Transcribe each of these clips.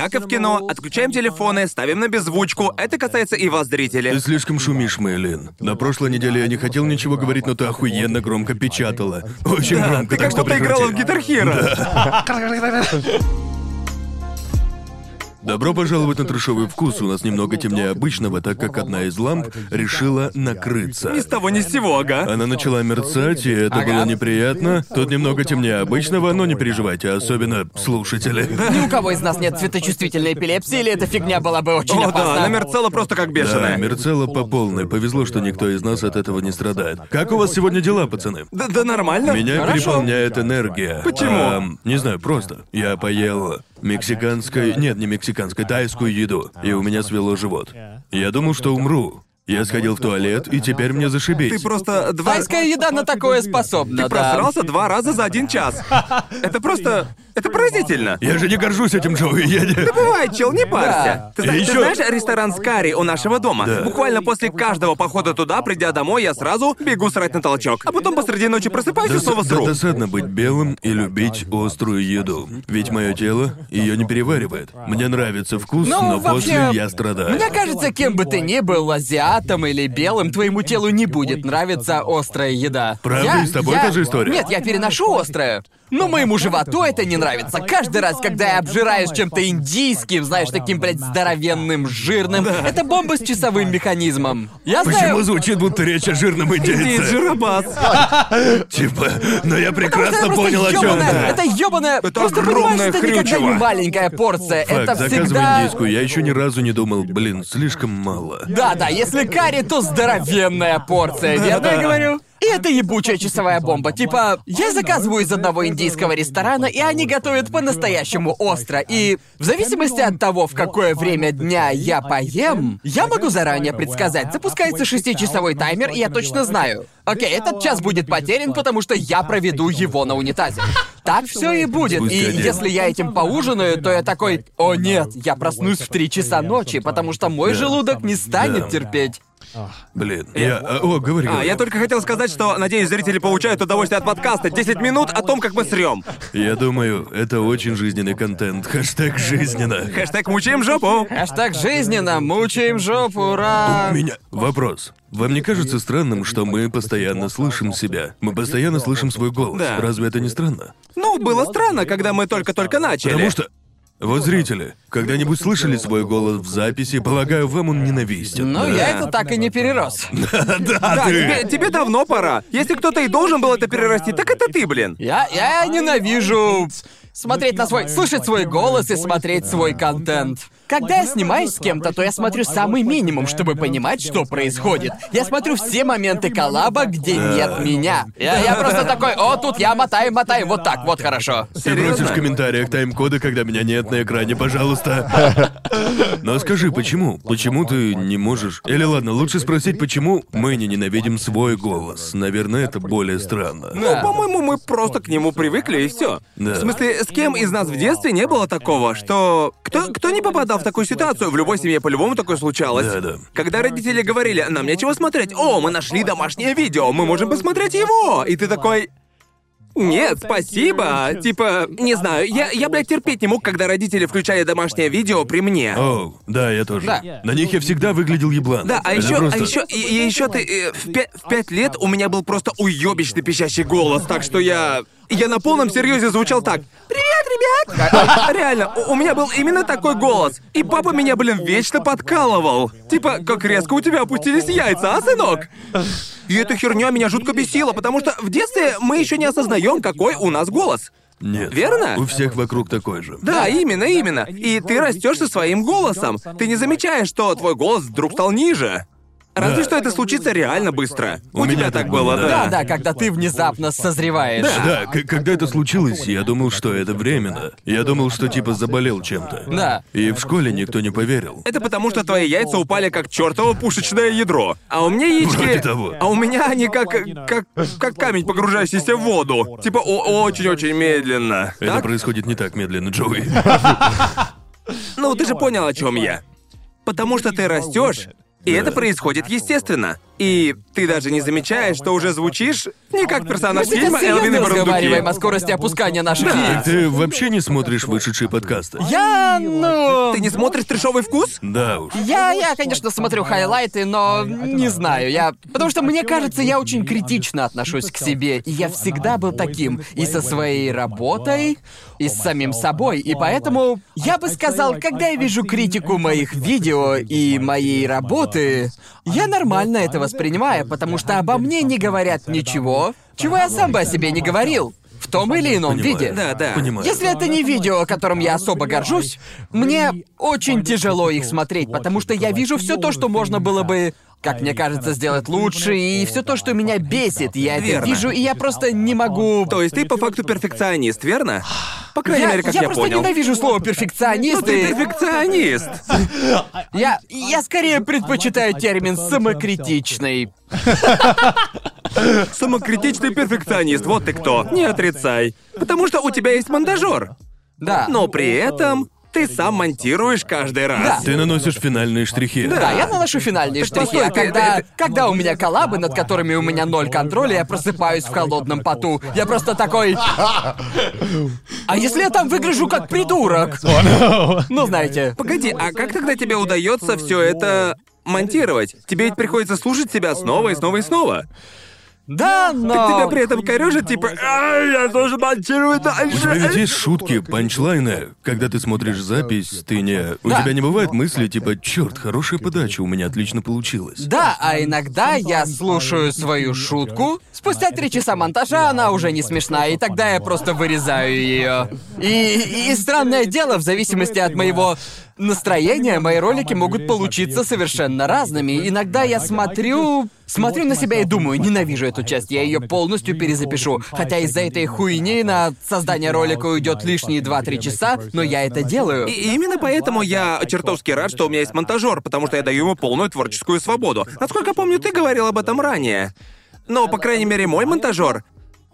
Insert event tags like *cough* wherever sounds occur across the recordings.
как и в кино, отключаем телефоны, ставим на беззвучку. Это касается и вас, зрители. Ты слишком шумишь, Мэйлин. На прошлой неделе я не хотел ничего говорить, но ты охуенно громко печатала. Очень громко, Ты так как что будто играла в прекрати. Гитар Хиро. Добро пожаловать на трешовый вкус. У нас немного темнее обычного, так как одна из ламп решила накрыться. Ни с того ни с сего, ага. Она начала мерцать, и это было неприятно. Тут немного темнее обычного, но не переживайте, особенно слушатели. Ни у кого из нас нет цветочувствительной эпилепсии, или эта фигня была бы очень О, опасна. да, она мерцала просто как Да, бешеная. мерцала по полной. Повезло, что никто из нас от этого не страдает. Как у вас сегодня дела, пацаны? Да, да нормально. Меня Хорошо. переполняет энергия. Почему? Ам, не знаю, просто. Я поел мексиканской... Нет, не мексиканской, тайскую еду. И у меня свело живот. Я думал, что умру. Я сходил в туалет, и теперь мне зашибись. Ты просто два... Тайская еда на такое способна, Ты да. просрался два раза за один час. *laughs* Это просто... Это поразительно. Я же не горжусь этим, Джоуи, я не... Бывает, чел, не парься. Да. Ты, зна- И ты знаешь ресторан Скари у нашего дома? Да. Буквально после каждого похода туда, придя домой, я сразу бегу срать на толчок. А потом посреди ночи просыпаюсь и Дос- снова да- сру. досадно быть белым и любить острую еду. Ведь мое тело ее не переваривает. Мне нравится вкус, Ну, но вообще, после я страдаю. Мне кажется, кем бы ты ни был, азиатом или белым, твоему телу не будет нравиться острая еда. Правда? Я- И с тобой я- та же история? Нет, я переношу острое. Но моему животу это не нравится. Каждый раз, когда я обжираешь чем-то индийским, знаешь, таким, блядь, здоровенным, жирным, это бомба с часовым механизмом. Я Почему знаю... звучит, будто речь о жирном индейце? жиробас. *laughs* Типа, но я Потому что прекрасно понял, о чем ты. Это ёбаная... Это просто понимаешь, это никогда не маленькая порция. Это всегда... индийскую, я еще ни разу не думал, блин, слишком мало. Да, да, если карри, то здоровенная порция, верно я говорю? И это ебучая часовая бомба. Типа, я заказываю из одного индийского ресторана, и они готовят по-настоящему остро. И в зависимости от того, в какое время дня я поем, я могу заранее предсказать. Запускается шестичасовой таймер, и я точно знаю. Окей, этот час будет потерян, потому что я проведу его на унитазе. Так все и будет. И если я этим поужинаю, то я такой, о нет, я проснусь в три часа ночи, потому что мой желудок не станет терпеть. Блин, я... а, О, говори, А, говори. я только хотел сказать, что, надеюсь, зрители получают удовольствие от подкаста. 10 минут о том, как мы срем. Я думаю, это очень жизненный контент. Хэштег жизненно. Хэштег мучаем жопу. Хэштег жизненно, мучаем жопу, ура! У меня вопрос. Вам не кажется странным, что мы постоянно слышим себя? Мы постоянно слышим свой голос. Да. Разве это не странно? Ну, было странно, когда мы только-только начали. Потому что... Вот зрители, когда-нибудь слышали свой голос в записи, полагаю, вам он ненавистен. Ну, да? я это так и не перерос. *laughs* Да, тебе, тебе давно пора. Если кто-то и должен был это перерасти, так это ты, блин. Я, я ненавижу смотреть на свой... слышать свой голос и смотреть свой контент. Когда я снимаюсь с кем-то, то я смотрю самый минимум, чтобы понимать, что происходит. Я смотрю все моменты коллаба, где нет меня. Я, я просто такой, о, тут я мотаю, мотаю, вот так, вот хорошо. Ты бросишь в комментариях тайм-коды, когда меня нет на экране, пожалуйста. *laughs* Но скажи, почему? Почему ты не можешь... Или ладно, лучше спросить, почему мы не ненавидим свой голос. Наверное, это более странно. Ну, по-моему, мы просто к нему привыкли и все. Да. В смысле, с кем из нас в детстве не было такого, что кто кто не попадал в такую ситуацию? В любой семье по-любому такое случалось. Да-да. Когда родители говорили, нам нечего смотреть. О, мы нашли домашнее видео, мы можем посмотреть его. И ты такой. Нет, спасибо. Типа, не знаю, я, я, блядь, терпеть не мог, когда родители включали домашнее видео при мне. О, да, я тоже. Да. На них я всегда выглядел еблан. Да, а Это еще, просто- а еще, и, и еще ты э, в, пя- в пять лет у меня был просто уебищный пищащий голос, так что я. Я на полном серьезе звучал так. Привет, ребят! *laughs* Реально, у, у меня был именно такой голос. И папа меня, блин, вечно подкалывал. Типа, как резко у тебя опустились яйца, а, сынок? И эта херня меня жутко бесила, потому что в детстве мы еще не осознаем, какой у нас голос. Нет. Верно? У всех вокруг такой же. Да, именно, именно. И ты растешь со своим голосом. Ты не замечаешь, что твой голос вдруг стал ниже. Разве Да. что это случится реально быстро. У, У меня так было, да. Да, да, когда ты внезапно созреваешь. Да, к- когда это случилось, я думал, что это временно. Я думал, что типа заболел чем-то. Да. И в школе никто не поверил. Это потому, что твои яйца упали как чертово пушечное ядро. А у меня яички... Вроде того. А у меня они как... как... как камень, погружающийся в воду. Типа о- очень-очень медленно. Это Так? происходит не так медленно, Джоуи. Ну, ты же понял, о чем я. Потому что ты растешь, и это происходит естественно. И ты даже не замечаешь, что уже звучишь не как персонаж Мы фильма Элвин и разговариваем о скорости опускания наших Да. Ты вообще не смотришь вышедшие подкасты? Я, ну, ты не смотришь трешовый вкус? Да уж. Я, я, конечно, смотрю хайлайты, но не знаю, я... Потому что мне кажется, я очень критично отношусь к себе, и я всегда был таким и со своей работой, и с самим собой, и поэтому я бы сказал, когда я вижу критику моих видео и моей работы, я нормально это воспринимаю, потому что обо мне не говорят ничего, чего я сам бы о себе не говорил. В том или ином Понимаю. виде. Да, да. Понимаю. Если это не видео, которым я особо горжусь, мне очень тяжело их смотреть, потому что я вижу все то, что можно было бы, как мне кажется, сделать лучше, и все то, что меня бесит, я это Верно. вижу, и я просто не могу. То есть ты по факту перфекционист, верно? По крайней Я, мере, как я я, просто понял. ненавижу слово перфекционист. ты перфекционист. Я, я скорее предпочитаю термин самокритичный. *laughs* Самокритичный перфекционист, вот ты кто. Не отрицай. Потому что у тебя есть монтажер. Да. Но при этом ты сам монтируешь каждый раз. Ты наносишь финальные штрихи. Да, я наношу финальные Так штрихи, а постой, ты- когда, ты- когда у меня коллабы, над которыми у меня ноль контроля, я просыпаюсь в холодном поту. Я просто такой... А если я там выгляжу как придурок? Ну, знаете. Погоди, а как тогда тебе удается все это монтировать? Тебе ведь приходится слушать себя снова и снова и снова. Да, но... Так тебя при этом корежит, типа, «Ай, я должен монтировать У тебя ведь дальше. есть шутки, панчлайны. Когда ты смотришь запись, ты не... У Да. тебя не бывает мысли типа, черт, хорошая подача, у меня отлично получилось. Да, а иногда я слушаю свою шутку. Спустя три часа монтажа она уже не смешная, и тогда я просто вырезаю ее. И, и странное дело, в зависимости от моего настроения, мои ролики могут получиться совершенно разными. Иногда я смотрю... Смотрю на себя и думаю, ненавижу эту часть, я ее полностью перезапишу. Хотя из-за этой хуйни на создание ролика уйдет лишние 2-3 часа, но я это делаю. И именно поэтому я чертовски рад, что у меня есть монтажер, потому что я даю ему полную творческую свободу. Насколько помню, ты говорил об этом ранее. Но, по крайней мере, мой монтажер,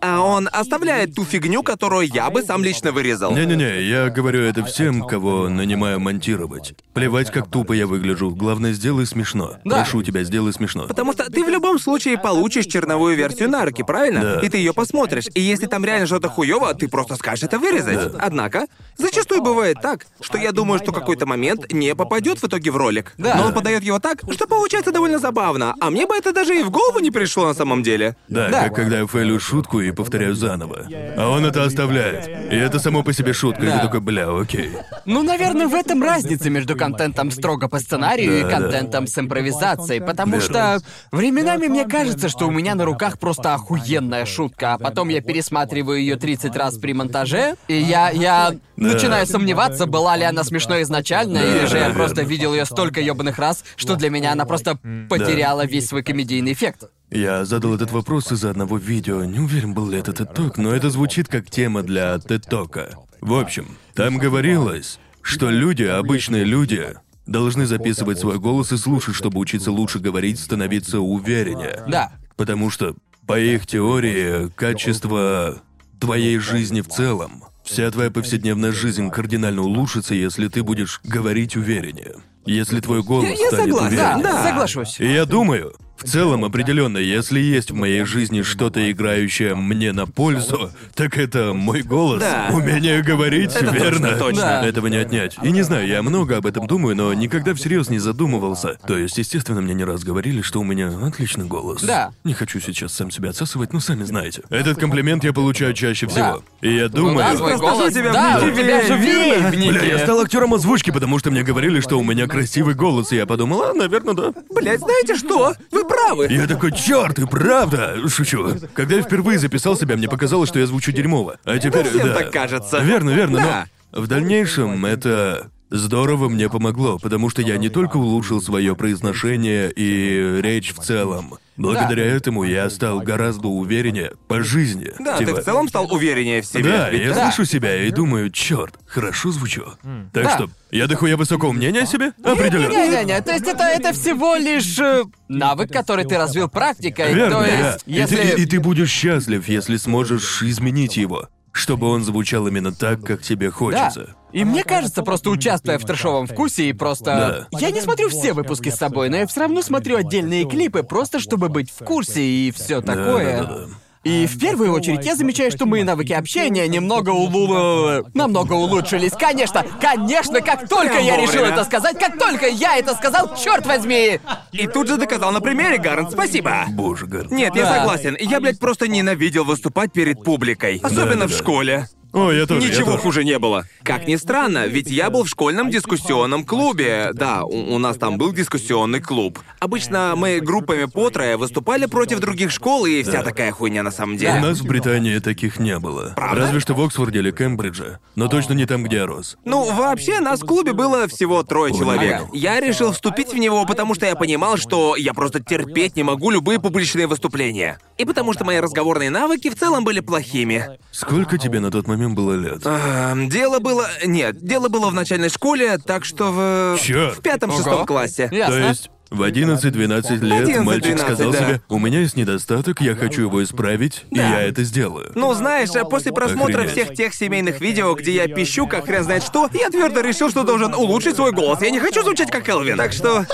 а он оставляет ту фигню, которую я бы сам лично вырезал. Не-не-не, я говорю это всем, кого нанимаю монтировать. Плевать, как тупо я выгляжу. Главное, сделай смешно. Да. Прошу тебя, сделай смешно. Потому что ты в любом случае получишь черновую версию на руки, правильно? Да. И ты ее посмотришь. И если там реально что-то хуево, ты просто скажешь это вырезать. Однако, зачастую бывает так, что я думаю, что какой-то момент не попадет в итоге в ролик. Да. Но он подает его так, что получается довольно забавно. А мне бы это даже и в голову не пришло на самом деле. Да, Да. как когда я фейлю шутку и повторяю заново. А он это оставляет. И это само по себе шутка. И Да. ты такой, бля, окей. Ну, наверное, в этом разница между контентом строго по сценарию Да, и да. контентом с импровизацией, потому Верно. что временами мне кажется, что у меня на руках просто охуенная шутка, а потом я пересматриваю ее 30 раз при монтаже, и я, я начинаю сомневаться, была ли она смешной изначально, или же я да, просто верно. видел ее столько ебаных раз, что для меня она просто потеряла весь свой комедийный эффект. Я задал этот вопрос из-за одного видео. Не уверен, был ли это TED-Talk, но это звучит как тема для TED-Talka. В общем, там говорилось, что люди, обычные люди, должны записывать свой голос и слушать, чтобы учиться лучше говорить, становиться увереннее. Да. Потому что, по их теории, качество твоей жизни в целом, вся твоя повседневная жизнь кардинально улучшится, если ты будешь говорить увереннее. Если твой голос Я- я станет согласен, увереннее. Да, Да. соглашусь. И я думаю, в целом определенно, если есть в моей жизни что-то играющее мне на пользу, так это мой голос, Да. умение говорить, Это верно? точно, точно. Да. Этого не отнять. И не знаю, я много об этом думаю, но никогда всерьез не задумывался. То есть, естественно, мне не раз говорили, что у меня отличный голос. Да. Не хочу сейчас сам себя отсасывать, но сами знаете. Этот комплимент я получаю чаще всего. И я думаю. Ну да, твой голос. тебя в да, у нике тебя же верно. в. Бля, я стал актером озвучки, потому что мне говорили, что у меня красивый голос, и я подумал, а, наверное, да. Блять, знаете что? Вы правы. Я такой, черт, и правда! Шучу. Когда я впервые записал себя, мне показалось, что я звучу дерьмово. А теперь, всем да. так кажется. Верно, верно, Да. но в дальнейшем это здорово мне помогло, потому что я не только улучшил свое произношение и речь в целом. Благодаря этому я стал гораздо увереннее по жизни. Да, Типа, ты в целом стал увереннее в себе. Да, ведь я так? слышу себя и думаю, черт, хорошо звучу. Так Да. что, я дохуя высокого мнения о себе? Определенно. Не-не-не, то есть это, это всего лишь э, навык, который ты развил практикой. Верно, то да. есть, И если... ты- И, ты будешь счастлив, если сможешь изменить его, чтобы он звучал именно так, как тебе Да. хочется. И мне кажется, просто участвуя в трешовом вкусе и просто... Я не смотрю все выпуски с собой, но я все равно смотрю отдельные клипы, просто чтобы быть в курсе и все такое. Да-да-да. И в первую очередь я замечаю, что мои навыки общения немного улу... намного улучшились. Конечно, конечно, как только я решил это сказать, как только я это сказал, черт возьми! И тут же доказал на примере, Гарн, спасибо. Боже, Гарн. Нет, я Да. согласен. Я, блядь, просто ненавидел выступать перед публикой. Особенно в школе. О, я тоже. я Ничего тоже. хуже не было. Как ни странно, ведь я был в школьном дискуссионном клубе. Да, у, у нас там был дискуссионный клуб. Обычно мы группами по трое выступали против других школ и вся такая хуйня на самом У деле. нас в Британии таких не было. Разве что в Оксфорде или Кембридже. Но точно не там, где я рос. Ну, вообще, нас в клубе было всего трое человек. Ага. Я решил вступить в него, потому что я понимал, что я просто терпеть не могу любые публичные выступления. И потому что мои разговорные навыки в целом были плохими. Сколько тебе на тот момент было лет? Эм, дело было... Нет, дело было в начальной школе, так что в... Чёрт. В пятом-шестом Ого. классе. Ясно. То есть в 11-12 лет 11-12, мальчик сказал да. себе, у меня есть недостаток, я хочу его исправить, и Да. я это сделаю. Ну, знаешь, после просмотра Охренеть. всех тех семейных видео, где я пищу, как хрен знает что, я твердо решил, что должен улучшить свой голос. Я не хочу звучать как Элвин. Так что...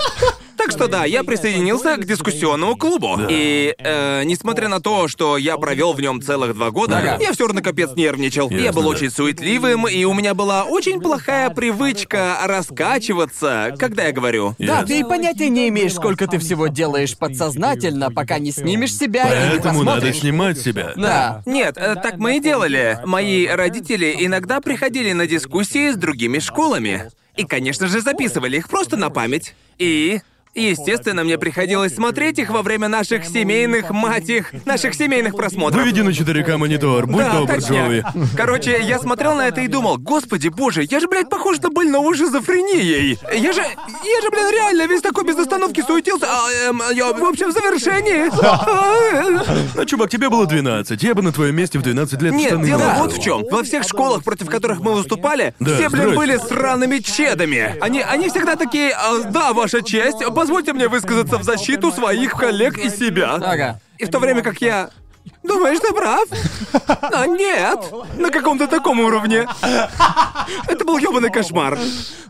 Так что да, я присоединился к дискуссионному клубу. И э, несмотря на то, что я провел в нем целых два года, Ага. я все равно капец нервничал. я Ясно, был да. очень суетливым, и у меня была очень плохая привычка раскачиваться, когда я говорю. Да, Ясно. ты и понятия не имеешь, сколько ты всего делаешь подсознательно, пока не снимешь себя и не Поэтому надо снимать себя. Да. Нет, э, так мы и делали. Мои родители иногда приходили на дискуссии с другими школами. И, конечно же, записывали их просто на память. И... Естественно, мне приходилось смотреть их во время наших семейных, мать их, наших семейных просмотров. Выведи на 4К монитор, будь Да, добр. Джоуи. Короче, я смотрел на это и думал, господи боже, я же, блядь, похож на больного шизофренией. Я же, я же, блин, реально весь такой без остановки суетился. А, эм, я, в общем, в завершении. Ну, *laughs* чувак, тебе было 12, я бы на твоем месте в 12 лет Нет, дело вот в чем. Во всех школах, против которых мы выступали, Да, все, блин, здрасте. были сраными чедами. Они, они всегда такие, «А, да, ваша честь, позвольте мне высказаться в защиту своих коллег и себя. Ага. И в то время как я... Думаешь, ты прав? А нет, на каком-то таком уровне. Это был ёбаный кошмар.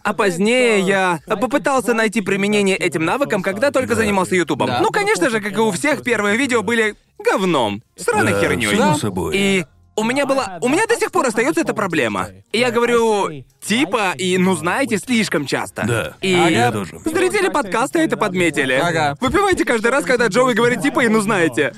А позднее я попытался найти применение этим навыкам, когда только занимался Ютубом. Да. Ну, конечно же, как и у всех, первые видео были говном. Сраной Да, херней. само собой. И у меня была... У меня до сих пор остается эта проблема. Я говорю, типа, и, ну, знаете, слишком часто. Да. И... Я тоже. Зрители подкаста это подметили. Ага. Выпивайте каждый раз, когда Джоуи говорит типа и ну знаете.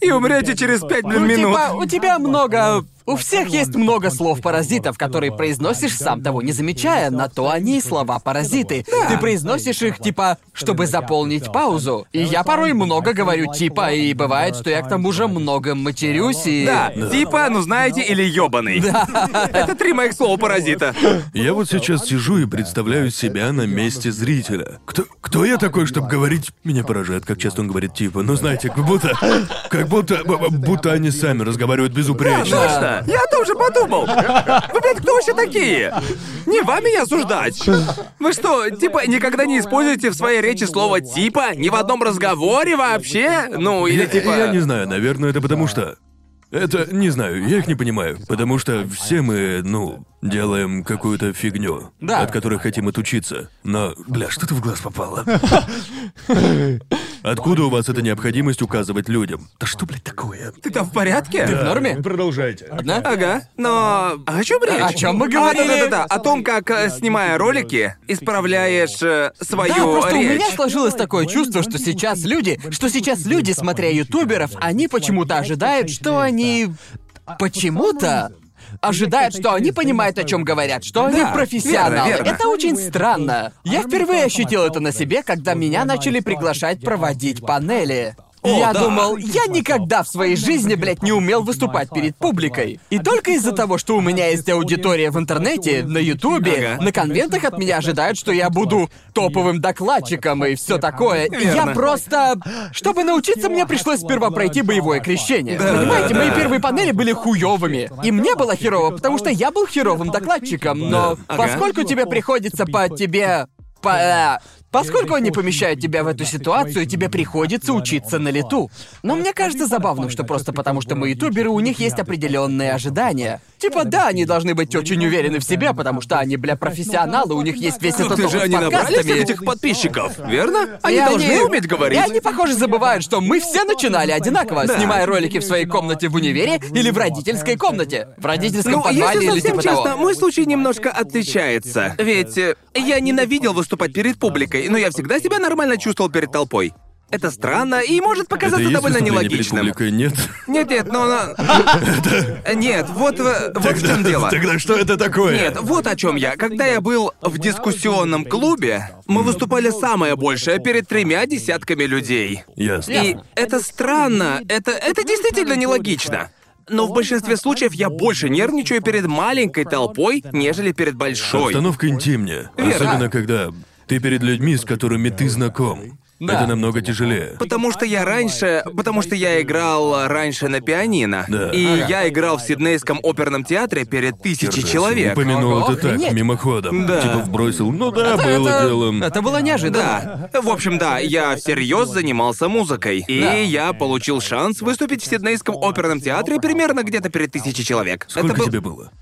И умрете через пять, блин, Ну, минут. типа, у тебя много... У всех есть много слов-паразитов, которые произносишь сам того не замечая, на то они и слова-паразиты. Ты произносишь их, типа, чтобы заполнить паузу. И я порой много говорю типа, и бывает, что я к тому же много матерюсь и... Да, типа, ну знаете, или ёбаный. *laughs* Это три моих слова паразита. Я вот сейчас сижу и представляю себя на месте зрителя. Кто, кто я такой, чтобы говорить? Меня поражает, как часто он говорит типа. Ну знаете, как будто, как будто, будто они сами разговаривают безупречно. Точно. Я тоже подумал. Вы, блядь, кто вообще такие? Не вами я осуждать. Вы что, типа, никогда не используете в своей речи слово «типа»? Ни в одном разговоре вообще? Ну, или Я, типа... я не знаю, наверное, это потому что. Это, не знаю, я их не понимаю. Потому что все мы, ну, делаем какую-то фигню, Да. от которой хотим отучиться. Но, бля, что-то в глаз попало. *laughs* Откуда у вас эта необходимость указывать людям? Да что, блядь, такое? Ты там в порядке? В норме? Продолжайте. Да? Ага, но о чем речь? О чем мы А, говорили? да-да-да, о том, как, э, снимая ролики, исправляешь э, свою Да, просто у речь. меня сложилось такое чувство, что сейчас люди, что сейчас люди, смотря ютуберов, они почему-то ожидают, что они почему-то ожидают, что они понимают, о чем говорят, что они Да, профессионалы. верно, верно. Это очень странно. Я впервые ощутил это на себе, когда меня начали приглашать проводить панели. И О, я да. думал, я никогда в своей жизни, блядь, не умел выступать перед публикой. И только из-за того, что у меня есть аудитория в интернете, на Ютубе, Ага. на конвентах от меня ожидают, что я буду топовым докладчиком и все такое. И я Верно. просто... Чтобы научиться, мне пришлось сперва пройти боевое крещение. Да, Понимаете, да, мои первые панели были хуёвыми. И мне было херово, потому что я был херовым докладчиком, но Ага. поскольку тебе приходится по тебе... По... Поскольку они помещают тебя в эту ситуацию, тебе приходится учиться на лету. Но мне кажется забавным, что просто потому, что мы ютуберы, у них есть определенные ожидания. Типа, да, они должны быть очень уверены в себе, потому что они, бля, профессионалы, у них есть весь этот ты же опыт они с набрали этих подписчиков, верно? Они И должны уметь говорить. И они, похоже, забывают, что мы все начинали одинаково, Да. снимая ролики в своей комнате в универе или в родительской комнате. В родительском Ну, подвале если или совсем типа честно, того. мой случай немножко отличается. Ведь э, я ненавидел выступать перед публикой, но я всегда себя нормально чувствовал перед толпой. Это странно и может Это показаться есть довольно нелогичным. публикой? Нет. Нет, нет, но... но- Нет, вот, в- вот в чем дело. Тогда что это такое? Нет, вот о чем я. Когда я был в дискуссионном клубе, мы выступали самое большее перед тремя десятками людей. Ясно. И это странно, это, это действительно нелогично. Но в большинстве случаев я больше нервничаю перед маленькой толпой, нежели перед большой. Обстановка интимнее. Верно. Особенно, когда ты перед людьми, с которыми ты знаком. Да. Это намного тяжелее. Потому что я раньше... Потому что я играл раньше на пианино. Да. И Ага. я играл в Сиднейском оперном театре перед тысячей человек. Упомянул Ого, это так, охренеть. мимоходом. Да. Типа вбросил. Ну да, Это- было это- делом. Это было неожиданно. Да. В общем, да, я всерьез занимался музыкой. И Да. я получил шанс выступить в Сиднейском оперном театре примерно где-то перед тысячей человек. Сколько Это был тебе было?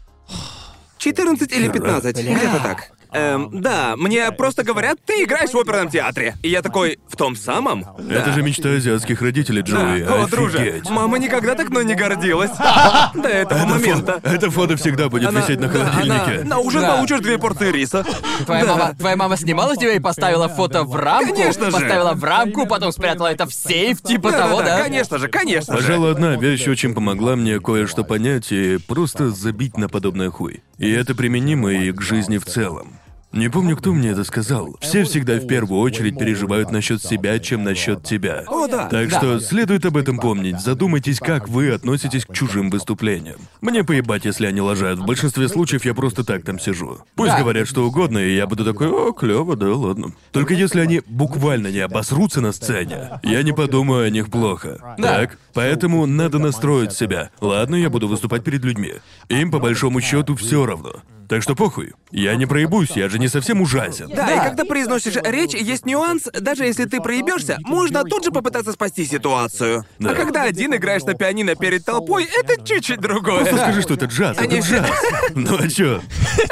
14 или 15, Бля. где-то так. Эм, да, мне просто говорят, ты играешь в оперном театре. И я такой, в том самом? Это же мечта азиатских родителей, Джоуи. О, друже, Офигеть. мама никогда так мной не гордилась. *laughs* До этого Это момента. фото, это фото всегда будет Она- висеть на да, холодильнике. она- на ужин Да. получишь две порции риса. Твоя, Да. мама, твоя мама снимала тебя и поставила фото в рамку? Конечно же. Поставила в рамку, потом спрятала это в сейф, типа Да, того, да, да? да, конечно же, конечно же. Пожалуй, одна вещь очень помогла мне кое-что понять и просто забить на подобное хуй. И это применимо и к жизни в целом. Не помню, кто мне это сказал. Все всегда в первую очередь переживают насчет себя, чем насчет тебя. О, да. Так Да. что следует об этом помнить. Задумайтесь, как вы относитесь к чужим выступлениям. Мне поебать, если они лажают. В большинстве случаев я просто так там сижу. Пусть Да. говорят что угодно, и я буду такой, о, клево, да, ладно. Только если они буквально не обосрутся на сцене, я не подумаю о них плохо. Да. Так? Поэтому надо настроить себя. Ладно, я буду выступать перед людьми. Им по большому счету все равно. Так что похуй. Я не проебусь, я же не совсем ужасен. Да, Да. и когда произносишь речь, есть нюанс, даже если ты проебешься, можно тут же попытаться спасти ситуацию. Да. А когда один играешь на пианино перед толпой, это чуть-чуть другое. Просто скажи, что это джаз, Они это все- джаз. Ну а чё?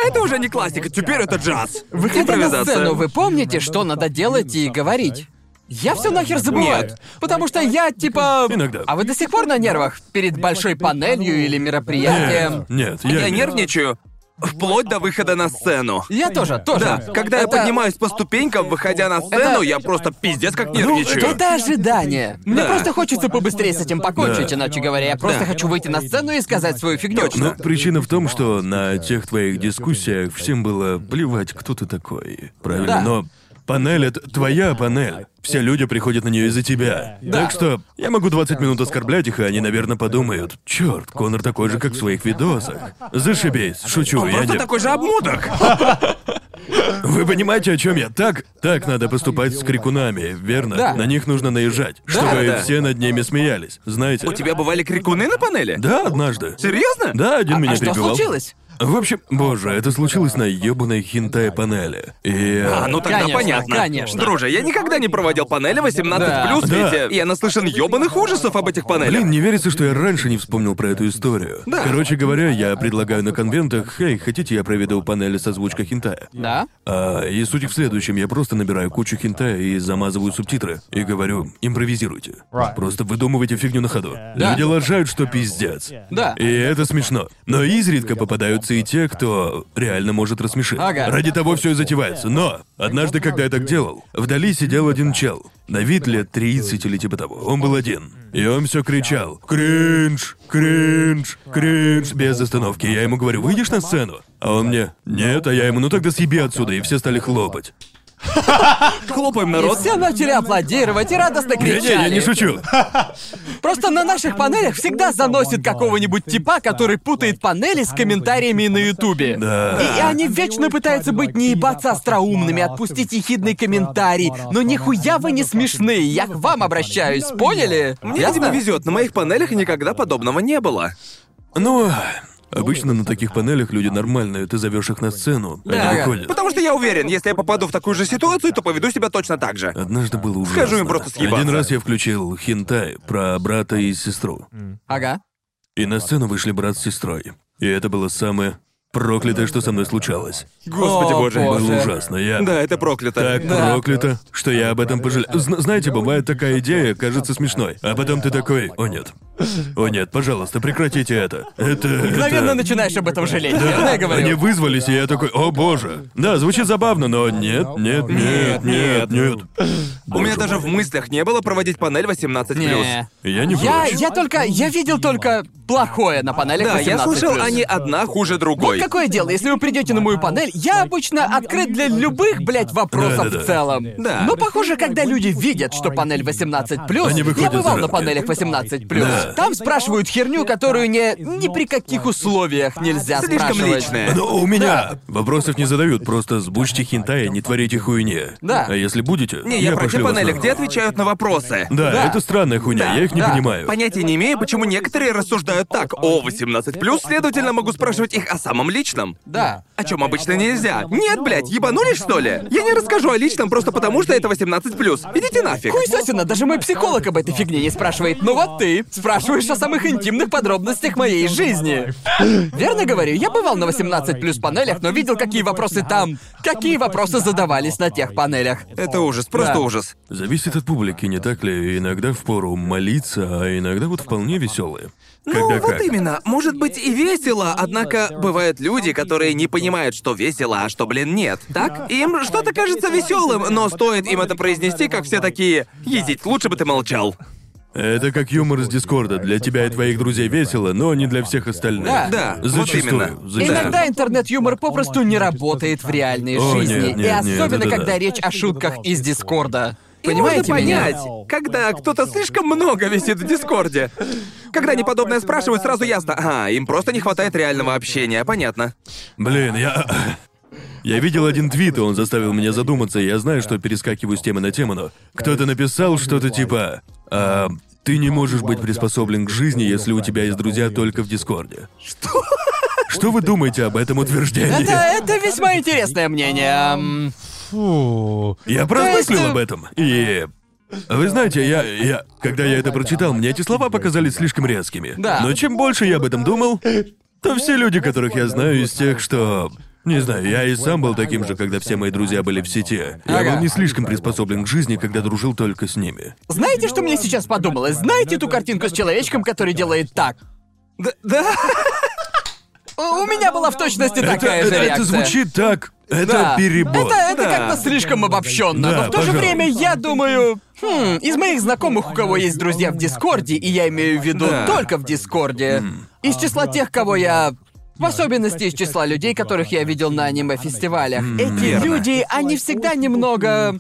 Это уже не классика, теперь это джаз. Выходя на сцену, вы помните, что надо делать и говорить? Я все нахер забываю. Нет. Потому что я типа. Иногда. А вы до сих пор на нервах? Перед большой панелью или мероприятием? Нет, Я, я, нет. нервничаю вплоть до выхода на сцену. Я тоже, тоже. Да, когда я Это- поднимаюсь по ступенькам, выходя на сцену, Это- я просто пиздец как Ну, нервничаю. это ожидание. Мне Да. просто хочется побыстрее с этим покончить, Да. иначе говоря. Я просто Да. хочу выйти на сцену и сказать свою фигню. Ну, причина в том, что на тех твоих дискуссиях всем было плевать, кто ты такой. Правильно? Да. Но панель это твоя панель. Все люди приходят на нее из-за тебя. Так что я могу 20 минут оскорблять их, и они, наверное, подумают: черт, Конор такой же, как в своих видосах. Зашибись, шучу, я Просто не. такой же обмудок. *laughs* Вы понимаете, о чем я? Так, так надо поступать с крикунами, верно? Да. На них нужно наезжать, чтобы да. все над ними смеялись. Знаете? У тебя бывали крикуны на панели? Да, однажды. Серьезно? Да, один меня а что перебивал. случилось? В общем, боже, это случилось на ёбаной хинтай панели. И... А, ну тогда Конечно, понятно. конечно. Друже, я никогда не проводил панели 18+, Да. ведь Да. я наслышан ёбаных ужасов об этих панелях. Блин, не верится, что я раньше не вспомнил про эту историю. Да. Короче говоря, я предлагаю на конвентах, «Эй, хотите, я проведу панели с озвучкой хинтая?» Да? А, и суть в следующем, я просто набираю кучу хинтая и замазываю субтитры. И говорю, импровизируйте. Просто выдумывайте фигню на ходу. Да. Люди лажают, что пиздец. Да. И это смешно. Но изредка попадаются и те, кто реально может рассмешить. Ага. Ради того все и затевается. Но однажды, когда я так делал, вдали сидел один чел. На вид лет 30 или типа того. Он был один. И он все кричал. Кринж, кринж, кринж. Без остановки. Я ему говорю, выйдешь на сцену? А он мне, нет, а я ему, ну тогда съеби отсюда. И все стали хлопать. Хлопаем, И народ. все начали аплодировать и радостно кричали. Не-не, я не шучу. Просто на наших панелях всегда заносит какого-нибудь типа, который путает панели с комментариями на Ютубе. Да. И они вечно пытаются быть не ебаться остроумными, отпустить ехидный комментарий. Но нихуя вы не смешные, я к вам обращаюсь, поняли? Мне, Ясно? видимо, везет. На моих панелях никогда подобного не было. Ну, обычно на таких панелях люди нормальные, ты зовешь их на сцену, Да. они выходят. Потому что я уверен, если я попаду в такую же ситуацию, то поведу себя точно так же. Однажды было ужасно. Скажу им просто съебаться. Один раз я включил хинтай про брата и сестру. Ага. И на сцену вышли брат с сестрой. И это было самое проклятое, что со мной случалось. Господи О, боже. боже. Было ужасно. Я... Да, это проклято. Так Да. проклято, что я об этом пожалел. Зна- знаете, бывает такая идея, кажется смешной, а потом ты такой, о нет. О нет, пожалуйста, прекратите это. Это... *laughs* Мгновенно это... начинаешь об этом жалеть, верно я говорю? Они вызвались, и я такой, о боже. Да, звучит забавно, но нет, нет, нет, нет, нет. У меня даже в мыслях не было проводить панель 18+. Не. Я не Я, я только, я видел только плохое на панелях Да, я 18+. слышал, они одна хуже Вот какое дело, если вы придете на мою панель, я обычно открыт для любых, блядь, вопросов Да-да-да. в целом. Да. Но похоже, когда люди видят, что панель 18+, Они я выходят бывал на панелях 18+, Да. там спрашивают херню, которую не, ни при каких условиях нельзя Слишком спрашивать. личное. Но у меня вопросов не задают, просто сбучьте хентай, не творите хуйни. Да. А если будете, Не, я про те пошлю вас панели, нахуй. где отвечают на вопросы. Да, Да. это странная хуйня, Да, я их не да. понимаю. Понятия не имею, почему некоторые рассуждают так. О, 18+, следовательно, могу спрашивать их о самом личном. Да. О чем обычно нельзя. Нет, блядь, ебанулись, что ли? Я не расскажу о личном просто потому, что это 18+. Идите нафиг. Хуесосина, даже мой психолог об этой фигне не спрашивает. Ну вот ты спрашиваешь о самых интимных подробностях моей жизни. Верно говорю, я бывал на 18 плюс панелях, но видел, какие вопросы там, какие вопросы задавались на тех панелях. Это ужас, просто Да. ужас. Зависит от публики, не так ли? Иногда впору молиться, а иногда вот вполне веселые. Ну, Когда вот как. именно. Может быть и весело, однако бывают люди, которые не понимают, что весело, а что, блин, нет. Так? Им что-то кажется веселым, но стоит им это произнести, как все такие «Ездить, лучше бы ты молчал». Это как юмор из Дискорда. Для тебя и твоих друзей весело, но не для всех остальных. Да. Да, вот Зачастую. именно. зачастую. Иногда интернет-юмор попросту не работает в реальной О, жизни. нет, нет, и нет, особенно, да-да-да. когда речь о шутках из Дискорда. Понимаете можно меня? понять, когда кто-то слишком много висит в Дискорде. Когда они подобное спрашивают, сразу ясно. А, им просто не хватает реального общения, понятно. Блин, я... Я видел один твит, и он заставил меня задуматься, и я знаю, что перескакиваю с темы на тему, но... Кто-то написал что-то типа... «А, ты не можешь быть приспособлен к жизни, если у тебя есть друзья только в Дискорде. Что? Что вы думаете об этом утверждении? Это, это весьма интересное мнение. Ам, Я есть, поразмыслил э, об этом. И... Вы знаете, я, я... Когда я это прочитал, мне эти слова показались слишком резкими. Да. Но чем больше я об этом думал, то все люди, которых я знаю, из тех, что... Не знаю, я и сам был таким же, когда все мои друзья были в сети. Я Ага. был не слишком приспособлен к жизни, когда дружил только с ними. Знаете, что мне сейчас подумалось? Знаете ту картинку с человечком, который делает так? Да, да. У у меня была в точности Это, такая же это- это реакция. звучит так... Это Да. перебор. Это, это Да. как-то слишком обобщенно. Да, но в то же пожалуй. время я думаю. Хм, из моих знакомых, у кого есть друзья в Дискорде, и я имею в виду Да. только в Дискорде, из числа тех, кого я. В особенности из числа людей, которых я видел на аниме-фестивалях. Эти Верно. люди, они всегда немного.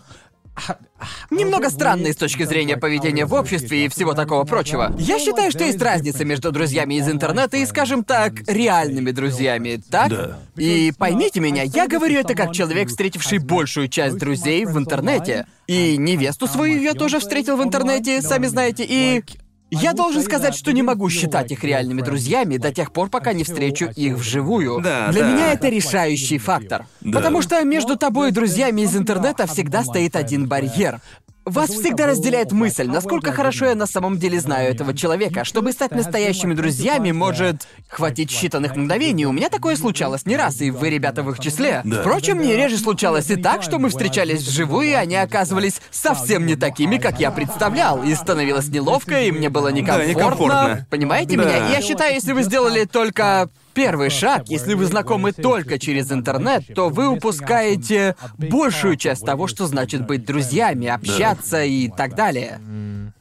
Немного странные с точки зрения поведения в обществе и всего такого прочего. Я считаю, что есть разница между друзьями из интернета и, скажем так, реальными друзьями, так? Да. И поймите меня, я говорю это как человек, встретивший большую часть друзей в интернете. И невесту свою я тоже встретил в интернете, сами знаете, и... Я должен сказать, что не могу считать их реальными друзьями до тех пор, пока не встречу их вживую. Да, Для да. меня это решающий фактор. Да. Потому что между тобой и друзьями из интернета всегда стоит один барьер. Вас всегда разделяет мысль, насколько хорошо я на самом деле знаю этого человека. Чтобы стать настоящими друзьями, может хватить считанных мгновений. У меня такое случалось не раз, и вы, ребята, в их числе. Да. Впрочем, не реже случалось и так, что мы встречались вживую, и они оказывались совсем не такими, как я представлял. И становилось неловко, и мне было некомфортно. некомфортно. Понимаете Да. меня? Я считаю, если вы сделали только первый шаг, если вы знакомы только через интернет, то вы упускаете большую часть того, что значит быть друзьями, общаться и так далее.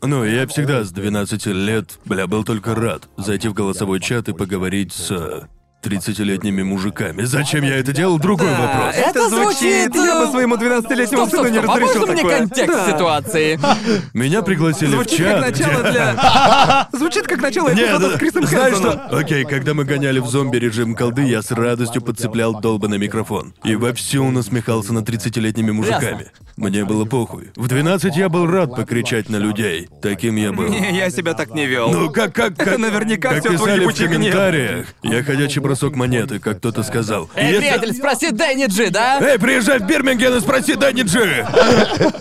Ну, я всегда с 12 лет, бля, был только рад зайти в голосовой чат и поговорить с э, 30-летними мужиками. Зачем я это делал? Другой Да, вопрос. Это звучит, Я бы своему 12-летнему Стоп, стоп, сыну не а разрешил можно мне такое. контекст Да. ситуации? *laughs* Меня пригласили в Звучит чат. как начало где- для... *laughs* Звучит как начало Нет, эпизода да, с Крисом знаешь Хэнсоном. что? Окей, когда мы гоняли в зомби режим колды, я с радостью подцеплял долбанный микрофон. И вовсю насмехался над 30-летними мужиками. Мне было похуй. В 12 я был рад покричать на людей. Таким я был. Не, я себя так не вел. Ну, как, как, как... Это наверняка как твой писали в комментариях. Я ходячий бросок монеты, как кто-то сказал. Эй, если- приятель, спроси Дэнни Джи, да? Эй, приезжай в Бирмингем и спроси Дэнни Джи!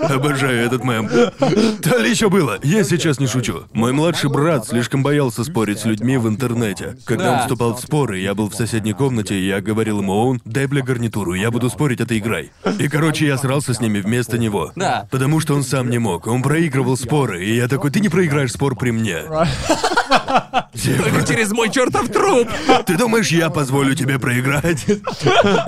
Обожаю этот мем. То ли еще было. Я сейчас не шучу. Мой младший брат слишком боялся спорить с людьми в интернете. Когда он вступал в споры, я был в соседней комнате, и я говорил ему, он, дай бля гарнитуру, я буду спорить, а ты играй. И, короче, я срался с ними вместо него. Да. Потому что он сам не мог. Он проигрывал споры, и я такой, ты не проиграешь спор при мне. *laughs* Только через мой чертов труп. ты думаешь, я позволю тебе проиграть?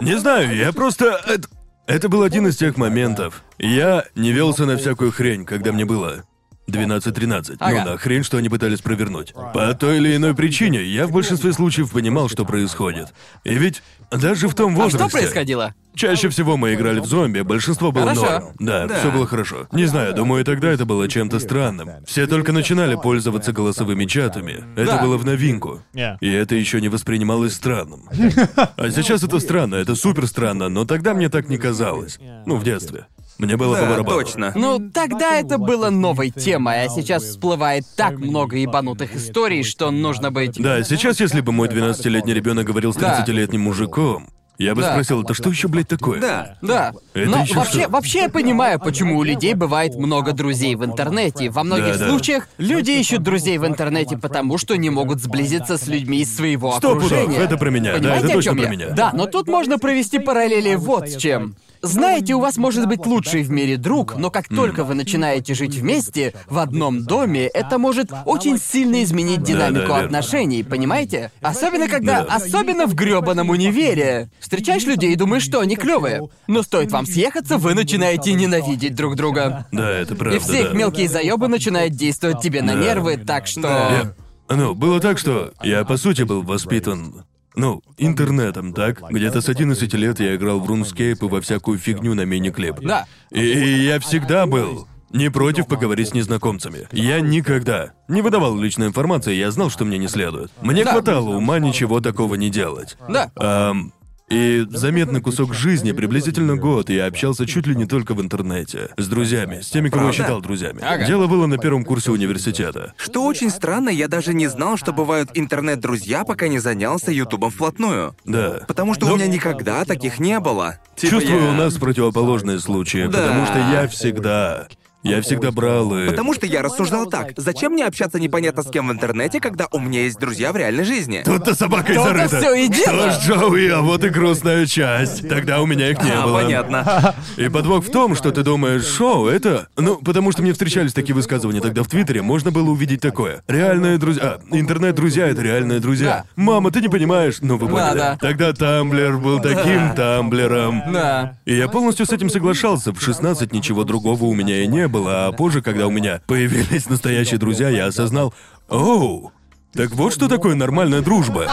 Не знаю, я просто... Это, это был один из тех моментов. Я не велся на всякую хрень, когда мне было 12-13. Ага. Ну, на хрень, что они пытались провернуть. По той или иной причине я в большинстве случаев понимал, что происходит. И ведь даже в том А возрасте... что происходило? Чаще всего мы играли в зомби, большинство было Хорошо. норм. Да, Да. все было хорошо. Не знаю, думаю, тогда это было чем-то странным. Все только начинали пользоваться голосовыми чатами. Это Да. было в новинку. И это еще не воспринималось странным. *laughs* А сейчас это странно, это супер странно, но тогда мне так не казалось. Ну, в детстве. Мне было по Да, барабану. точно. Ну, тогда это было новой темой, а сейчас всплывает так много ебанутых историй, что нужно быть... Да, сейчас, если бы мой 12-летний ребенок говорил с Да. 30-летним мужиком, я бы Да. спросил, это что еще, блядь, такое? Да. Да. Это Но ещё вообще, что? вообще я понимаю, почему у людей бывает много друзей в интернете. Во многих Да-да. случаях люди ищут друзей в интернете, потому что не могут сблизиться с людьми из своего Сто пудов, окружения. это про меня, да, Понимаете, это о точно чём про я? меня. Да, но тут можно провести параллели вот с чем. Знаете, у вас может быть лучший в мире друг, но как только вы начинаете жить вместе в одном доме, это может очень сильно изменить динамику отношений, понимаете? Особенно когда, Да. особенно в грёбаном универе. Встречаешь людей и думаешь, что они клевые. Но стоит вам съехаться, вы начинаете ненавидеть друг друга. Да, это правда, И все их да. мелкие заебы начинают действовать тебе на нервы, так что. Я- Ну, было так, что я, по сути, был воспитан... Ну, интернетом, так? Где-то с 11 лет я играл в RuneScape и во всякую фигню на мини-клип. Да. И, и я всегда был не против поговорить с незнакомцами. Я никогда не выдавал личной информации, я знал, что мне не следует. Мне Да. хватало ума ничего такого не делать. Да. Ам, и заметный кусок жизни, приблизительно год, я общался чуть ли не только в интернете. С друзьями, с теми, кого я считал друзьями. Ага. Дело было на первом курсе университета. Что очень странно, я даже не знал, что бывают интернет-друзья, пока не занялся Ютубом вплотную. Да. Потому что у меня никогда таких не было. Типа Чувствую, я- у нас противоположные случаи, Да. потому что я всегда... Я всегда брал и... Потому что я рассуждал так. Зачем мне общаться непонятно с кем в интернете, когда у меня есть друзья в реальной жизни? Тут-то собакой То-то зарыто. всё и дело. Что ж, Джоуи, а вот и грустная часть. Тогда у меня их не А, было. понятно. И подвох в том, что ты думаешь, шоу, это... Ну, потому что мне встречались такие высказывания тогда в Твиттере, можно было увидеть такое. Реальные друзья... А, интернет-друзья — это реальные друзья. Да. Мама, ты не понимаешь? Ну, вы поняли. да. Тогда Тамблер был таким Тамблером. Да. И я полностью с этим соглашался. В 16 ничего другого у меня и не было, а позже, когда у меня появились настоящие друзья, я осознал, оу, так вот что такое нормальная дружба.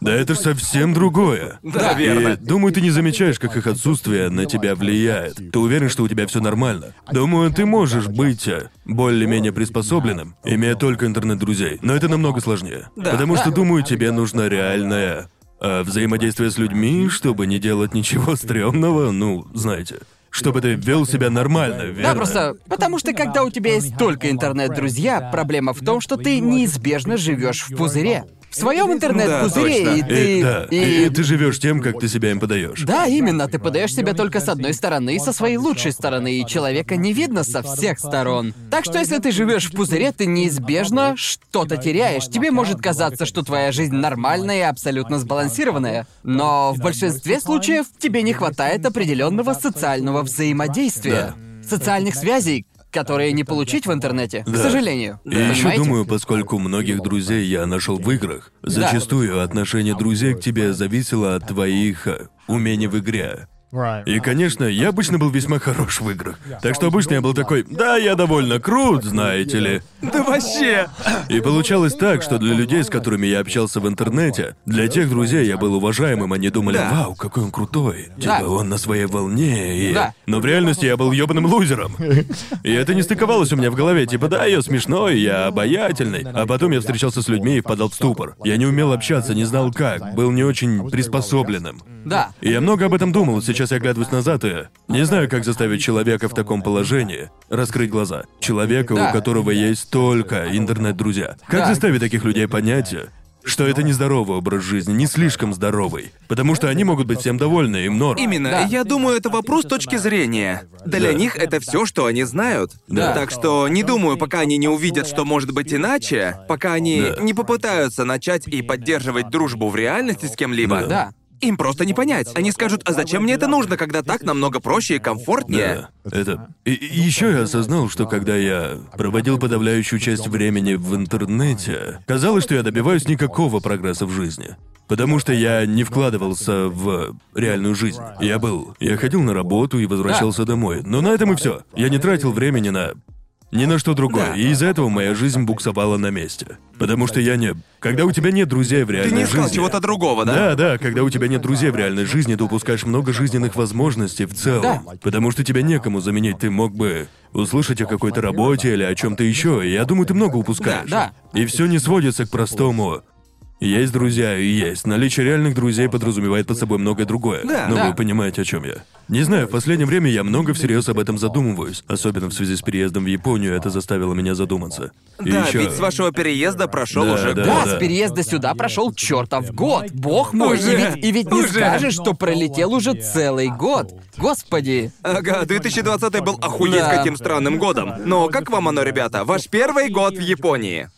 Да это ж совсем другое. Да, И верно. думаю, ты не замечаешь, как их отсутствие на тебя влияет. Ты уверен, что у тебя все нормально. Думаю, ты можешь быть э, более-менее приспособленным, имея только интернет-друзей. Но это намного сложнее. Да. Потому что, думаю, тебе нужно реальное э, взаимодействие с людьми, чтобы не делать ничего стрёмного, ну, знаете. Чтобы ты вел себя нормально, верно? Да, просто потому что когда у тебя есть только интернет-друзья, проблема в том, что ты неизбежно живешь в пузыре. В своем интернет-пузыре, Да, и ты. И, да, и- и ты живешь тем, как ты себя им подаешь. Да, именно, ты подаешь себя только с одной стороны и со своей лучшей стороны, и человека не видно со всех сторон. Так что если ты живешь в пузыре, ты неизбежно что-то теряешь. Тебе может казаться, что твоя жизнь нормальная и абсолютно сбалансированная. Но в большинстве случаев тебе не хватает определенного социального взаимодействия. Социальных связей, которые не получить в интернете, к Да. сожалению. И еще думаю, поскольку многих друзей я нашел в играх, зачастую отношение друзей к тебе зависело от твоих э, умений в игре. Right. И, конечно, я обычно был весьма хорош в играх. Так что обычно я был такой, да, я довольно крут, знаете ли. *laughs* Да вообще! И получалось так, что для людей, с которыми я общался в интернете, для тех друзей я был уважаемым, они думали, Да. вау, какой он крутой. Типа, он на своей волне и... Да. Но в реальности я был ёбаным лузером. И это не стыковалось у меня в голове, типа, да, я смешной, я обаятельный. А потом я встречался с людьми и впадал в ступор. Я не умел общаться, не знал как, был не очень приспособленным. Да. И я много об этом думал. Сейчас сейчас я оглядываюсь назад и не знаю, как заставить человека в таком положении раскрыть глаза. Человека, Да. у которого есть только интернет-друзья. Как Да. заставить таких людей понять, что это нездоровый образ жизни, не слишком здоровый. Потому что они могут быть всем довольны, им норм. Именно, Да. я думаю, это вопрос точки зрения. Для Да. них это все, что они знают. Да. Так что не думаю, пока они не увидят, что может быть иначе, пока они Да. не попытаются начать и поддерживать дружбу в реальности с кем-либо. Да. Им просто не понять. Они скажут, а зачем мне это нужно, когда так намного проще и комфортнее? Да, это... И, еще я осознал, что когда я проводил подавляющую часть времени в интернете, казалось, что я добиваюсь никакого прогресса в жизни. Потому что я не вкладывался в реальную жизнь. Я был... Я ходил на работу и возвращался домой. Но на этом и все. Я не тратил времени на... Ни на что другое. Да. И из-за этого моя жизнь буксовала на месте. Потому что я не... Когда у тебя нет друзей в Ты реальной не искал жизни... чего-то другого, да? Да, да, когда у тебя нет друзей в реальной жизни, ты упускаешь много жизненных возможностей в целом. Да. Потому что тебя некому заменить. Ты мог бы услышать о какой-то работе или о чем-то еще. И я думаю, ты много упускаешь. Да, И все не сводится к простому. Есть друзья и есть. Наличие реальных друзей подразумевает под собой многое другое. Да. Но Да. вы понимаете, о чем я. Не знаю, в последнее время я много всерьез об этом задумываюсь. Особенно в связи с переездом в Японию это заставило меня задуматься. И Да, еще... ведь с вашего переезда прошел Да, уже да, год. Да, с переезда сюда прошел чертов год. Бог мой, Уже, и ведь, и ведь не уже. скажешь, что пролетел уже целый год. Господи. Ага, 2020 был охуеть Да. каким странным годом. Но как вам оно, ребята? Ваш первый год в Японии.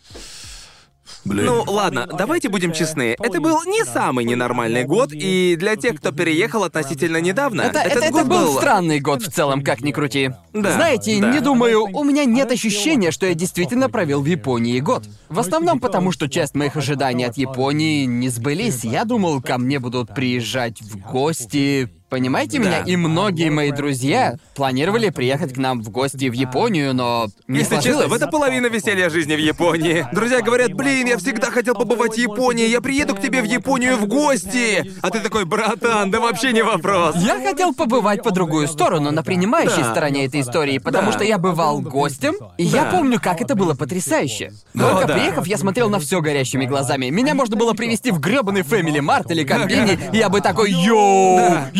Блин. Ну, ладно, давайте будем честны. Это был не самый ненормальный год, и для тех, кто переехал относительно недавно, Это, этот это, это год был странный год в целом, как ни крути. Да, Знаете, да. не думаю, у меня нет ощущения, что я действительно провел в Японии год. В основном потому, что часть моих ожиданий от Японии не сбылись. Я думал, ко мне будут приезжать в гости. Понимаете Да. меня? И многие мои друзья планировали приехать к нам в гости в Японию, но не Если честно, сложилось. в это половина веселья жизни в Японии. Друзья говорят, блин, я всегда хотел побывать в Японии, я приеду к тебе в Японию в гости. А ты такой, братан, да вообще не вопрос. Я хотел побывать по другую сторону, на принимающей Да. стороне этой истории, потому Да. что я бывал гостем, и я Да. помню, как это было потрясающе. Только да. приехав, я смотрел на все горящими глазами. Меня можно было привести в грёбаный Family Mart или Комбини, и я бы такой «Йоу! Да.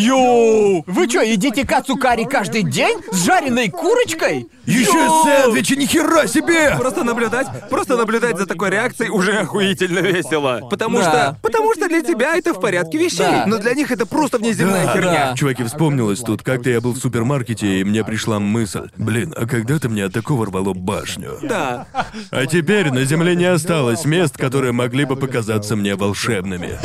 Вы чё, едите кацукари каждый день? С жареной курочкой? Еще Йоу!» сэндвичи, нихера себе! Просто наблюдать, просто наблюдать за такой реакцией уже охуительно весело. Потому Да. что, потому что для тебя это в порядке вещей, Да. но для них это просто внеземная Да. херня. Да. Чуваки, вспомнилось тут, как-то я был в супермаркете, и мне пришла мысль. Блин, а когда-то мне от такого рвало башню. Да. А теперь на земле не осталось мест, которые могли бы показаться мне волшебными.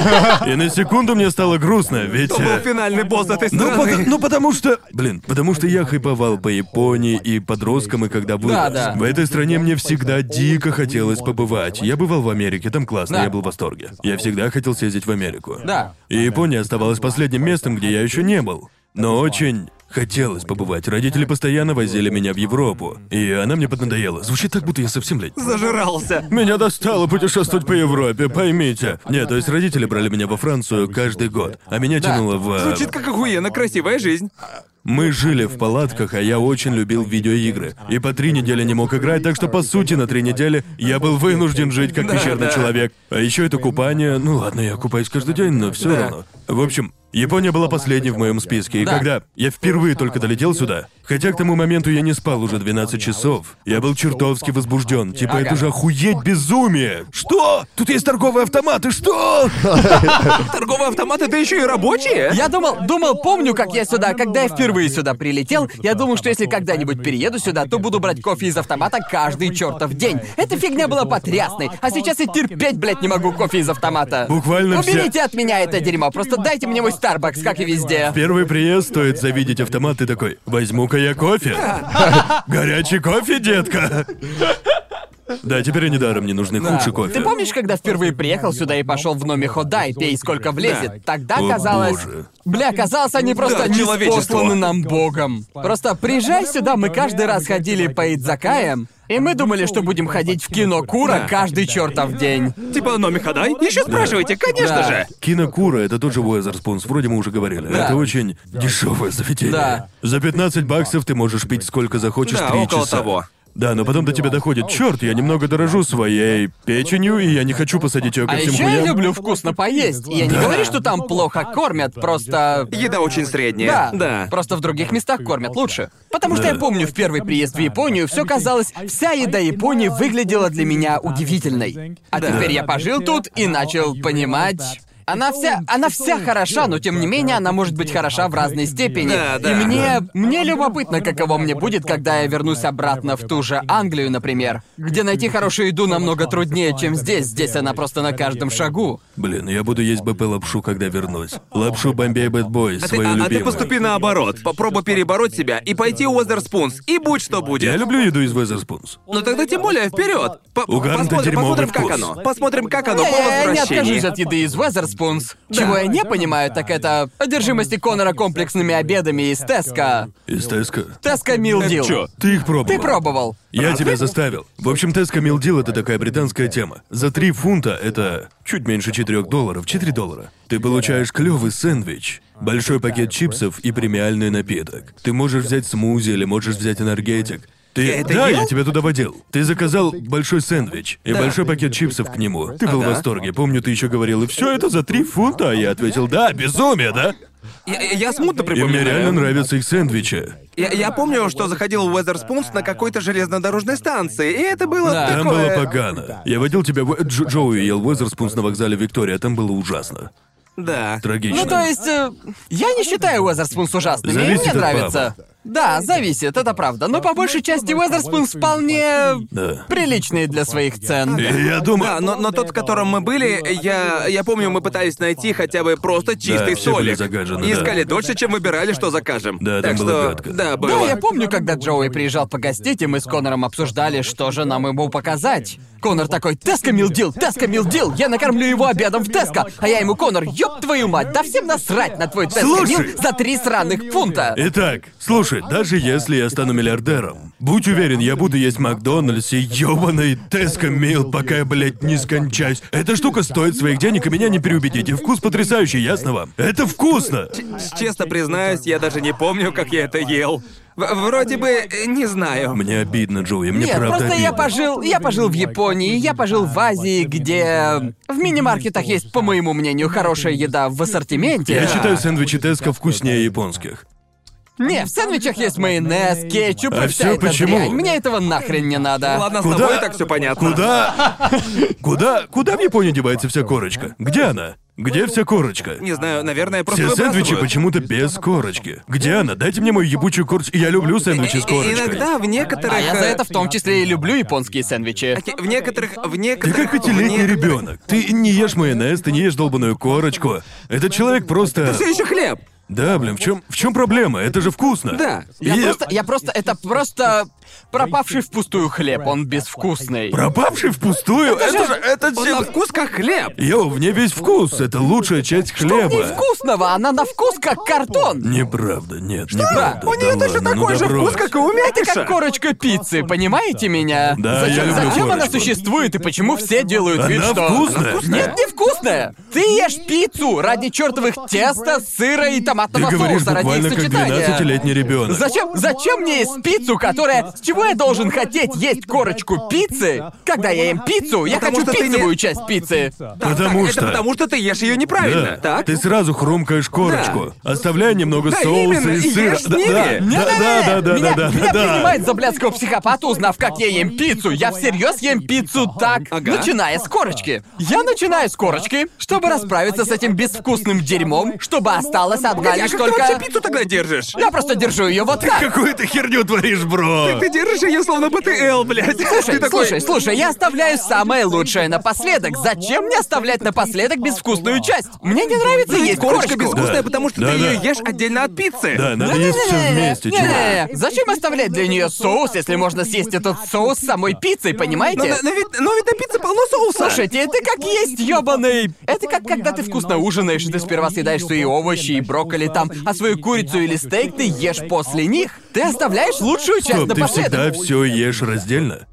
И на секунду мне стало грустно, ведь... Кто был э, финальный босс этой Ну, пота- ну, потому что... Блин, потому что я хайповал по Японии и подросткам, и когда вырос. Да, да. В этой стране мне всегда дико хотелось побывать. Я бывал в Америке, там классно, Да. я был в восторге. Я всегда хотел съездить в Америку. Да. И Япония оставалась последним местом, где я еще не был. Но очень хотелось побывать. Родители постоянно возили меня в Европу. И она мне поднадоела. Звучит так, будто я совсем, блядь, Зажирался. меня достало путешествовать по Европе, поймите. Нет, то есть родители брали меня во Францию каждый год, а меня Да. тянуло в... Звучит как охуенно красивая жизнь. Мы жили в палатках, а я очень любил видеоигры. И по три недели не мог играть, так что по сути на три недели я был вынужден жить как Да, пещерный да. человек. А еще это купание. Ну ладно, я купаюсь каждый день, но все Да. равно. В общем, Япония была последней в моем списке, и Да. когда я впервые только долетел сюда, хотя к тому моменту я не спал уже 12 часов, я был чертовски возбужден. Типа, это же охуеть безумие! Что? Тут есть торговые автоматы, что? *laughs* Торговые автоматы, да еще и рабочие? Я думал, думал, помню, как я сюда, когда я впервые сюда прилетел, я думал, что если когда-нибудь перееду сюда, то буду брать кофе из автомата каждый чертов день. Эта фигня была потрясной, а сейчас я терпеть, блядь, не могу кофе из автомата. Буквально все- Уберите от меня это дерьмо, просто дайте мне мой Starbucks, как и везде. Первый приезд стоит завидеть автомат, ты такой, возьму-ка я кофе. *laughs* Горячий кофе, детка. Да, теперь и недаром не нужны худший кофе. Ты помнишь, когда впервые приехал сюда и пошел в номер Ходай, пей сколько влезет? Тогда О, казалось... боже. Бля, казалось, они просто Да, не нам богом. Просто приезжай сюда, мы каждый раз ходили по Идзакаям, и мы думали, что будем ходить в кино Кура Да. каждый чертов день. Типа Номи Хадай? Еще спрашивайте, конечно Да. же. Кинокура это тот же Уэзерспунс, вроде мы уже говорили. Да. Это очень дешевое заведение. Да. За 15 баксов ты можешь пить сколько захочешь Да, три около часа. того. Да, но потом до тебя доходит, черт, я немного дорожу своей печенью, и я не хочу посадить ее ко А еще я хуям. люблю вкусно поесть. Я не говорю, что там плохо кормят, просто... Еда очень средняя. Да, Да. Просто в других местах кормят лучше. Потому что я помню в первый приезд в Японию, все казалось, вся еда Японии выглядела для меня удивительной. А Да. теперь я пожил тут и начал понимать. Она вся, она вся хороша, но тем не менее она может быть хороша в разной степени. Да, да. И мне, мне любопытно, каково мне будет, когда я вернусь обратно в ту же Англию, например, где найти хорошую еду намного труднее, чем здесь. Здесь она просто на каждом шагу. Блин, я буду есть БП лапшу, когда вернусь. Лапшу Bombay Bad Boy, А ты, свою а- а ты любимую. поступи наоборот. Попробуй перебороть себя и пойти у Wetherspoons. И будь что будет. Я люблю еду из Wetherspoons. Ну тогда тем более вперед. По- У Гарнта посмотрим, посмотрим, как оно. Посмотрим, как оно по я не возвращении. откажусь от еды из Wetherspoons. Чего я не понимаю, так это одержимости Конора комплексными обедами из Tesco. Из Tesco. Tesco Meal Deal. чё? Ты их пробовал? Ты пробовал? Я тебя заставил. В общем, Tesco Meal Deal — это такая британская тема. За три фунта это чуть меньше 4 долларов, 4 доллара. Ты получаешь клевый сэндвич, большой пакет чипсов и премиальный напиток. Ты можешь взять смузи или можешь взять энергетик. Ты... это да, ел? я тебя туда водил. Ты заказал большой сэндвич и Да. большой пакет чипсов к нему. Ты был в Ага. восторге. Помню, ты еще говорил, и все это за три фунта? А я ответил, да, безумие, да? Я, я- я смутно И мне припоминаю. реально нравятся их сэндвичи. Я, я помню, что заходил в Уэзерспунс на какой-то железнодорожной станции, и это было Да. Там такое... было погано. Я водил тебя в... Дж- Джоуи ел Уэзерспунс на вокзале Виктория, там было ужасно. Да. Трагично. Ну, то есть, э, я не считаю Уэзерспунс ужасными, Зависит мне нравится. Да, зависит, это правда. Но по большей части Уэзерспунс вполне Да. приличные для своих цен. И я думаю... Да, но, но тот, в котором мы были, я, я помню, мы пытались найти хотя бы просто чистый все были столик. загажены, И да. искали дольше, чем выбирали, что закажем. Да, там так было что, гадко. Да, было. Да, я помню, когда Джоуи приезжал погостить, и мы с Конором обсуждали, что же нам ему показать. Конор такой, Теска Милдил, Теска Милдил, я накормлю его обедом в Теска. А я ему, Конор, ёб твою мать, да всем насрать на твой Теска Мил за три сраных фунта. Итак, слушай, даже если я стану миллиардером, будь уверен, я буду есть Макдональдс и ёбаный Теско Мил, пока я, блядь, не скончаюсь. Эта штука стоит своих денег, и меня не переубедите. Вкус потрясающий, ясно вам? Это вкусно! Честно признаюсь, я даже не помню, как я это ел. В- вроде бы, э, не знаю. Мне обидно, Джоуи, мне Нет, правда просто обидно. я пожил, я пожил в Японии, я пожил в Азии, где в мини-маркетах есть, по моему мнению, хорошая еда в ассортименте. Я считаю сэндвичи Теско вкуснее японских. Не, в сэндвичах есть майонез, кетчуп и А вся всё эта почему? дрянь. Мне этого нахрен не надо. Ладно, с Куда? тобой так все понятно. Куда? *laughs* Куда? Куда в Японии девается вся корочка? Где она? Где вся корочка? Не знаю, наверное, просто Все сэндвичи выбрасывают. почему-то без корочки. Где она? Дайте мне мою ебучую корочку. Я люблю сэндвичи с И- корочкой. Иногда в некоторых... А я за э, это в том числе и люблю японские сэндвичи. окей, В некоторых... В Ты некоторых... как пятилетний в некоторых- ребенок. Ты не ешь майонез, ты не ешь долбаную корочку. Этот человек просто. Все еще хлеб. Да, блин, в чем в чем проблема? Это же вкусно. Да. Я И- просто, я просто, это просто пропавший впустую хлеб, он безвкусный. Пропавший впустую? Это, же, это Он на вкус как хлеб. Йоу, в ней весь вкус. Это лучшая часть хлеба. Невкусного, она на вкус как картон. Неправда, нет, неправда. У нее точно ну такой же вкус, как и у Это мякиша. как корочка пиццы, понимаете меня? Да, зачем, я люблю зачем она корочку. существует и почему все делают вид, Она что... вкусная. Нет, не вкусная. Ты ешь пиццу ради чертовых теста, сыра и Ты томатного говоришь соуса ради их как сочетания. 12-летний ребенок. Зачем, зачем мне есть пиццу, которая... С чего я должен хотеть есть корочку пиццы? Когда я ем пиццу, я Потому хочу что ты не- пиццевую часть пиццы. Потому Так, что. Это потому что ты ешь ее неправильно, Да, так? ты сразу хрумкаешь корочку, оставляя немного Да, соуса именно, и и сыра. ешь с да, ними. да, да, Не-не-не! да, да, меня, да, да, меня да. принимает за блядского психопата, узнав, как я ем пиццу. Я всерьез ем пиццу так, Ага. начиная с корочки. Я начинаю с корочки, чтобы расправиться с этим безвкусным дерьмом, чтобы осталась одна А лишь как ты только... вообще пиццу тогда держишь? Я просто держу ее вот так. Какую ты херню творишь, бро? Ты держишь ее словно БТЛ, блядь. Слушай, ты такой... слушай, слушай, я оставляю самое лучшее напоследок. Зачем мне оставлять напоследок безвкусную часть? Мне не нравится есть Корочка безвкусная, Да. потому что Да, ты да. ее ешь отдельно от пиццы. Да, надо есть все вместе, чувак. Зачем оставлять для нее соус, если можно съесть этот соус с самой пиццей, Но, понимаете? на- но ведь, но ведь на пицце полно соуса. Слушайте, это как есть ёбаный. Это как когда ты вкусно ужинаешь, и ты сперва съедаешь свои овощи и брокколи там, а свою курицу или стейк ты ешь после них. Ты оставляешь лучшую часть Стоп, ты напоследок. всегда все ешь раздельно?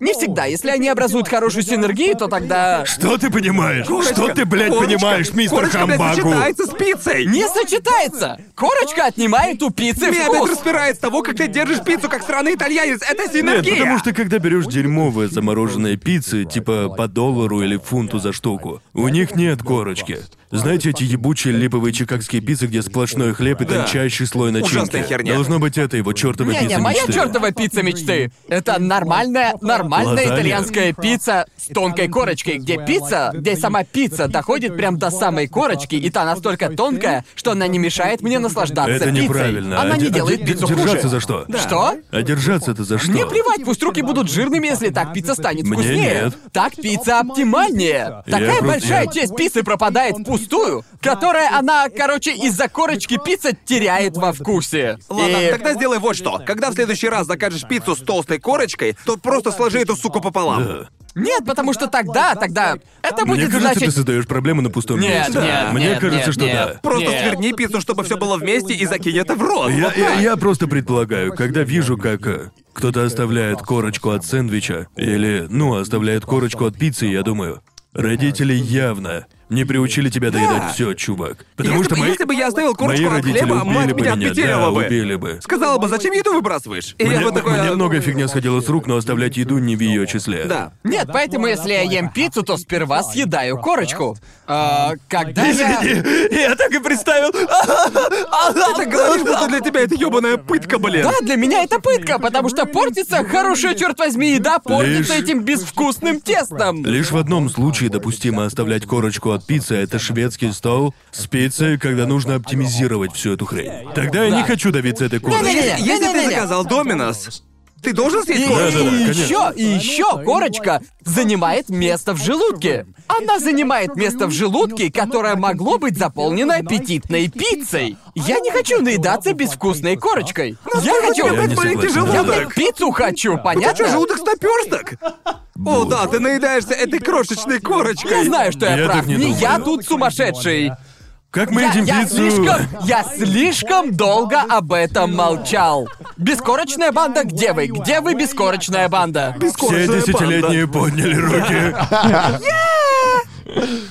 Не всегда. Если они образуют хорошую синергию, то тогда... Что ты понимаешь? Что ты, блядь, Корочка, понимаешь, мистер корочка, блядь, Хамбагу? сочетается с пиццей! Не сочетается! Корочка отнимает у пиццы Меня опять вкус. распирает с того, как ты держишь пиццу как сраный итальянец. Это Нет, синергия! потому что когда берешь дерьмовые замороженные пиццы, типа по доллару или фунту за штуку, у них нет корочки. Знаете эти ебучие липовые чикагские пиццы, где сплошной хлеб и Да. тончайший слой начинки? Ужасная херня. Должно быть это его чертова Не-не, пицца моя мечты. чертова пицца мечты. Это нормальная, нормальная Лазанья. итальянская пицца с тонкой корочкой, где пицца, где сама пицца доходит прям до самой корочки, и та настолько тонкая, что она не мешает мне наслаждаться Это пиццей. неправильно. Она А не де- делает а де- пиццу держаться хуже. за что? Что? А держаться-то за что? Мне плевать, пусть руки будут жирными, если так пицца станет Мне вкуснее. нет. Так пицца оптимальнее. Такая просто- большая я- часть пиццы пропадает впустую, которая она, короче, из-за корочки пицца теряет во вкусе. Ладно, И- тогда сделай вот что. Когда в следующий раз закажешь пиццу с толстой корочкой, то просто сложи эту суку пополам. Нет, потому что тогда, тогда это Мне будет кажется, ты значить... создаешь проблему на пустом Нет, месте. нет, Мне нет, кажется, нет, что нет. да. Просто Нет. сверни пиццу, чтобы все было вместе, и закинь это в рот. Я, Вот я- так. я просто предполагаю, когда вижу, как э, кто-то оставляет корочку от сэндвича, или, ну, оставляет корочку от пиццы, я думаю, родители явно не приучили тебя доедать Да. все, чувак. Потому Если что бы, мои, если бы я оставил мои корочку от родители хлеба, убили мать бы меня меня, да, бы. убили бы. Сказала бы, зачем еду выбрасываешь? И Мне, я бы такой... мне а, много фигня сходила с рук, но оставлять еду не в ее числе. Да. Нет, поэтому если я ем пиццу, то сперва съедаю корочку. А, когда я... Я так и представил. Ты так говоришь, будто для тебя это ебаная пытка, блин. Да, для меня это пытка, потому что портится хорошая, черт возьми, еда портится Лишь- этим безвкусным тестом. Лишь в одном случае допустимо оставлять корочку от пиццы, это шведский стол с пиццей, когда нужно оптимизировать всю эту хрень. Тогда я не хочу давиться этой корочкой. Не-не-не. Если ты заказал Доминос, ты должен съесть корочку. Да-да-да, и конечно. еще, и еще корочка занимает место в желудке. Она занимает место в желудке, которое могло быть заполнено аппетитной пиццей. Я не хочу наедаться безвкусной корочкой. Я хочу... Я не. Я пиццу хочу, понятно? что, желудок стоперсток? О, да, ты наедаешься этой крошечной корочкой. Я знаю, что я, Я прав. не не я тут сумасшедший. Как мы Я, едим я пиццу? слишком, я слишком долго об этом молчал. Бескорочная банда, где вы? Где вы, бескорочная банда? Все Бескорочная десятилетние подняли руки.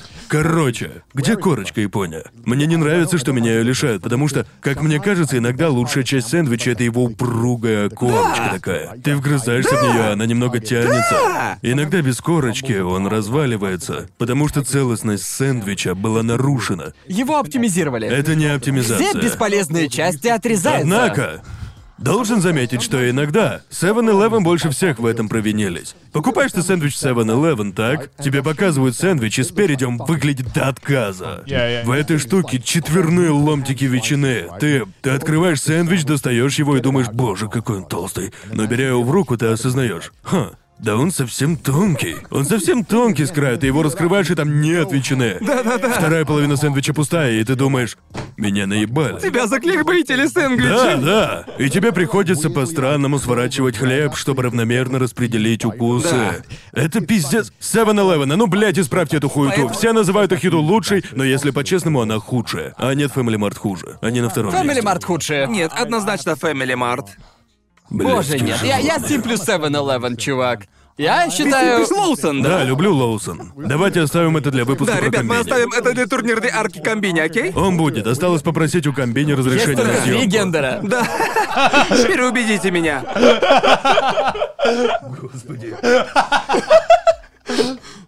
*laughs* *laughs* Короче, где корочка, Япония? Мне не нравится, что меня ее лишают, потому что, как мне кажется, иногда лучшая часть сэндвича это его упругая корочка такая. Ты вгрызаешься в нее, она немного тянется. Иногда без корочки он разваливается, потому что целостность сэндвича была нарушена. Его оптимизировали. Это не Все оптимизация. бесполезные части отрезаются. Однако, должен заметить, что иногда 7-Eleven больше всех в этом провинились. Покупаешь ты сэндвич в 7-Eleven, так? Тебе показывают сэндвич, и спереди он выглядит до отказа. В этой штуке четверные ломтики ветчины. Ты, ты открываешь сэндвич, достаешь его и думаешь, боже, какой он толстый. Но беря его в руку, ты осознаешь, ха, да он совсем тонкий. Он совсем тонкий с краю, ты его раскрываешь, и там нет ветчины. Да-да-да. Вторая половина сэндвича пустая, и ты думаешь, меня наебали. Тебя закликбейтили сэндвичи. Да, да. И тебе приходится по-странному сворачивать хлеб, чтобы равномерно распределить укусы. Это пиздец. 7-Eleven, а ну, блядь, исправьте эту хуету. Поэтому- Все называют их еду лучшей, но если по-честному, она худшая. А нет, Family Mart хуже. Они на втором Family месте. Mart худшее. Нет, однозначно Family Mart. Боже, нет. Я, я симплю 7-Eleven, чувак. Я считаю... Ты Лоусон, да? Да, люблю Лоусон. Давайте оставим это для выпуска Да, про ребят, мы комбини. оставим это для турнирной арки комбини, окей? Он будет. Осталось попросить у комбини разрешения на только три съемку. гендера. Переубедите меня.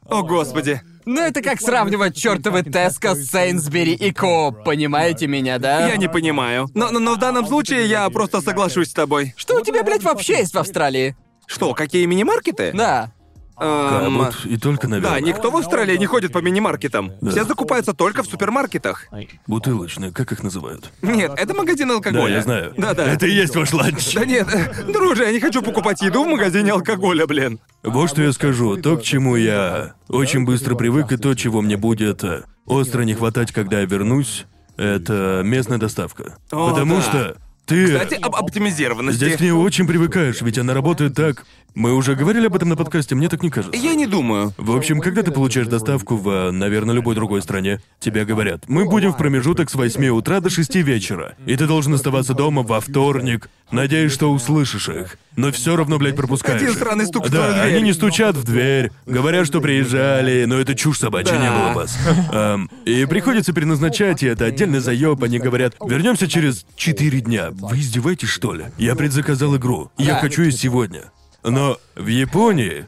О, господи. Ну это как сравнивать чертовы Tesco с Sainsbury и Co-op, понимаете меня, да? Я не понимаю. Но, но, но в данном случае я просто соглашусь с тобой. Что у тебя, блядь, вообще есть в Австралии? Что, какие мини-маркеты? Да. Эм, Вот и только, наверное. Да, никто в Австралии не ходит по мини-маркетам. Все закупаются только в супермаркетах. Бутылочные, как их называют? Нет, это магазин Да, алкоголя. я знаю. Да-да. Это и есть ваш ланч. Да нет, друже, я не хочу покупать еду в магазине алкоголя, блин. Вот что я скажу. То, к чему я очень быстро привык, и то, чего мне будет э, остро не хватать, когда я вернусь, это местная доставка. О, Потому да. что ты... Кстати, об оптимизированности. Здесь к ней очень привыкаешь, ведь она работает так... Мы уже говорили об этом на подкасте, мне так не кажется. Я не думаю. В общем, когда ты получаешь доставку в, э, наверное, любой другой стране, тебе говорят, мы будем в промежуток с 8 утра до 6 вечера, и ты должен оставаться дома во вторник, надеясь, что услышишь их. но все равно, блядь, пропускаешь. Один странный стук Да, они не стучат в дверь, говорят, что приезжали, но это чушь собачья, Да. не было вас. Эм, и приходится переназначать, и это отдельный заеб, они говорят, вернемся через 4 дня. Вы издеваетесь, что ли? Я предзаказал игру, я хочу ее сегодня. Но в Японии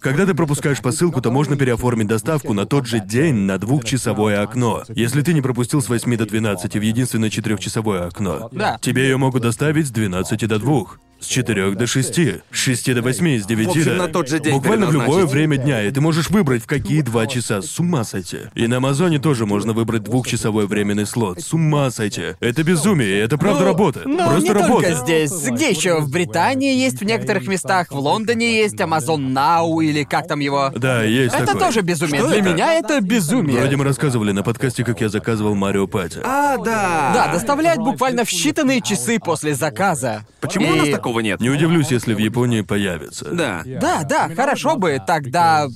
когда ты пропускаешь посылку, то можно переоформить доставку на тот же день на двухчасовое окно. Если ты не пропустил с 8 до 12 в единственное четырехчасовое окно, Да. тебе ее могут доставить с 12 до 2. С 4 до 6, с 6 до 8, с 9 В общем, до... на тот же день Буквально в любое время дня, и ты можешь выбрать, в какие два часа. С ума сойти. И на Амазоне тоже можно выбрать двухчасовой временный слот. С ума сойти. Это безумие, это правда работа. Ну, Просто не работа. только здесь. Где еще? В Британии есть в некоторых местах, в Лондоне есть Amazon Now или как там его. Да, есть Это такое. тоже безумие. Что Для это? меня это безумие. Вроде мы рассказывали на подкасте, как я заказывал Марио Пати. А, да. Да, доставляют буквально в считанные часы после заказа. Почему И- у нас такого нет? Не удивлюсь, если в Японии появится. Да. Да, да, хорошо бы, тогда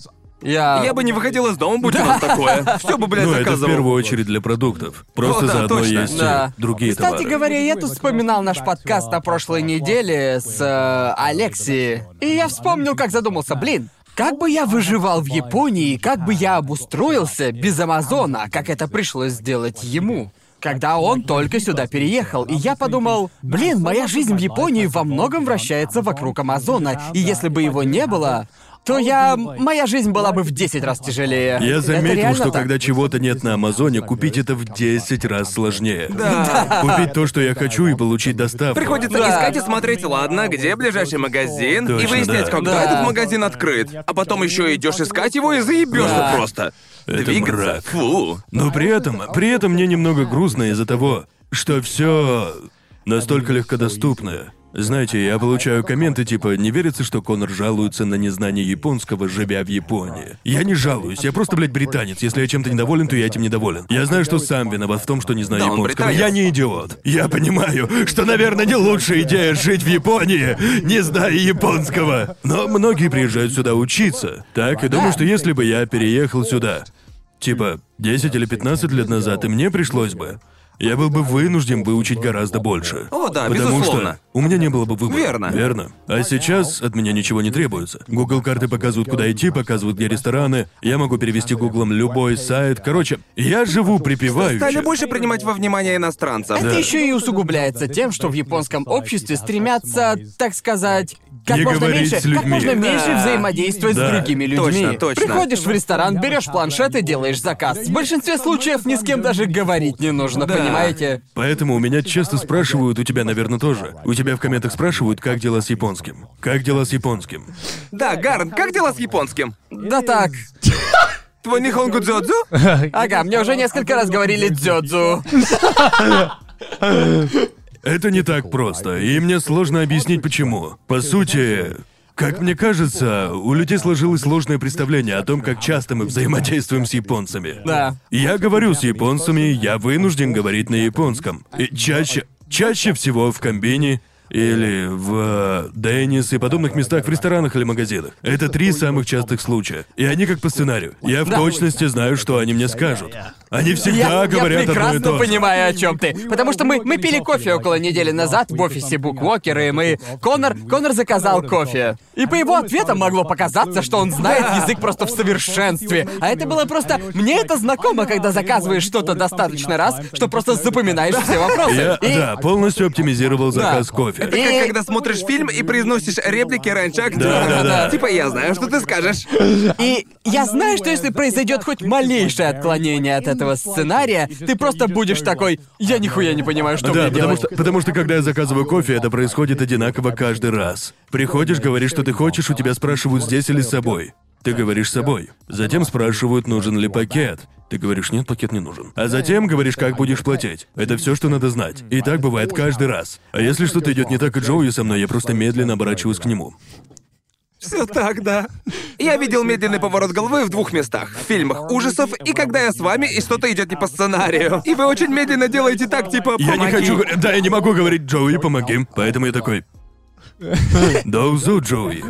я... Я бы не выходил из дома, будь у нас такое. *laughs* Все бы, блядь, Ну, это в заказывал. первую очередь для продуктов. Просто О, да, заодно точно. есть Да. э, другие Кстати товары. говоря, я тут вспоминал наш подкаст на прошлой неделе с э, Алексией, и я вспомнил, как задумался, блин, как бы я выживал в Японии, как бы я обустроился без Амазона, как это пришлось сделать ему. Когда он только сюда переехал, и я подумал, блин, моя жизнь в Японии во многом вращается вокруг Амазона, и если бы его не было, то я... моя жизнь была бы в 10 раз тяжелее. Я заметил, что так. когда чего-то нет на Амазоне, купить это в 10 раз сложнее. Да. Купить то, что я хочу, и получить доставку. Приходится Да. искать и смотреть, ладно, где ближайший магазин, и Точно, выяснять, да. когда Да. этот магазин открыт. А потом еще идешь искать его и заебешься Да. просто. Это Двигаться. мрак. Фу. Но при этом, при этом мне немного грустно из-за того, что все настолько легкодоступно. Знаете, я получаю комменты типа «Не верится, что Конор жалуется на незнание японского, живя в Японии». Я не жалуюсь, я просто, блядь, британец. Если я чем-то недоволен, то я этим недоволен. Я знаю, что сам виноват в том, что не знаю Да, он японского. Я не идиот. Я понимаю, что, наверное, не лучшая идея жить в Японии, не зная японского. Но многие приезжают сюда учиться. Так, и думаю, что если бы я переехал сюда, Типа, 10 или 15 лет назад, и мне пришлось бы. Я был бы вынужден выучить гораздо больше. О, да, Потому безусловно. что у меня не было бы выбора. Верно. Верно. А сейчас от меня ничего не требуется. Google карты показывают, куда идти, показывают, где рестораны. Я могу перевести гуглом любой сайт. Короче, я живу припевающе. Стали больше принимать во внимание иностранцев. Это еще и усугубляется тем, что в японском обществе стремятся, так сказать, как Не можно говорить меньше, с людьми. как можно меньше Да. взаимодействовать Да. с другими людьми. Точно, точно. Приходишь в ресторан, берешь планшет и делаешь заказ. В большинстве случаев ни с кем даже говорить не нужно, Да. понимаете? Поэтому у меня часто спрашивают, у тебя, наверное, тоже. У тебя в комментах спрашивают, как дела с японским. Как дела с японским? Да, Гарн, как дела с японским? Да так. Твой Нихонгу Дзёдзу? Ага, мне уже несколько раз говорили дзёдзу. *laughs* Это не так просто, и мне сложно объяснить почему. По сути, как мне кажется, у людей сложилось сложное представление о том, как часто мы взаимодействуем с японцами. Да. Я говорю с японцами, я вынужден говорить на японском. И чаще, чаще всего в комбине или в э, Деннис и подобных местах в ресторанах или магазинах. Это три самых частых случая. И они как по сценарию. Я в Да. точности знаю, что они мне скажут. Они Я, всегда я говорят одно и прекрасно то же. понимаю, о чем ты. Потому что мы, мы пили кофе около недели назад в офисе Буквокер, и мы... Конор, Конор заказал кофе. И по его ответам могло показаться, что он знает язык просто в совершенстве. А это было просто... Мне это знакомо, когда заказываешь что-то достаточно раз, что просто запоминаешь все вопросы. Я, И- да, полностью оптимизировал заказ кофе. Это как когда смотришь фильм и произносишь реплики раньше актера. Да, да, да. Типа я знаю, что ты скажешь. И я знаю, что если произойдет хоть малейшее отклонение от этого сценария, ты просто будешь такой, я нихуя не понимаю, что Да, мне потому делать. что, потому что когда я заказываю кофе, это происходит одинаково каждый раз. Приходишь, говоришь, что ты хочешь, у тебя спрашивают здесь или с собой. Ты говоришь с собой. Затем спрашивают, нужен ли пакет. Ты говоришь, нет, пакет не нужен. А затем говоришь, как будешь платить. Это все, что надо знать. И так бывает каждый раз. А если что-то идет не так и Джоуи со мной, я просто медленно оборачиваюсь к нему. Все так, да. Я видел медленный поворот головы в двух местах. В фильмах ужасов и когда я с вами, и что-то идет не по сценарию. И вы очень медленно делаете так, типа, Я не «Помоги». хочу. Да, я не могу говорить, Джоуи, помоги. Поэтому я такой. *laughs* Доузу, Джоуи.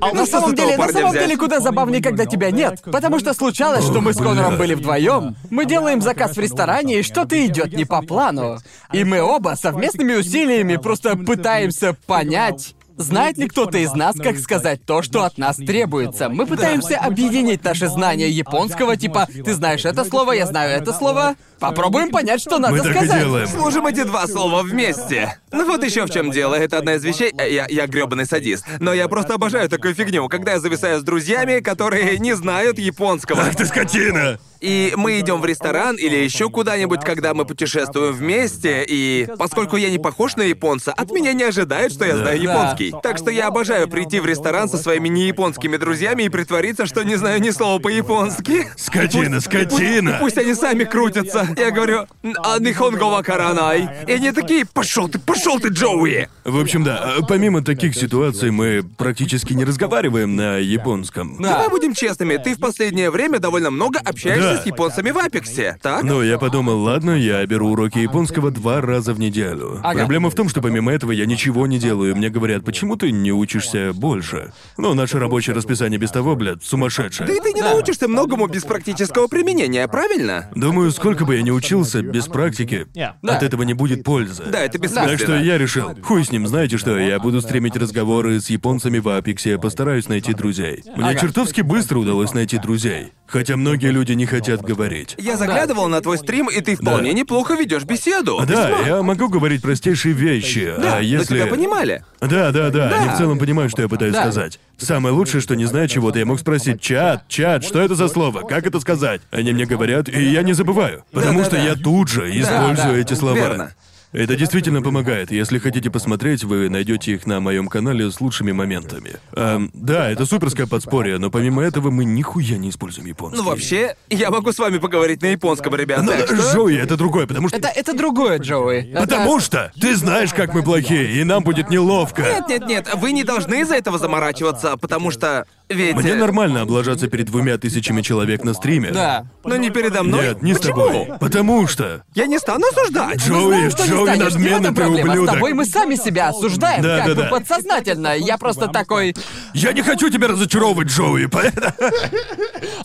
На Ну, что самом деле, на самом деле, куда забавнее, когда тебя нет. Потому что случалось, что мы с Конором были вдвоем. Мы делаем заказ в ресторане, и что-то идет не по плану. И мы оба совместными усилиями просто пытаемся понять. Знает ли кто-то из нас, как сказать то, что от нас требуется? Мы пытаемся объединить наши знания японского, типа, ты знаешь это слово, я знаю это слово. Попробуем понять, что надо Мы так и сказать. делаем. Сложим эти два слова вместе. Ну вот еще в чем дело. Это одна из вещей. э, Я, я гребаный садист. Но я просто обожаю такую фигню, когда я зависаю с друзьями, которые не знают японского. Ах ты скотина! И мы идем в ресторан или еще куда-нибудь, когда мы путешествуем вместе, и поскольку я не похож на японца, от меня не ожидают, что я знаю Да. японский. Так что я обожаю прийти в ресторан со своими неяпонскими друзьями и притвориться, что не знаю ни слова по-японски. Скотина, скотина! Пусть они сами крутятся. Я говорю, а нихонго вакаранай. И они такие, пошел ты, пошел ты, Джоуи! В общем, да, а помимо таких ситуаций мы практически не разговариваем на японском. Давай будем честными, ты в последнее время довольно много общаешься Да. с японцами в Апексе, так? Но я подумал, ладно, я беру уроки японского два раза в неделю. Ага. Проблема в том, что помимо этого я ничего не делаю. Мне говорят, почему ты не учишься больше? Ну, наше рабочее расписание без того, блядь, сумасшедшее. Да и ты не научишься многому без практического применения, правильно? Думаю, сколько бы я ни учился, без практики, от этого не будет пользы. Да, это бессмысленно. Так что я решил, хуй с ним, знаете что, я буду стримить разговоры с японцами в Апексе, постараюсь найти друзей. Мне Ага. чертовски быстро удалось найти друзей. Хотя многие люди не хотят говорить. Я заглядывал на твой стрим, и ты вполне Да. неплохо ведешь беседу. Да, я могу говорить простейшие вещи, Да, а если... тебя понимали. Да, да, да, Да. они в целом понимают, что я пытаюсь Да. сказать. Самое лучшее, что не зная чего-то, я мог спросить, чат, чат, что это за слово, как это сказать? Они мне говорят, и я не забываю, потому Да, что да, я тут же использую эти слова. верно. Это действительно помогает. Если хотите посмотреть, вы найдете их на моем канале с лучшими моментами. Эм, да, это суперское подспорье, но помимо этого мы нихуя не используем японский. Ну вообще, я могу с вами поговорить на японском, ребят. Ну, так что- Жоуи, это другое, потому что... Это, это другое, Джоуи. Это- Потому что ты знаешь, как мы плохие, и нам будет неловко. Нет, нет, нет, вы не должны из-за этого заморачиваться, потому что ведь. Мне э, нормально облажаться перед двумя тысячами человек на стриме. Да. Но не передо мной. Нет, не с Почему? тобой. Потому что... Я не стану осуждать. Джоуи, что не Джоуи станешь, не в надменный ты проблема. С ублюдок. тобой мы сами себя осуждаем, Да, как да, бы да. подсознательно. Я просто такой... Я не хочу тебя разочаровывать, Джоуи, поэтому...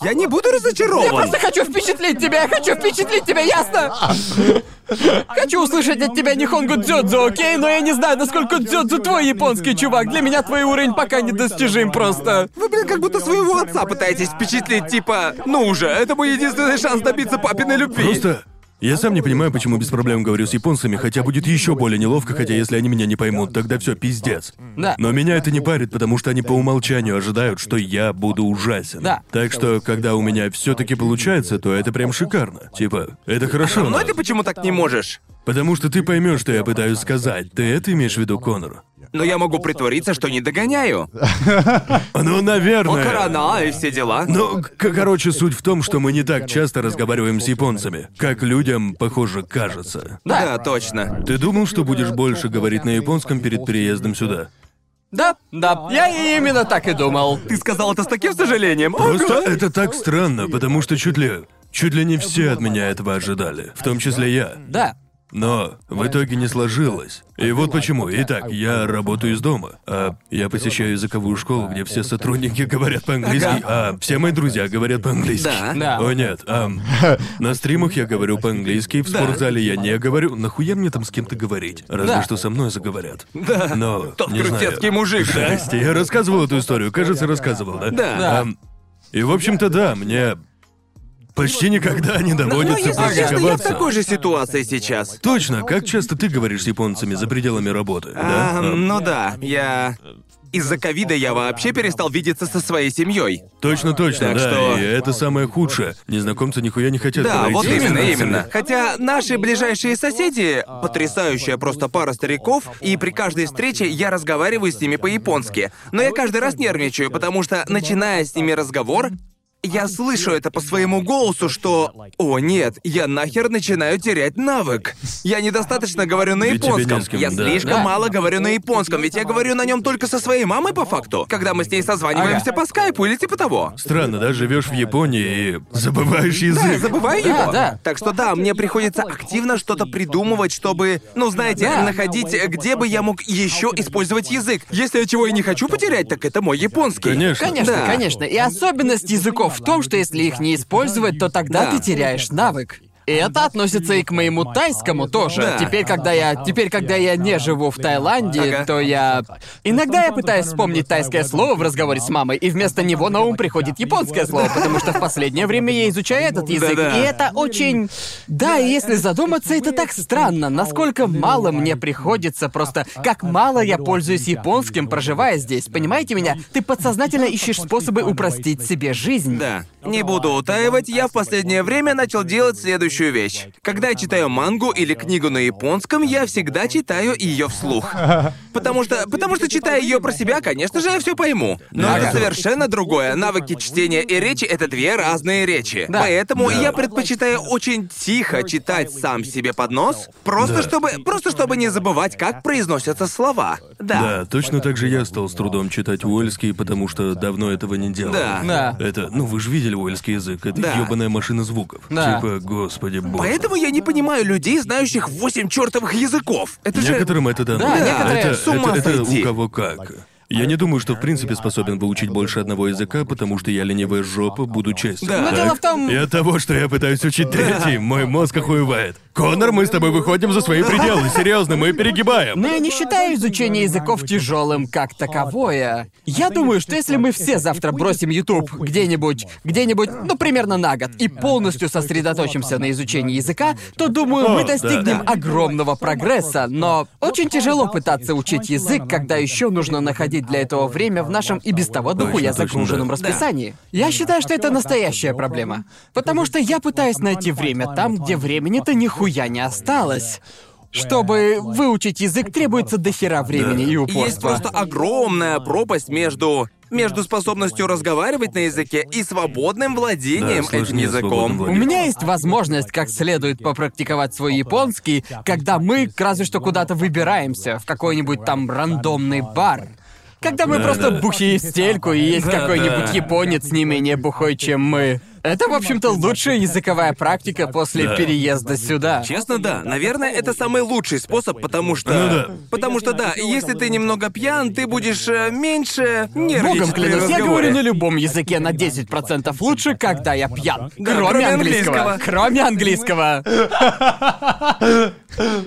Я не буду Я разочарован. просто хочу впечатлить тебя, я хочу впечатлить тебя, ясно? Хочу услышать от тебя Нихонгу Дзёдзу, окей? Но я не знаю, насколько Дзёдзу твой японский чувак. Для меня твой уровень пока недостижим просто. Вы, блин, как будто своего отца пытаетесь впечатлить, типа, ну уже, это мой единственный шанс добиться папиной любви. Просто... Я сам не понимаю, почему без проблем говорю с японцами, хотя будет еще более неловко, хотя если они меня не поймут, тогда все пиздец. Да. Но меня это не парит, потому что они по умолчанию ожидают, что я буду ужасен. Да. Так что, когда у меня все-таки получается, то это прям шикарно. Типа, это хорошо. Но но- ты почему так не можешь? Потому что ты поймешь, что я пытаюсь сказать. Ты это имеешь в виду, Конор? Но я могу притвориться, что не догоняю. *laughs* Ну, наверное. Окарана и все дела. Ну, короче, суть в том, что мы не так часто разговариваем с японцами, как людям, похоже, кажется. Да, точно. Ты думал, что будешь больше говорить на японском перед переездом сюда? Да, да, я именно так и думал. Ты сказал это с таким сожалением. Просто это так странно, потому что чуть ли... Чуть ли не все от меня этого ожидали, в том числе я. Да. Но в итоге не сложилось. И вот почему. Итак, я работаю из дома. А я посещаю языковую школу, где все сотрудники *laughs* говорят по-английски, а все мои друзья говорят по-английски. Да. Да. О нет, ам, на стримах я говорю по-английски, в Да. спортзале я не говорю. Нахуя мне там с кем-то говорить? Разве Да. что со мной заговорят. Да. Но, Тот не знаю. крутецкий мужик. Здрасте, я рассказывал эту историю, кажется, рассказывал, да? Да. Да. Ам, и, в общем-то, да, мне почти никогда не Но, но доводится если честно, я в практиковаться. такой же ситуации сейчас. Точно, как часто ты говоришь с японцами за пределами работы, да? А, Ам, ну да, я... Из-за ковида я вообще перестал видеться со своей семьей. Точно, точно, Так да. что- И это самое худшее. Незнакомцы нихуя не хотят Да, говорить вот с именно, иностранцами. именно. *laughs* Хотя наши ближайшие соседи — потрясающая просто пара стариков, и при каждой встрече я разговариваю с ними по-японски. Но я каждый раз нервничаю, потому что, начиная с ними разговор, я слышу это по своему голосу, что «О, нет, я нахер начинаю терять навык». Я недостаточно говорю на Ведь тебе не японском. с кем, я да. слишком Да. мало говорю на японском, ведь я говорю на нем только со своей мамой по факту. Когда мы с ней созваниваемся по скайпу или типа того. Странно, да, живешь в Японии и забываешь язык. Да, я забываю Да, его. да. Так что да, мне приходится активно что-то придумывать, чтобы, ну знаете, Да. находить, где бы я мог еще использовать язык. Если я чего и не хочу потерять, так это мой японский. Конечно. Конечно, Да. конечно. И особенность языков в том, что если их не использовать, то тогда Да. ты теряешь навык. И это относится и к моему тайскому тоже. Да. Теперь, когда я, теперь, когда я не живу в Таиланде, Ага. то я иногда я пытаюсь вспомнить тайское слово в разговоре с мамой, и вместо него на ум приходит японское слово, потому что в последнее время я изучаю этот язык, Да-да. и это очень, да, и если задуматься, это так странно, насколько мало мне приходится просто, как мало я пользуюсь японским, проживая здесь. Понимаете меня? Ты подсознательно ищешь способы упростить себе жизнь. Да. Не буду утаивать, я в последнее время начал делать следующую вещь. Когда я читаю мангу или книгу на японском, я всегда читаю ее вслух. *laughs* Потому что, потому что читая ее про себя, конечно же, я все пойму. Но Да. это совершенно другое. Навыки чтения и речи это две разные речи. Да. Поэтому Да. я предпочитаю очень тихо читать сам себе под нос, просто Да. чтобы, просто чтобы не забывать, как произносятся слова. Да. Да, точно так же я стал с трудом читать уэльский, потому что давно этого не делал. Да. Да. Это, ну вы же видели уэльский язык, это Да. ёбаная машина звуков. Да. Типа, господи боже. Поэтому я не понимаю людей, знающих восемь чертовых языков. Это же. Некоторым это дано. Да, некоторые это, с ума это, это сойти. у кого как. Я не думаю, что в принципе способен выучить больше одного языка, потому что я ленивая жопа, буду честен. Да. Но так? дело в том- И от того, что я пытаюсь учить третий, мой мозг охуевает. Конор, мы с тобой выходим за свои пределы, серьезно, мы перегибаем. Но я не считаю изучение языков тяжелым как таковое. Я думаю, что если мы все завтра бросим YouTube где-нибудь, где-нибудь, ну, примерно на год, и полностью сосредоточимся на изучении языка, то, думаю, мы О, да, достигнем огромного прогресса. Но очень тяжело пытаться учить язык, когда еще нужно находить для этого время в нашем и без того дохуя Точно, точно, загруженном расписании. Я считаю, что это настоящая проблема. Потому что я пытаюсь найти время там, где времени-то нихуя не осталось. Чтобы выучить язык, требуется дохера времени Да. и Есть упорства. просто огромная пропасть между между способностью разговаривать на языке и свободным владением Да, этим языком. У меня есть возможность как следует попрактиковать свой японский, когда мы разве что куда-то выбираемся, в какой-нибудь там рандомный бар. Когда мы Да, просто да. бухие стельку, и есть Да, какой-нибудь да. японец не менее бухой, чем мы. Это, в общем-то, лучшая языковая практика после Да. переезда сюда. Честно, да. Наверное, это самый лучший способ, потому что... Ну да. Потому что, да, если ты немного пьян, ты будешь э, меньше нервничать Богом при клянусь, я разговоре. говорю на любом языке на 10% лучше, когда я пьян. Да, кроме, кроме английского. английского. Кроме английского. *laughs*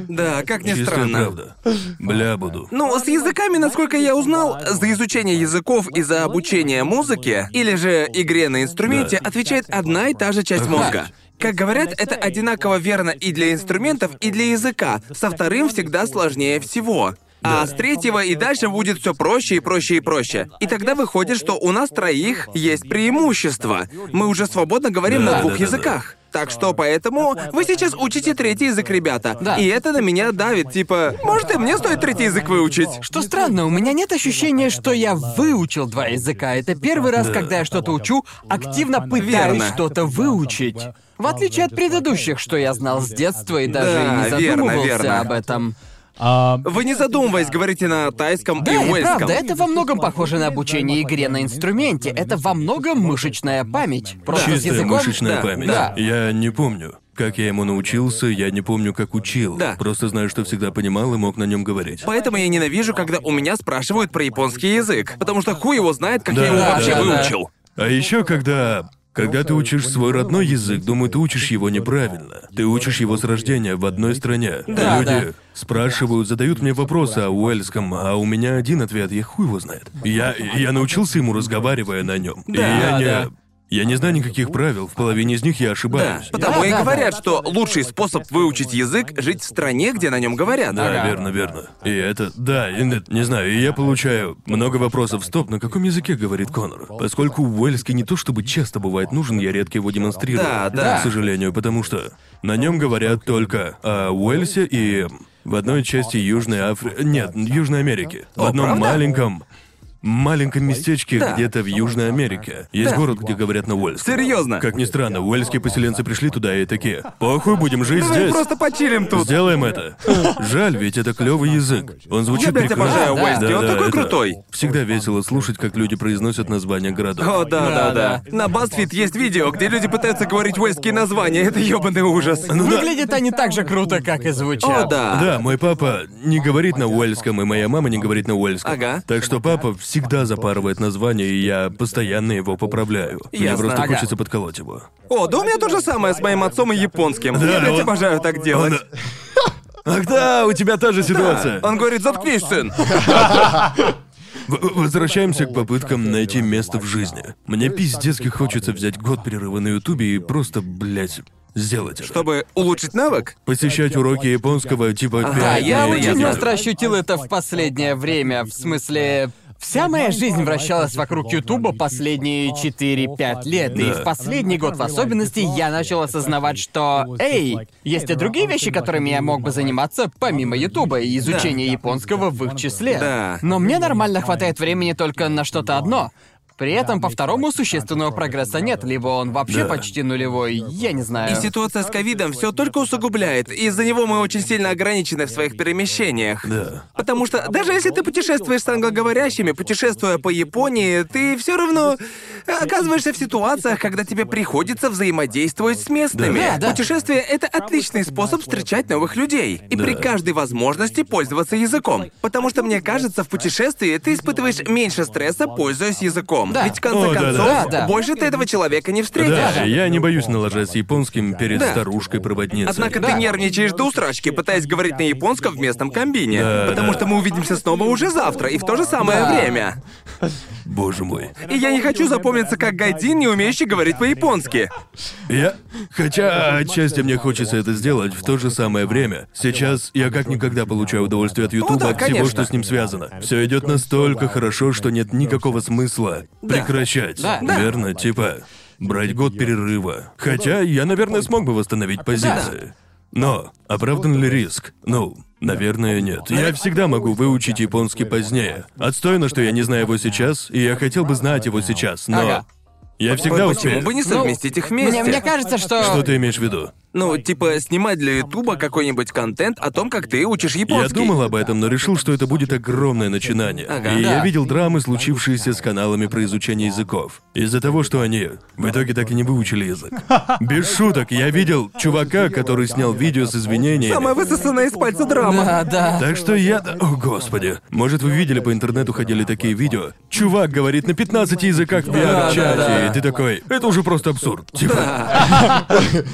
Да, как ни Чистая странно. правда. Бля буду. Ну, с языками, насколько я узнал, за изучение языков и за обучение музыке, или же игре на инструменте, Да. Отвечает одна и та же часть мозга. Как говорят, это одинаково верно и для инструментов, и для языка. Со вторым всегда сложнее всего. А с третьего и дальше будет все проще и проще и проще. И тогда выходит, что у нас троих есть преимущество. Мы уже свободно говорим Да, на двух да, да. языках. Так что поэтому вы сейчас учите третий язык, ребята. Да. И это на меня давит, типа, может и мне стоит третий язык выучить. Что странно, у меня нет ощущения, что я выучил два языка. Это первый раз, Да. когда я что-то учу, активно пытаюсь Верно. что-то выучить. В отличие от предыдущих, что я знал с детства и даже Да, и не верно, задумывался верно. об этом. Вы не задумываясь говорите на тайском Да, и уэльском. правда, это во многом похоже на обучение игре на инструменте. Это во многом мышечная память. Просто Чистая языком... мышечная Да, память. да. Я не помню. Как я ему научился, я не помню, как учил. Да. Просто знаю, что всегда понимал и мог на нем говорить. Поэтому я ненавижу, когда у меня спрашивают про японский язык. Потому что хуй его знает, как я его Да, вообще да, да. выучил. А еще когда... Когда ты учишь свой родной язык, думаю, ты учишь его неправильно. Ты учишь его с рождения в одной стране. Да, Люди да. спрашивают, задают мне вопросы о уэльском, а у меня один ответ, я хуй его знает. Я, я научился ему, разговаривая на нем. и Да, я не... да. Я не знаю никаких правил, в половине из них я Да, ошибаюсь. потому Да, и да, говорят, что лучший способ выучить язык — жить в стране, где на нем говорят. Да, Ага. верно, верно. И это, да, и не, не знаю, и я получаю много вопросов. Стоп, на каком языке говорит Конор? Поскольку уэльский не то чтобы часто бывает нужен, я редко его демонстрирую. Да, да. К сожалению, потому что на нем говорят только о Уэльсе и в одной части Южной Африки. Нет, Южной Америки. В О, одном правда? маленьком. Маленьком местечке Да. где-то в Южной Америке. Есть Да. город, где говорят на уэльском. Серьезно? Как ни странно, уэльские поселенцы пришли туда и такие. Похуй, будем жить Давай здесь. просто почилим тут. Сделаем это. Жаль, ведь это клевый язык. Он звучит Я, блядь, прекрасно. обожаю Да, Уэльский, он такой это крутой. Всегда весело слушать, как люди произносят названия городов. О, да, да, Да, да. На BuzzFeed есть видео, где люди пытаются говорить уэльские названия. Это ёбаный ужас. Ну да. Выглядят они так же круто, как и звучат. О, да. Да, мой папа не говорит на уэльском, и моя мама не говорит на уэльском. Ага. Так что папа всегда запарывает название, и я постоянно его поправляю. Мне Ясно. просто Ага. хочется подколоть его. О, да у меня то же самое с моим отцом и японским. Да, Я, блядь, он- обожаю так делать. *laughs* Ах да, у тебя та же ситуация. Он говорит, заткнись, сын. *laughs* В- Возвращаемся к попыткам найти место в жизни. Мне пиздецки хочется взять год перерыва на Ютубе и просто, блядь, сделать это. Чтобы улучшить навык? Посещать уроки японского типа Да, пять я дней в очень неделю. остро ощутил это в последнее время. В смысле, вся моя жизнь вращалась вокруг Ютуба последние 4-5 лет. И в последний год в особенности я начал осознавать, что, эй, есть и другие вещи, которыми я мог бы заниматься помимо Ютуба и изучения японского в их числе. Да. Но мне нормально хватает времени только на что-то одно. При этом по второму существенного прогресса нет, либо он вообще Да. почти нулевой, я не знаю. И ситуация с ковидом все только усугубляет. Из-за него мы очень сильно ограничены в своих перемещениях. Да. Потому что даже если ты путешествуешь с англоговорящими, путешествуя по Японии, ты все равно оказываешься в ситуациях, когда тебе приходится взаимодействовать с местными. Да, да. Путешествие это отличный способ встречать новых людей. И Да. при каждой возможности пользоваться языком. Потому что мне кажется, в путешествии ты испытываешь меньше стресса, пользуясь языком. Да. Ведь в конце О, да, да. концов, Да, да. больше ты этого человека не встретишь. Да, я не боюсь налажать с японским перед Да. старушкой-проводницей. Однако Да. ты нервничаешь до усрачки, пытаясь говорить на японском в местном комбине. Да, потому да. что мы увидимся снова уже завтра и в то же самое Да. время. *laughs* Боже мой. И я не хочу запомниться как гайдин, не умеющий говорить по-японски. Я... Хотя отчасти мне хочется это сделать в то же самое время. Сейчас я как никогда получаю удовольствие от Ютуба, да, от всего, конечно. что с ним связано. Все идет настолько хорошо, что нет никакого смысла прекращать. Да. Да. Верно? Типа, брать год перерыва. Хотя я, наверное, смог бы восстановить позиции. Но оправдан ли риск? Ну, наверное, нет. Я всегда могу выучить японский позднее. Отстойно, что я не знаю его сейчас, и я хотел бы знать его сейчас, но... Ага. Я всегда Почему успею. бы не совместить их вместе? Мне, мне кажется, что... Что ты имеешь в виду? Ну, типа, снимать для Ютуба какой-нибудь контент о том, как ты учишь Я японский. думал об этом, но решил, что это будет огромное начинание. Ага. И Да. я видел драмы, случившиеся с каналами про изучение языков. Из-за того, что они в итоге так и не выучили язык. *laughs* Без шуток, я видел чувака, который снял видео с извинениями. Самая высосанная из пальца драма. Да, да. Так что я... О, господи. Может, вы видели по интернету ходили такие видео? Чувак говорит на 15 языках в VR-чате, да, да. и ты такой, это уже просто абсурд. Типа.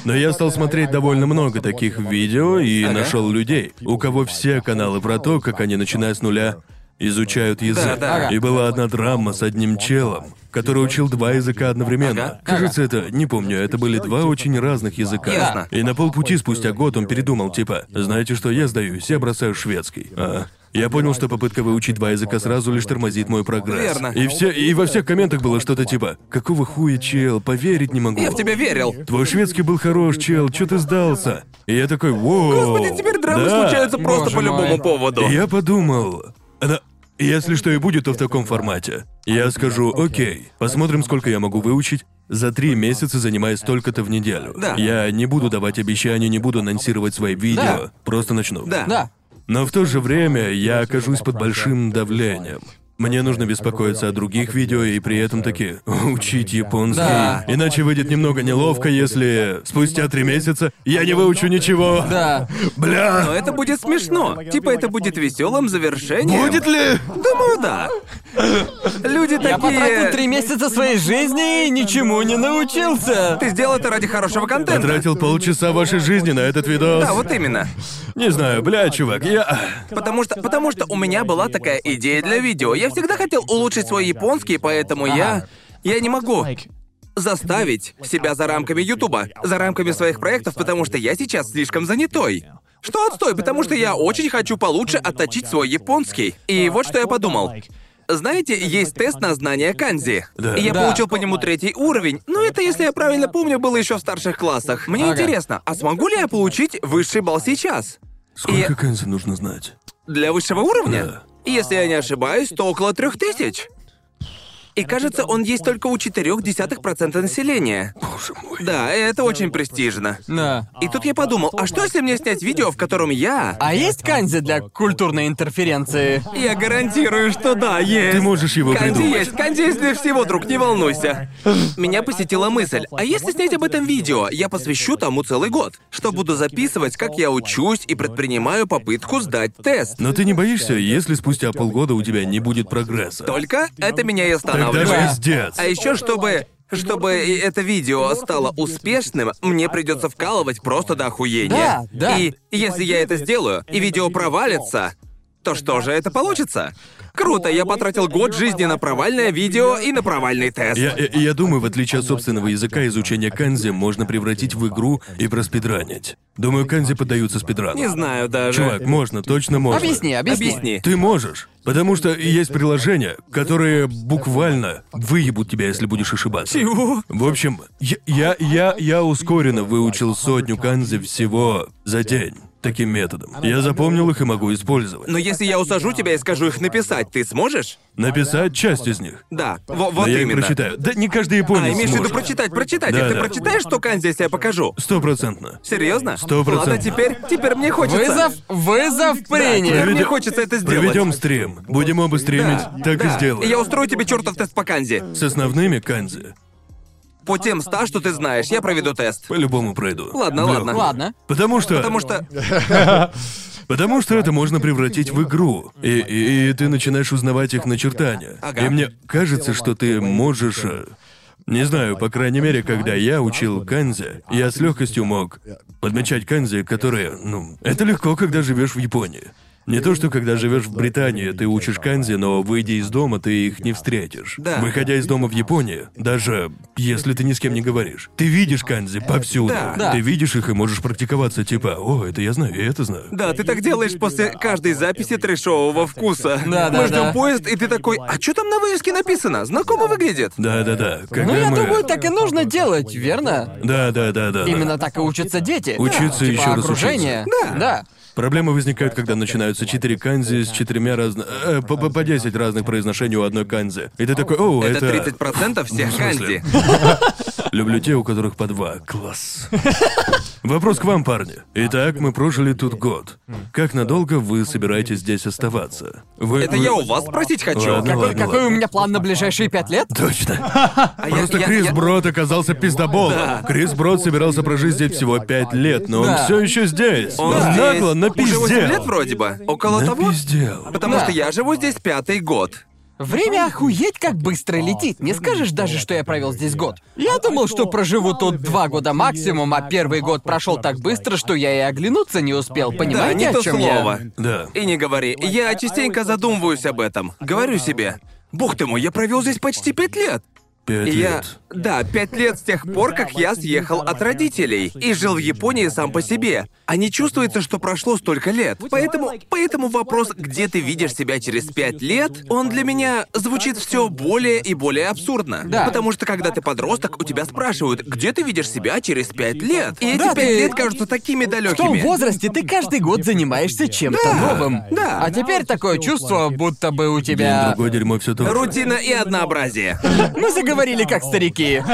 Но я стал смотреть довольно много таких видео и нашел людей, у кого все каналы про то, как они, начиная с нуля, изучают язык. Да, да. И была одна драма с одним челом, который учил два языка одновременно. Ага. Кажется, это, не помню, это были два очень разных языка. Ясно. И на полпути спустя год он передумал, типа, знаете что, я сдаюсь, я бросаю шведский. А. Я понял, что попытка выучить два языка сразу лишь тормозит мой прогресс. Верно. И все, и во всех комментах было что-то типа, какого хуя, чел, поверить не могу. Я в тебя верил. Твой шведский был хорош, чел, чё ты сдался? И я такой, воу. Господи, теперь драмы да. случаются просто Боже по любому мой. поводу. И я подумал, она... Если что и будет, то в таком формате. Я скажу, окей, посмотрим, сколько я могу выучить. За три месяца занимаясь столько-то в неделю. Да. Я не буду давать обещания, не буду анонсировать свои видео. Да. Просто начну. Да. Да. Но в то же время я окажусь под большим давлением. Мне нужно беспокоиться о других видео и при этом таки учить японский. Да. Иначе выйдет немного неловко, если спустя три месяца я не выучу ничего. Да. Бля. Но это будет смешно. Типа это будет веселым завершением. Будет ли? Думаю, да. Люди Я потратил такие. три месяца своей жизни и ничему не научился. Ты сделал это ради хорошего контента. Потратил полчаса вашей жизни на этот видос. Да, вот именно. Не знаю, бля, чувак, я... Потому что, потому что у меня была такая идея для видео. Я всегда хотел улучшить свой японский, поэтому я... Я не могу заставить себя за рамками Ютуба, за рамками своих проектов, потому что я сейчас слишком занятой. Что отстой, потому что я очень хочу получше отточить свой японский. И вот что я подумал. Знаете, есть тест на знание канзи. Да. И я Да. получил по нему третий уровень. Но это, если я правильно помню, было еще в старших классах. Мне Ага. интересно, а смогу ли я получить высший балл сейчас? Сколько И- канзи нужно знать? Для высшего уровня? Да. Если я не ошибаюсь, то около трех тысяч. И кажется, он есть только у 0,4% населения. Боже мой. Да, это очень престижно. Да. И тут я подумал, а что если мне снять видео, в котором я... А есть канзи для культурной интерференции? Я гарантирую, что да, есть. Ты можешь его Канди придумать. есть, канди есть для всего, друг, не волнуйся. Меня посетила мысль, а если снять об этом видео, я посвящу тому целый год, что буду записывать, как я учусь и предпринимаю попытку сдать тест. Но ты не боишься, если спустя полгода у тебя не будет прогресса? Только это меня и Тогда останавливает. пиздец. А еще чтобы... Чтобы и это видео стало успешным, мне придется вкалывать просто до охуения. Да, да. И если я это сделаю, и видео провалится, то что же это получится? Круто, я потратил год жизни на провальное видео и на провальный тест. Я, я, я думаю, в отличие от собственного языка, изучение канзи можно превратить в игру и проспидранить. Думаю, канзи поддаются спидрану. Не знаю даже. Чувак, можно, точно можно. Объясни, объясни. Объясни. Ты можешь. Потому что есть приложения, которые буквально выебут тебя, если будешь ошибаться. Чего? В общем, я, я, я, я ускоренно выучил сотню канзи всего за день. Таким методом. Я запомнил их и могу использовать. Но если я усажу тебя и скажу их написать, ты сможешь? Написать часть из них. Да, во- Но вот я их именно. прочитаю. Да не каждый японец А, имеешь в виду сможет. прочитать, прочитать. Да, а ты да. прочитаешь, что канзи, если я покажу? Стопроцентно. Серьезно? Сто процентов. Ладно, теперь, теперь мне хочется. Вызов, вызов принят. Теперь мне Проведем- хочется это сделать. Проведем стрим. Будем оба стримить, так Да. и сделаем. Я устрою тебе чертов тест по канзи. С основными канзи. По тем ста, что ты знаешь, я проведу тест. По-любому пройду. Ладно, Лёг. ладно. Ладно. Потому что... Потому что... *laughs* Потому что это можно превратить в игру. И, и- и ты начинаешь узнавать их начертания. Ага. И мне кажется, что ты можешь. э, Не знаю, по крайней мере, когда я учил канзи, я с легкостью мог подмечать канзи, которые, ну, это легко, когда живешь в Японии. Не то, что когда живешь в Британии, ты учишь канзи, но выйдя из дома, ты их не встретишь. Да. Выходя из дома в Японии, даже если ты ни с кем не говоришь, ты видишь канзи повсюду. Да. Да. Ты видишь их и можешь практиковаться, типа, о, это я знаю, и это знаю. Да, ты так делаешь после каждой записи трэшового вкуса. Да, да, Мы ждем да. поезд, и ты такой, а что там на вывеске написано? Знакомо выглядит? Да-да-да. Когда Ну, я мы... думаю, так и нужно делать, верно? Да-да-да-да. Именно так и учатся дети. Учиться типа ещё раз окружение. учиться. Да. Да. Проблемы возникают, когда начинаются четыре канзи с четырьмя разных... Э, по, 10 разных произношений у одной канзи. И ты такой, о, Это это... 30% *laughs* всех канзи. *laughs* Люблю те, у которых по два. Класс. Вопрос к вам, парни. Итак, мы прожили тут год. Как надолго вы собираетесь здесь оставаться? Вы... Это вы- я у вас спросить хочу. Ладно, Какой, ладно, какой у ладно. меня план на ближайшие пять лет? Точно. *laughs* А Просто я- Крис я- Брод оказался пиздоболом. Крис Брод собирался прожить здесь всего пять лет, но он Да. все еще здесь. Он Он здесь нагло Уже 8 напиздел. лет вроде бы. Около того. Напиздел. Потому Да. что я живу здесь пятый год. Время охуеть как быстро летит. Не скажешь даже, что я провел здесь год. Я думал, что проживу тут два года максимум, а первый год прошел так быстро, что я и оглянуться не успел. Да, Понимаете, не о то чем слово. я? Да. И не говори. Я частенько задумываюсь об этом. Говорю себе. Бог ты мой, я провел здесь почти пять лет. Пять И я... лет. Да, пять лет с тех пор, как я съехал от родителей и жил в Японии сам по себе. А не чувствуется, что прошло столько лет. Поэтому, поэтому вопрос, где ты видишь себя через пять лет, он для меня звучит все более и более абсурдно. Да. Потому что когда ты подросток, у тебя спрашивают, где ты видишь себя через пять лет. И эти Да, пять ты- лет кажутся такими В том далекими. возрасте ты каждый год занимаешься чем-то новым. да. А теперь такое чувство, будто бы у День тебя... другой дерьмо все то. Рутина и однообразие. Мы заговорили как старики. *laughs*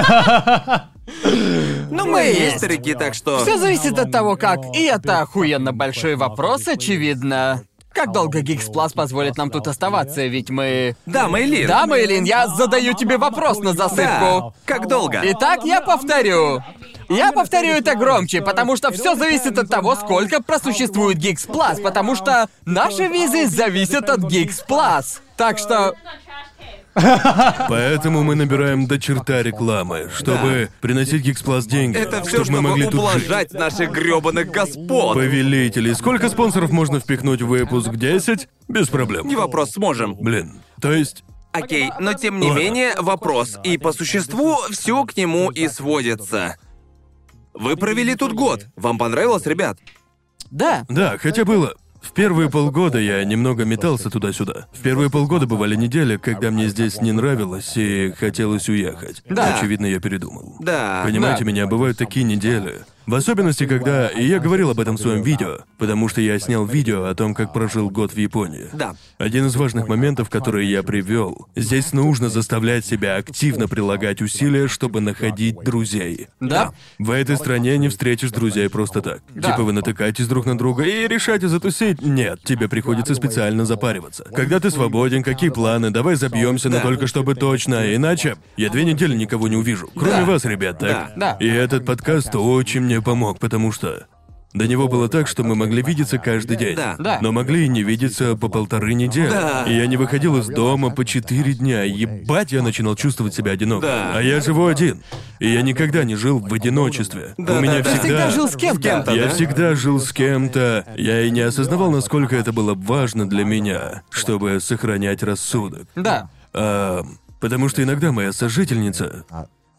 Ну, мы и есть старики, так что... Все зависит от того, как. И это охуенно большой вопрос, очевидно. Как долго Geeks Plus позволит нам тут оставаться, ведь мы... Да, Мэйлин. Да, Мэйлин, я задаю тебе вопрос на Да. засыпку. Как долго? Итак, я повторю. Я повторю это громче, потому что все зависит от того, сколько просуществует Geeks Plus, потому что наши визы зависят от Geeks Plus. Так что Поэтому мы набираем до черта рекламы, чтобы приносить Geeks деньги. Это все, чтобы мы могли тут жить. ублажать наших грёбаных господ. Повелители, сколько спонсоров можно впихнуть в выпуск 10? Без проблем. Не вопрос, сможем. Блин, то есть... Окей, но тем не Ладно. менее, вопрос. И по существу все к нему и сводится. Вы провели тут год. Вам понравилось, ребят? да. Да, хотя было... В первые полгода я немного метался туда-сюда. В первые полгода бывали недели, когда мне здесь не нравилось и хотелось уехать. Да. Очевидно, я передумал. Да. Понимаете Да. меня, бывают такие недели. В особенности, когда... И я говорил об этом в своем видео, потому что я снял видео о том, как прожил год в Японии. Да. Один из важных моментов, которые я привел, здесь нужно заставлять себя активно прилагать усилия, чтобы находить друзей. Да? В этой стране не встретишь друзей просто так. Да. Типа вы натыкаетесь друг на друга и решаете затусить. Нет, тебе приходится специально запариваться. Когда ты свободен, какие планы, давай забьемся, но Да. только чтобы точно, иначе я две недели никого не увижу. Кроме Да. вас, ребят, так? Да. И этот подкаст очень мне помог, потому что до него было так, что мы могли видеться каждый день. Да. Да. Но могли и не видеться по полторы недели. Да. И я не выходил из дома по четыре дня. Ебать, я начинал чувствовать себя одиноко. Да. А я живу один. И я никогда не жил в одиночестве. Да, У меня да, да. Ты всегда... всегда жил с кем-то. Я да? всегда жил с кем-то. Я и не осознавал, насколько это было важно для меня, чтобы сохранять рассудок. Да. А, потому что иногда моя сожительница...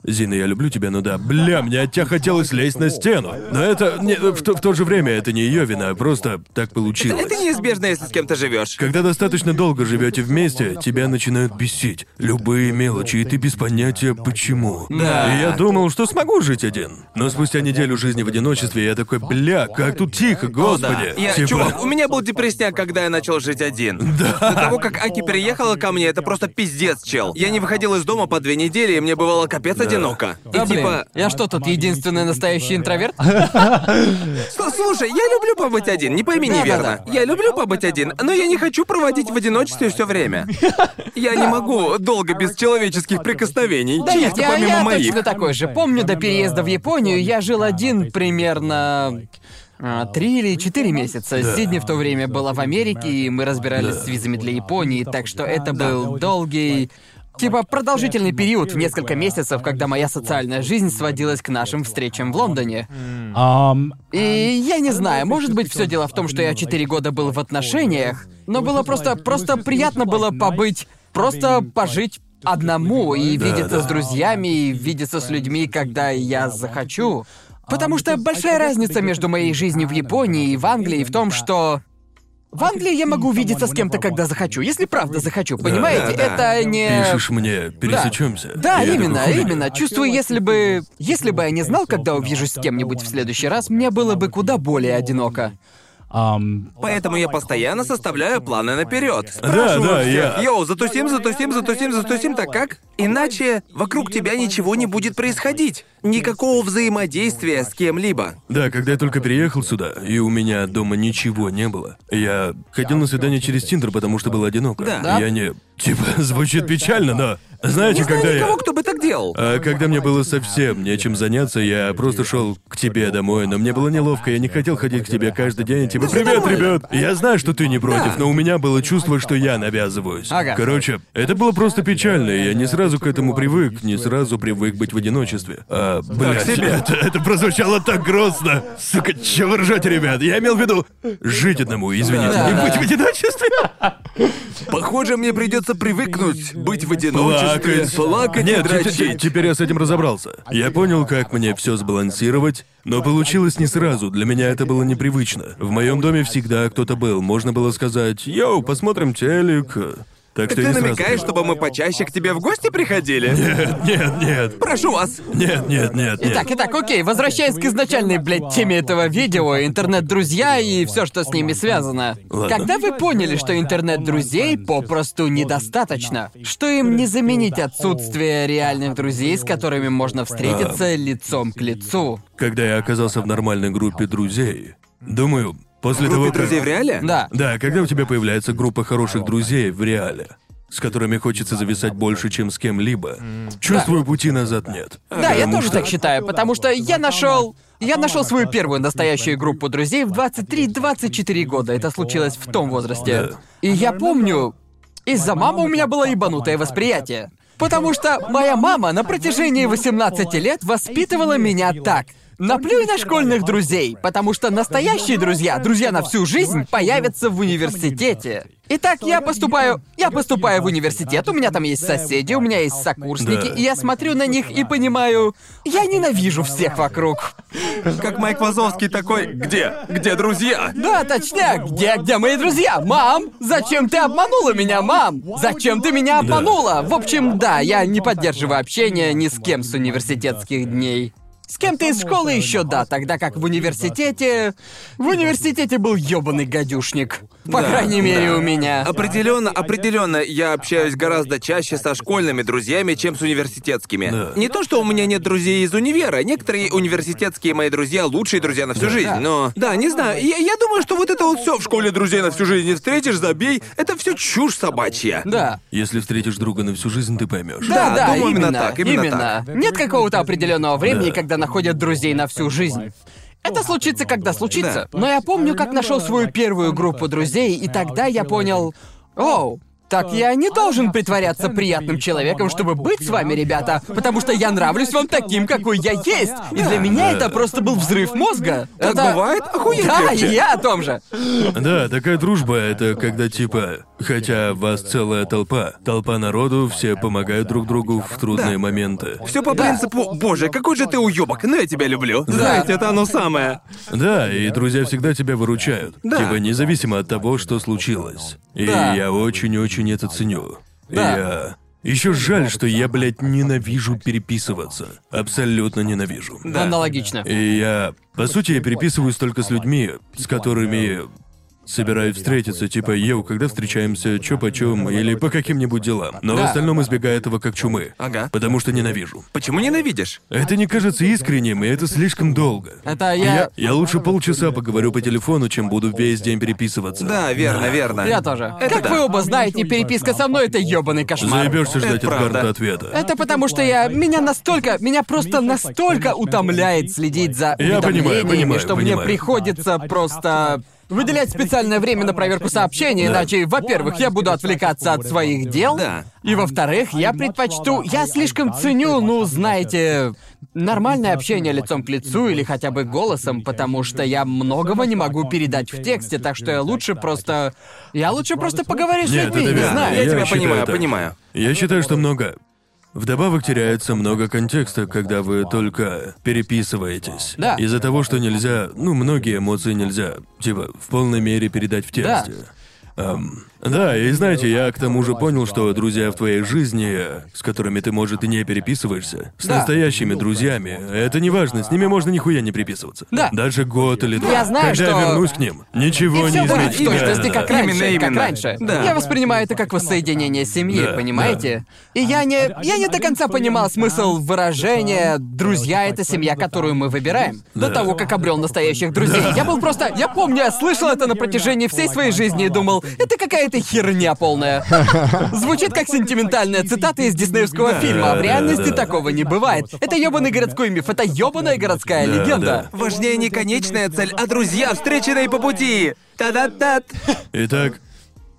Зина, я люблю тебя, но да, бля, мне от тебя хотелось лезть на стену. Но это... Не, в, то, в то же время это не ее вина, просто так получилось. Это неизбежно, если с кем-то живешь. Когда достаточно долго живете вместе, тебя начинают бесить. Любые мелочи, и ты без понятия почему. Да. И я думал, что смогу жить один. Но спустя неделю жизни в одиночестве я такой, бля, как тут тихо, О, да. господи. Я, Типа, Чувак, у меня был депрессняк, когда я начал жить один. До того, как Аки переехала ко мне, это просто пиздец, чел. Я не выходил из дома по две недели, и мне бывало капец одиноко. Да, и блин. типа... Я что, тут единственный настоящий интроверт? *laughs* «С- Слушай, я люблю побыть один, не пойми Да-да-да. неверно. Я люблю побыть один, но я не хочу проводить в одиночестве все время. Я не могу долго без человеческих прикосновений, Да нет, я, помимо я моих. точно такой же. Помню, до переезда в Японию я жил один примерно... а, Три или четыре месяца. Сидни в то время была в Америке, и мы разбирались с визами для Японии, так что это был долгий... Типа продолжительный период в несколько месяцев, когда моя социальная жизнь сводилась к нашим встречам в Лондоне. И я не знаю, может быть, все дело в том, что я четыре года был в отношениях, но было просто, просто приятно было побыть, просто пожить одному и видеться с друзьями, и видеться с людьми, когда я захочу. Потому что большая разница между моей жизнью в Японии и в Англии в том, что в Англии я могу видеться с кем-то, когда захочу, если правда захочу, понимаете? да, да. Это не... Пишешь мне, пересечемся. Да, я именно, такой, именно. Чувствую, если бы... Если бы я не знал, когда увижусь с кем-нибудь в следующий раз, мне было бы куда более одиноко. Um, Поэтому я постоянно составляю планы наперед. Да, Спрашиваю да, всех, я- Йоу, затусим, затусим, затусим, затусим, так как? Иначе вокруг тебя ничего не будет происходить. Никакого взаимодействия с кем-либо. Да, когда я только переехал сюда, и у меня дома ничего не было, я ходил на свидание через Тиндер, потому что было одиноко. Да. Да. Я не... Типа, *laughs* звучит печально, но... Знаете, Не знаю когда никого, я... кто бы так делал. А когда мне было совсем нечем заняться, я просто шел к тебе домой, но мне было неловко, я не хотел ходить к тебе каждый день, типа, всё привет, ребят. Я знаю, что ты не против, Да. но у меня было чувство, что я навязываюсь. Ага. Короче, это было просто печально, и я не сразу к этому привык, не сразу привык быть в одиночестве. А, блядь, себе. это, это прозвучало так грозно. Сука, чего вы ржете, ребят? Я имел в виду жить одному, извините, Да, не да. быть в одиночестве. Похоже, мне придется привыкнуть быть в одиночестве, Плакать. плакать и Нет, те- дрочить. теперь я с этим разобрался. Я понял, как мне все сбалансировать, но получилось не сразу. Для меня это было непривычно. В моем доме всегда кто-то был. Можно было сказать: "Йоу, посмотрим телек". Так Так что ты сразу намекаешь, чтобы мы почаще к тебе в гости приходили? Нет, нет, нет. Прошу вас. Нет, нет, нет, нет. Итак, итак, окей, возвращаясь к изначальной, блядь, теме этого видео, интернет-друзья и все, что с ними связано. Ладно. Когда вы поняли, что интернет-друзей попросту недостаточно, что им не заменить отсутствие реальных друзей, с которыми можно встретиться лицом к лицу? Когда я оказался в нормальной группе друзей, думаю, после того, как... друзей в реале? Да. Да, когда у тебя появляется группа хороших друзей в реале, с которыми хочется зависать больше, чем с кем-либо, чувствую, пути назад нет. Да, я Потому тоже что- так считаю, потому что я нашел. Я нашел свою первую настоящую группу друзей в 23-24 года. Это случилось в том возрасте. Да. И я помню, из-за мамы у меня было ебанутое восприятие. Потому что моя мама на протяжении 18 лет воспитывала меня так. Наплюй на школьных друзей, потому что настоящие друзья, друзья на всю жизнь, появятся в университете. Итак, я поступаю, я поступаю в университет, у меня там есть соседи, у меня есть сокурсники, Да. и я смотрю на них и понимаю, я ненавижу всех вокруг. Как Майк Вазовский такой, где? Где друзья? Да, точняк, где, где мои друзья? Мам, зачем ты обманула меня, мам? Зачем ты меня обманула? В общем, да, я не поддерживаю общение ни с кем с университетских дней. С кем-то из школы еще да, тогда как в университете... В университете был ёбаный гадюшник. По Да, крайней мере, да. у меня. Определенно, определенно, я общаюсь гораздо чаще со школьными друзьями, чем с университетскими. Да. Не то, что у меня нет друзей из универа, некоторые университетские мои друзья лучшие друзья на всю жизнь, но да, не знаю, я, я думаю, что вот это вот все в школе друзей на всю жизнь не встретишь, забей, это все чушь собачья. Да. Если встретишь друга на всю жизнь, ты поймешь. Да, Да, да, думаю, именно именно, так, именно так. Нет какого-то определенного времени, Да. когда находят друзей на всю жизнь. Это случится, когда случится. Но я помню, как нашел свою первую группу друзей, и тогда я понял, оу, так я не должен притворяться приятным человеком, чтобы быть с вами, ребята, потому что я нравлюсь вам таким, какой я есть. И для меня это просто был взрыв мозга. Так это бывает? Охуеть Да, я о том же. Да, такая дружба — это когда типа, хотя вас целая толпа, толпа народу, все помогают друг другу в трудные моменты. Все по принципу, боже, какой же ты уебок, но я тебя люблю. Знаете, это оно самое. Да, и друзья всегда тебя выручают. Да. Типа независимо от того, что случилось. И Да. я очень-очень это ценю. Да. Я... Еще жаль, что я, блядь, ненавижу переписываться. Абсолютно ненавижу. Да. Аналогично. И я, по сути, я переписываюсь только с людьми, с которыми собираюсь встретиться, типа, йоу, когда встречаемся, чё почем, или по каким-нибудь делам. Но в Да. остальном избегаю этого как чумы. Ага. Потому что ненавижу. Почему ненавидишь? Это не кажется искренним, и это слишком долго. Это Я, я... я лучше полчаса поговорю по телефону, чем буду весь день переписываться. Да, верно, верно. Я тоже. Это как да. вы оба знаете, переписка со мной это ёбаный кошмар. Заебешься ждать Это от правда. карты ответа. Это потому что я... Меня настолько... Меня просто настолько утомляет следить за Я понимаю, уведомлениями, понимаю, что мне понимаю. приходится просто... Выделять специальное время на проверку сообщений, иначе, во-первых, я буду отвлекаться от своих дел, Да. и во-вторых, я предпочту... Я слишком ценю, ну, знаете, нормальное общение лицом к лицу или хотя бы голосом, потому что я многого не могу передать в тексте, так что я лучше просто... Я лучше просто поговорю с Нет, людьми, это не верно. знаю. Я тебя считаю понимаю, так. понимаю. Я считаю, что много. Вдобавок теряется много контекста, когда вы только переписываетесь. Да. Из-за того, что нельзя, ну, многие эмоции нельзя, типа, в полной мере передать в Да. Эм, да, и знаете, я к тому же понял, что друзья в твоей жизни, с которыми ты, может, и не переписываешься, с Да. настоящими друзьями, это не важно, с ними можно нихуя не переписываться. Да. Даже год или два. Я знаю, Когда что- я вернусь к ним, ничего И не все будет изменится. в точности, Да, как да. раньше, Именно, как именно. раньше. Да. Я воспринимаю это как воссоединение семьи, Да, понимаете? И я не, я не до конца понимал смысл выражения «друзья — это семья, которую мы выбираем». До Да. того, как обрел настоящих друзей. Я был просто... Я помню, я слышал это на протяжении всей своей жизни и думал, *laughs* это какая-то херня полная. *laughs* Звучит как сентиментальная цитата из диснеевского фильма, а в реальности такого не бывает. Это ёбаный городской миф, это ёбаная городская Да, легенда. Важнее не конечная цель, а друзья, встреченные по пути. Та-да-та. Итак,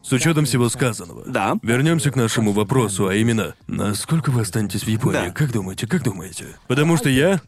с учетом всего сказанного, Да. вернемся к нашему вопросу, а именно, насколько вы останетесь в Японии? Да. Как думаете, как думаете? Потому что я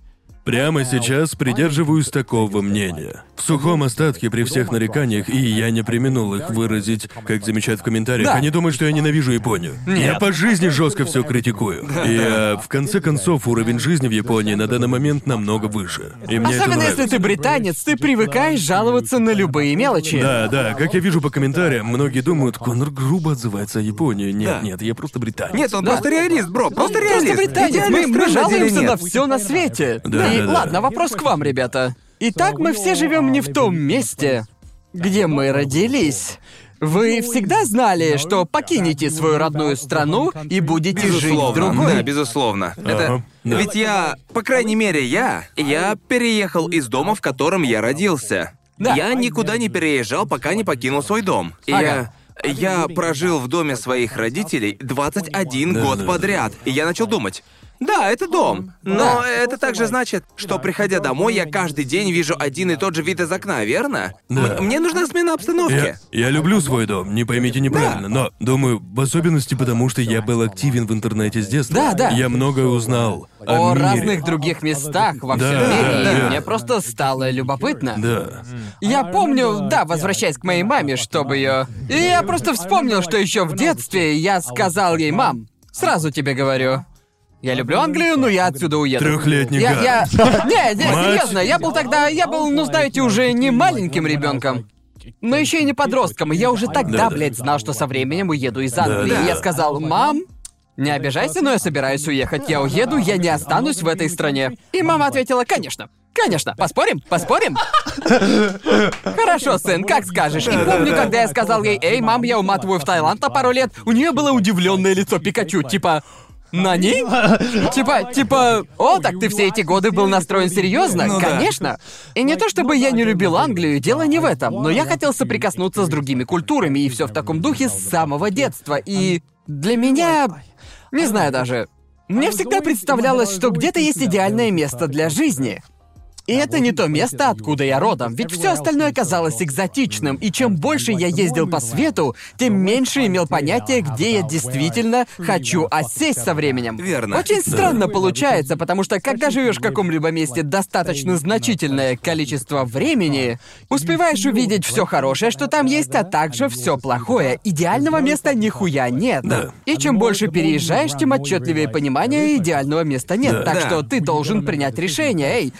прямо сейчас придерживаюсь такого мнения. В сухом остатке при всех нареканиях, и я не применул их выразить, как замечают в комментариях, Да. они думают, что я ненавижу Японию. Я по жизни жестко все критикую. И а, в конце концов уровень жизни в Японии на данный момент намного выше. И мне это Особенно нравится. если ты британец, ты привыкаешь жаловаться на любые мелочи. Да, да, как я вижу по комментариям, многие думают, Конор грубо отзывается о Японии. Нет, Да. нет, я просто британец. Нет, он просто реалист, бро, просто Просто реалист. британец, Идеальных мы, мы жалуемся нет. на все на свете. Да, И ладно, вопрос к вам, ребята. Итак, мы все живем не в том месте, где мы родились. Вы всегда знали, что покинете свою родную страну и будете жить в Безусловно, другой? да, безусловно. Это... Да. Ведь я, по крайней мере, я, я переехал из дома, в котором я родился. Да. Я никуда не переезжал, пока не покинул свой дом. И Ага. я... Я прожил в доме своих родителей 21 Да, год да, да. подряд. И я начал думать. Да, это дом. Но это также значит, что приходя домой, я каждый день вижу один и тот же вид из окна, верно? Да. М- Мне нужна смена обстановки. Я, я люблю свой дом, не поймите неправильно, но думаю, в особенности потому, что я был активен в интернете с детства. Да, да. Я многое узнал о, О мире. разных других местах во всем Да, мире, и да. мне просто стало любопытно. Да. Я помню, да, возвращаясь к моей маме, чтобы ее. И я просто вспомнил, что еще в детстве я сказал ей, мам, сразу тебе говорю. Я люблю Англию, но я отсюда уеду. Трехлетний Я, гад. я... *laughs* Не, не, серьезно, я был тогда, я был, ну знаете, уже не маленьким ребенком. Но еще и не подростком, и я уже тогда, Да-да. блядь, знал, что со временем уеду из Англии. Да-да. И я сказал, мам, Не обижайся, но я собираюсь уехать. Я уеду, я не останусь в этой стране. И мама ответила, конечно. Конечно. Поспорим? Поспорим? *laughs* Хорошо, сын, как скажешь. И помню, когда я сказал ей, эй, мам, я уматываю в Таиланд на пару лет, у нее было удивленное лицо Пикачу, типа, на ней? Типа, типа, о, так ты все эти годы был настроен серьезно? Ну да. Конечно. И не то чтобы я не любил Англию, дело не в этом, но я хотел соприкоснуться с другими культурами и все в таком духе с самого детства. И для меня, не знаю даже, мне всегда представлялось, что где-то есть идеальное место для жизни. И это не то место, откуда я родом, ведь все остальное казалось экзотичным, и чем больше я ездил по свету, тем меньше имел понятия, где я действительно хочу осесть со временем. Верно. Очень странно получается, потому что когда живешь в каком-либо месте достаточно значительное количество времени, успеваешь увидеть все хорошее, что там есть, а также все плохое. Идеального места нихуя нет. Да. И чем больше переезжаешь, тем отчетливее понимание идеального места нет. Да. Так Да. что ты должен принять решение. Эй,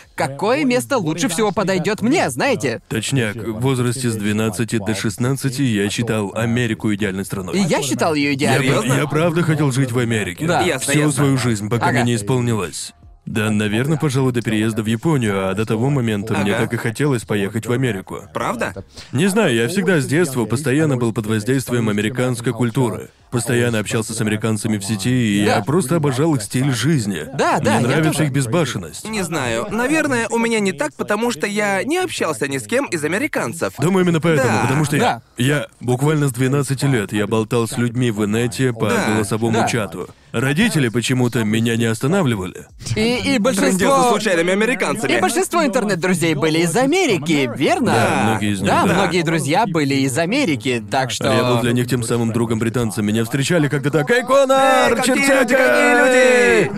какое место лучше всего подойдет мне, знаете? Точняк, в возрасте с 12 до 16 я считал Америку идеальной страной. И я считал ее Я, идеальной. Серьёзно? я правда хотел жить в Америке. Да. Ясно, Всю ясно. свою жизнь, пока Ага. мне не исполнилось. Да, наверное, пожалуй, до переезда в Японию, а до того момента мне Ага. так и хотелось поехать в Америку. Правда? Не знаю, я всегда с детства постоянно был под воздействием американской культуры. Постоянно общался с американцами в сети, и Да. я просто обожал их стиль жизни. Да, да, Мне я нравится тоже. их безбашенность. Не знаю. Наверное, у меня не так, потому что я не общался ни с кем из американцев. Думаю, именно поэтому, Да. потому что я, Да. я буквально с 12 лет я болтал с людьми в инете по Да, голосовому да. чату. Родители почему-то меня не останавливали. И, и большинство... случайными американцами. И большинство интернет-друзей были из Америки, верно? Да. Многие из них, Да, да. многие друзья были из Америки, так что... Я был для них тем самым другом британцем. Меня встречали когда так «Эй, Конор! Эй, какие чертяка! люди,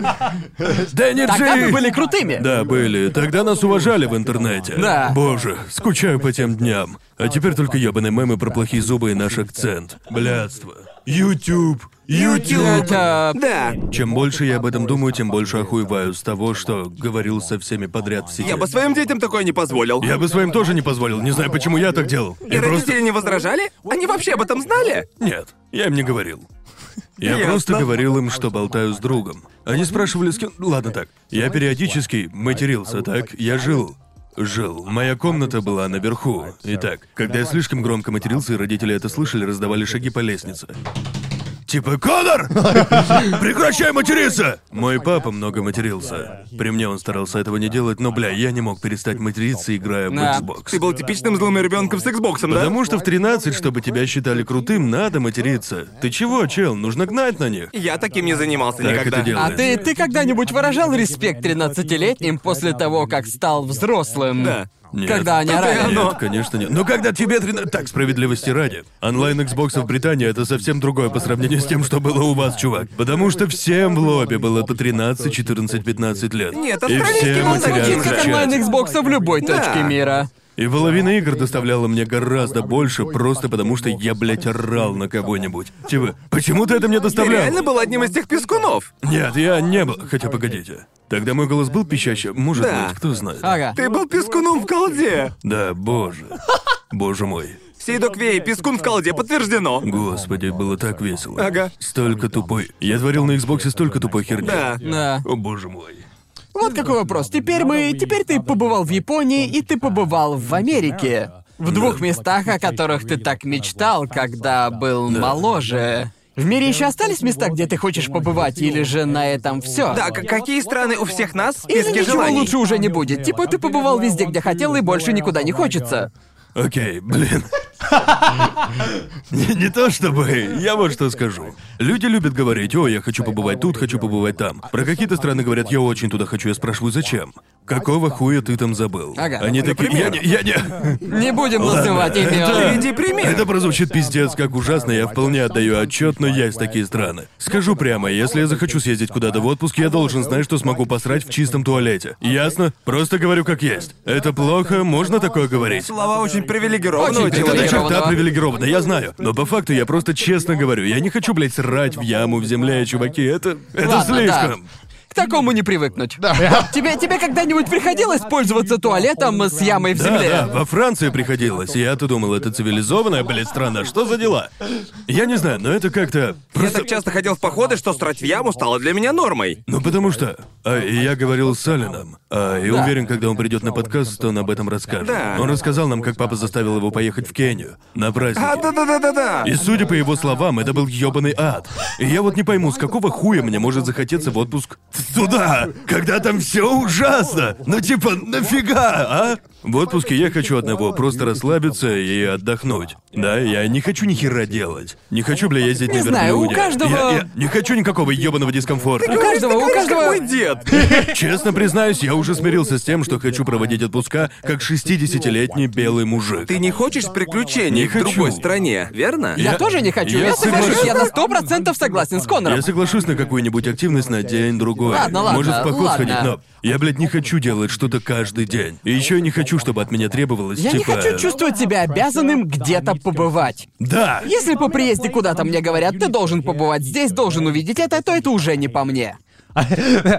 какие *laughs* Дэнни Тогда Джи!» мы были крутыми. Да, были. Тогда нас уважали в интернете. Да. Боже, скучаю по тем дням. А теперь только ёбаные мемы про плохие зубы и наш акцент. Блядство. YouTube. YouTube. Это... Да. Чем больше я об этом думаю, тем больше охуеваю с того, что говорил со всеми подряд в сети. Я бы своим детям такое не позволил. Я бы своим тоже не позволил. Не знаю, почему я так делал. И Я просто... родители не возражали? Они вообще об этом знали? Нет, я им не говорил. Я Ясно. просто говорил им, что болтаю с другом. Они спрашивали, с кем... Ладно так. Я периодически матерился, так? Я жил. Жил. Моя комната была наверху. Итак, когда я слишком громко матерился, и родители это слышали, раздавали шаги по лестнице. Типа, Конор! *laughs* Прекращай материться! Мой папа много матерился. При мне он старался этого не делать, но, бля, я не мог перестать материться, играя в Да. Xbox. Ты был типичным злым ребенком с Xbox, да? Потому что в 13, чтобы тебя считали крутым, надо материться. Ты чего, чел? Нужно гнать на них. Я таким не занимался Так никогда. это дело. А ты, ты когда-нибудь выражал респект 13-летним после того, как стал взрослым? Да. Нет. Когда они и орали? Нет, конечно нет. Но когда тебе 13... Так, справедливости ради. Онлайн Xbox в Британии это совсем другое по сравнению с тем, что было у вас, чувак. Потому что всем в лобби было по 13, 14, 15 лет. Нет, И австралийский все был Звучит матерят как чате. онлайн Xbox в любой Да. точке мира. И половина игр доставляла мне гораздо больше, просто потому что я, блядь, орал на кого-нибудь. Типа, почему ты это мне Ты доставлял? реально был одним из тех пескунов. Нет, я не был. Хотя погодите. Тогда мой голос был пищащий? Может Да. быть, кто знает. Ага. Ты был пескуном в колде. Да, боже. Боже мой. Сейдок Вей, пескун в колде, подтверждено. Господи, было так весело. Ага. Столько тупой. Я творил на Xbox столько тупой херни. Да. Да. О боже мой. Вот какой вопрос. Теперь мы... Теперь ты побывал в Японии, и ты побывал в Америке. В двух местах, о которых ты так мечтал, когда был моложе. В мире еще остались места, где ты хочешь побывать, или же на этом все? Да, к- какие страны у всех нас в Или списке ничего желаний? лучше уже не будет. Типа ты побывал везде, где хотел, и больше никуда не хочется. Окей, блин. Не, не то чтобы. Я вот что скажу. Люди любят говорить, о, я хочу побывать тут, хочу побывать там. Про какие-то страны говорят, я очень туда хочу. Я спрашиваю, зачем? Какого хуя ты там забыл? Ага. Они такие, я не, я не. Не будем называть имен. Приведи пример. Это прозвучит пиздец как ужасно, я вполне отдаю отчет, но есть такие страны. Скажу прямо, если я захочу съездить куда-то в отпуск, я должен знать, что смогу посрать в чистом туалете. Ясно? Просто говорю как есть. Это плохо, можно такое говорить? Слова очень привилегированного человека. Черта привилегированно, я знаю. Но по факту я просто честно говорю, я не хочу, блядь, срать в яму в земле, чуваки, это... это Ладно, слишком. К такому не привыкнуть. Тебе, тебе когда-нибудь приходилось пользоваться туалетом с ямой в Да, земле? да, во Франции приходилось. и Я-то думал, это цивилизованная, блядь, страна. Что за дела? Я не знаю, но это как-то... Я Просто... так часто ходил в походы, что срать в яму стало для меня нормой. Ну, потому что... а, я говорил с Салином. а, и Да. уверен, когда он придет на подкаст, то он об этом расскажет. Да. Он рассказал нам, как папа заставил его поехать в Кению на праздник. А, да-да-да-да-да. И судя по его словам, это был ёбаный ад. И я вот не пойму, с какого хуя мне может захотеться в отпуск туда, когда там все ужасно. Ну типа, нафига, а? В отпуске я хочу одного, просто расслабиться и отдохнуть. Да, я не хочу ни хера делать. Не хочу, бля, ездить Не на знаю, у верблюде. каждого- Я, я не хочу никакого ёбаного дискомфорта. У каждого, у каждого... мой дед. *laughs* Честно признаюсь, я уже смирился с тем, что хочу проводить отпуска как 60-летний белый мужик. Ты не хочешь приключений Не в другой стране, верно? Я, Я- тоже не хочу. я Я, соглашусь, соглашусь. я на сто процентов согласен с Конором. Я соглашусь на какую-нибудь активность на день-другой. Ладно, ладно, Может, в поход ладно. сходить, но я, блядь, не хочу делать что-то каждый день. И еще я не хочу, чтобы от меня требовалось, Я не типа... хочу чувствовать себя обязанным где-то побывать. Да! Если по приезде куда-то мне говорят, ты должен побывать здесь, должен увидеть это, то это уже не по мне.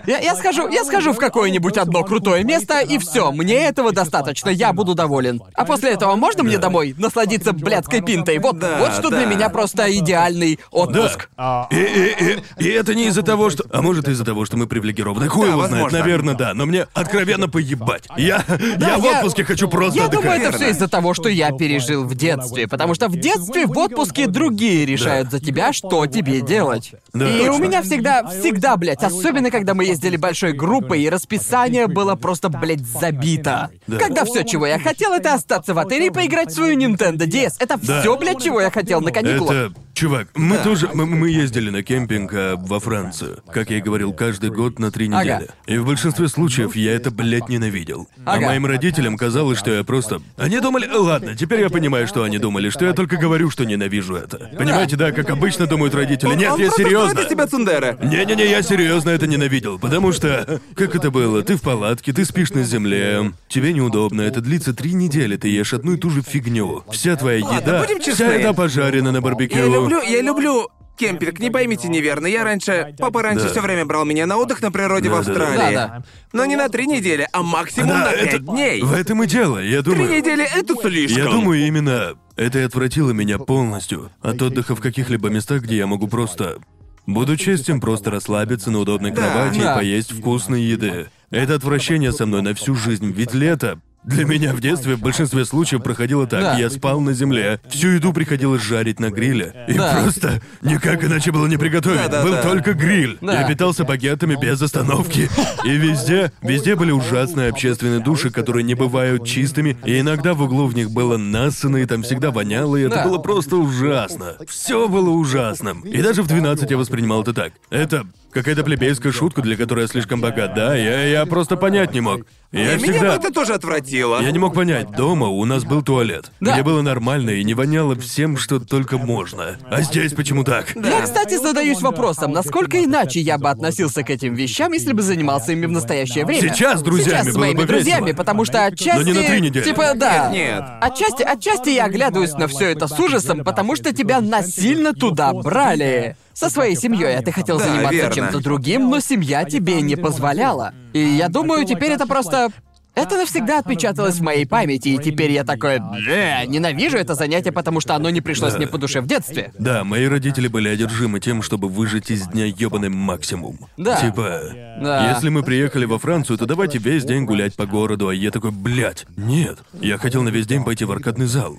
Я, я схожу, я схожу в какое-нибудь одно крутое место, и все, мне этого достаточно, я буду доволен. А после этого можно мне домой насладиться блядской пинтой? Вот, Да, вот что для меня просто идеальный отпуск. И, и, и, и это не из-за того, что... А может, из-за того, что мы привилегированы. Хуй Да, его знает, наверное, да. Но мне откровенно поебать. Я, я в я- отпуске хочу просто Я думаю, это все из-за того, что я пережил в детстве. Потому что в детстве в отпуске другие решают за тебя, что тебе делать. Да, и точно. у меня всегда, всегда, блядь, особенно когда мы ездили большой группой, и расписание было просто, блядь, забито. Когда все, чего я хотел, это остаться в отеле и поиграть в свою Nintendo DS. Это Да. все, блядь, чего я хотел на каникулах. Это, чувак, мы тоже, мы, мы ездили на кемпинг а, во Францию, как я и говорил, каждый год на три Ага. недели. И в большинстве случаев я это, блядь, ненавидел. А Ага. моим родителям казалось, что я просто... Они думали... Ладно, теперь я понимаю, что они думали, что я только говорю, что ненавижу это. Понимаете, да, как обычно думают родители. Нет, Он я просто серьезно. тебя Цундера. Не-не-не, я серьезно это ненавидел, потому что... Как это было? Ты в палатке, ты спишь на земле, тебе неудобно, это длится три недели, ты ешь одну и ту же фигню. Вся твоя еда, будем вся честны. еда пожарена на барбекю. Я люблю, я люблю кемпинг, не поймите неверно. Я раньше... Папа раньше Да. все время брал меня на отдых на природе в Да, да, да. Австралии. Но не на три недели, а максимум Да, на это- пять дней. В этом и дело, я Три думаю... недели — это слишком. Я думаю, именно это и отвратило меня полностью от отдыха в каких-либо местах, где я могу просто... Буду честен, просто расслабиться на удобной кровати Да. и поесть вкусной еды. Это отвращение со мной на всю жизнь, ведь лето... Для меня в детстве в большинстве случаев проходило так. Да. Я спал на земле, всю еду приходилось жарить на гриле. И Да. просто никак иначе было не приготовить. Да-да-да. Был только гриль. Да. Я питался багетами без остановки. И везде, везде были ужасные общественные души, которые не бывают чистыми, и иногда в углу в них было насано, и там всегда воняло, и это Да. было просто ужасно. Все было ужасным. И даже в 12 я воспринимал это так. Это какая-то плебейская шутка, для которой я слишком богат. Да, я, я просто понять не мог. Я И Меня бы всегда... это тоже отвратило. Я не мог понять, дома у нас был туалет, Да. где было нормально и не воняло всем, что только можно. А здесь почему так? Я, кстати, задаюсь вопросом, насколько иначе я бы относился к этим вещам, если бы занимался ими в настоящее время. Сейчас с друзьями Сейчас с было моими бы друзьями, весело. потому что отчасти... Но не на три недели. Типа, да. Нет, нет. Отчасти, отчасти я оглядываюсь на все это с ужасом, потому что тебя насильно туда брали. Со своей семьей, а ты хотел Да, заниматься чем-то другим, но семья тебе не позволяла. И я думаю, теперь это просто. Это навсегда отпечаталось в моей памяти, и теперь я такой, «Бля, ненавижу это занятие, потому что оно не пришлось Да. мне по душе в детстве. Да, мои родители были одержимы тем, чтобы выжить из дня ёбаный максимум. Да. Типа, Да. если мы приехали во Францию, то давайте весь день гулять по городу, а я такой, блядь, нет. Я хотел на весь день пойти в аркадный зал.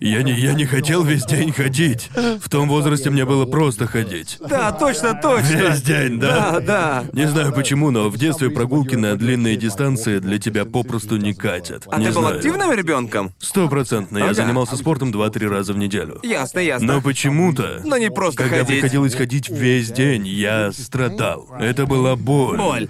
Я не, я не хотел весь день ходить. В том возрасте мне было просто ходить. Да, точно, точно. Весь день, да? Да, да. Не знаю почему, но в детстве прогулки на длинные дистанции для тебя попросту не катят. А не ты был знаю. активным ребенком? Стопроцентно. Я Ага. занимался спортом 2-3 раза в неделю. Ясно, ясно. Но почему-то, Но не просто когда ходить. приходилось ходить весь день, я страдал. Это была боль. Боль.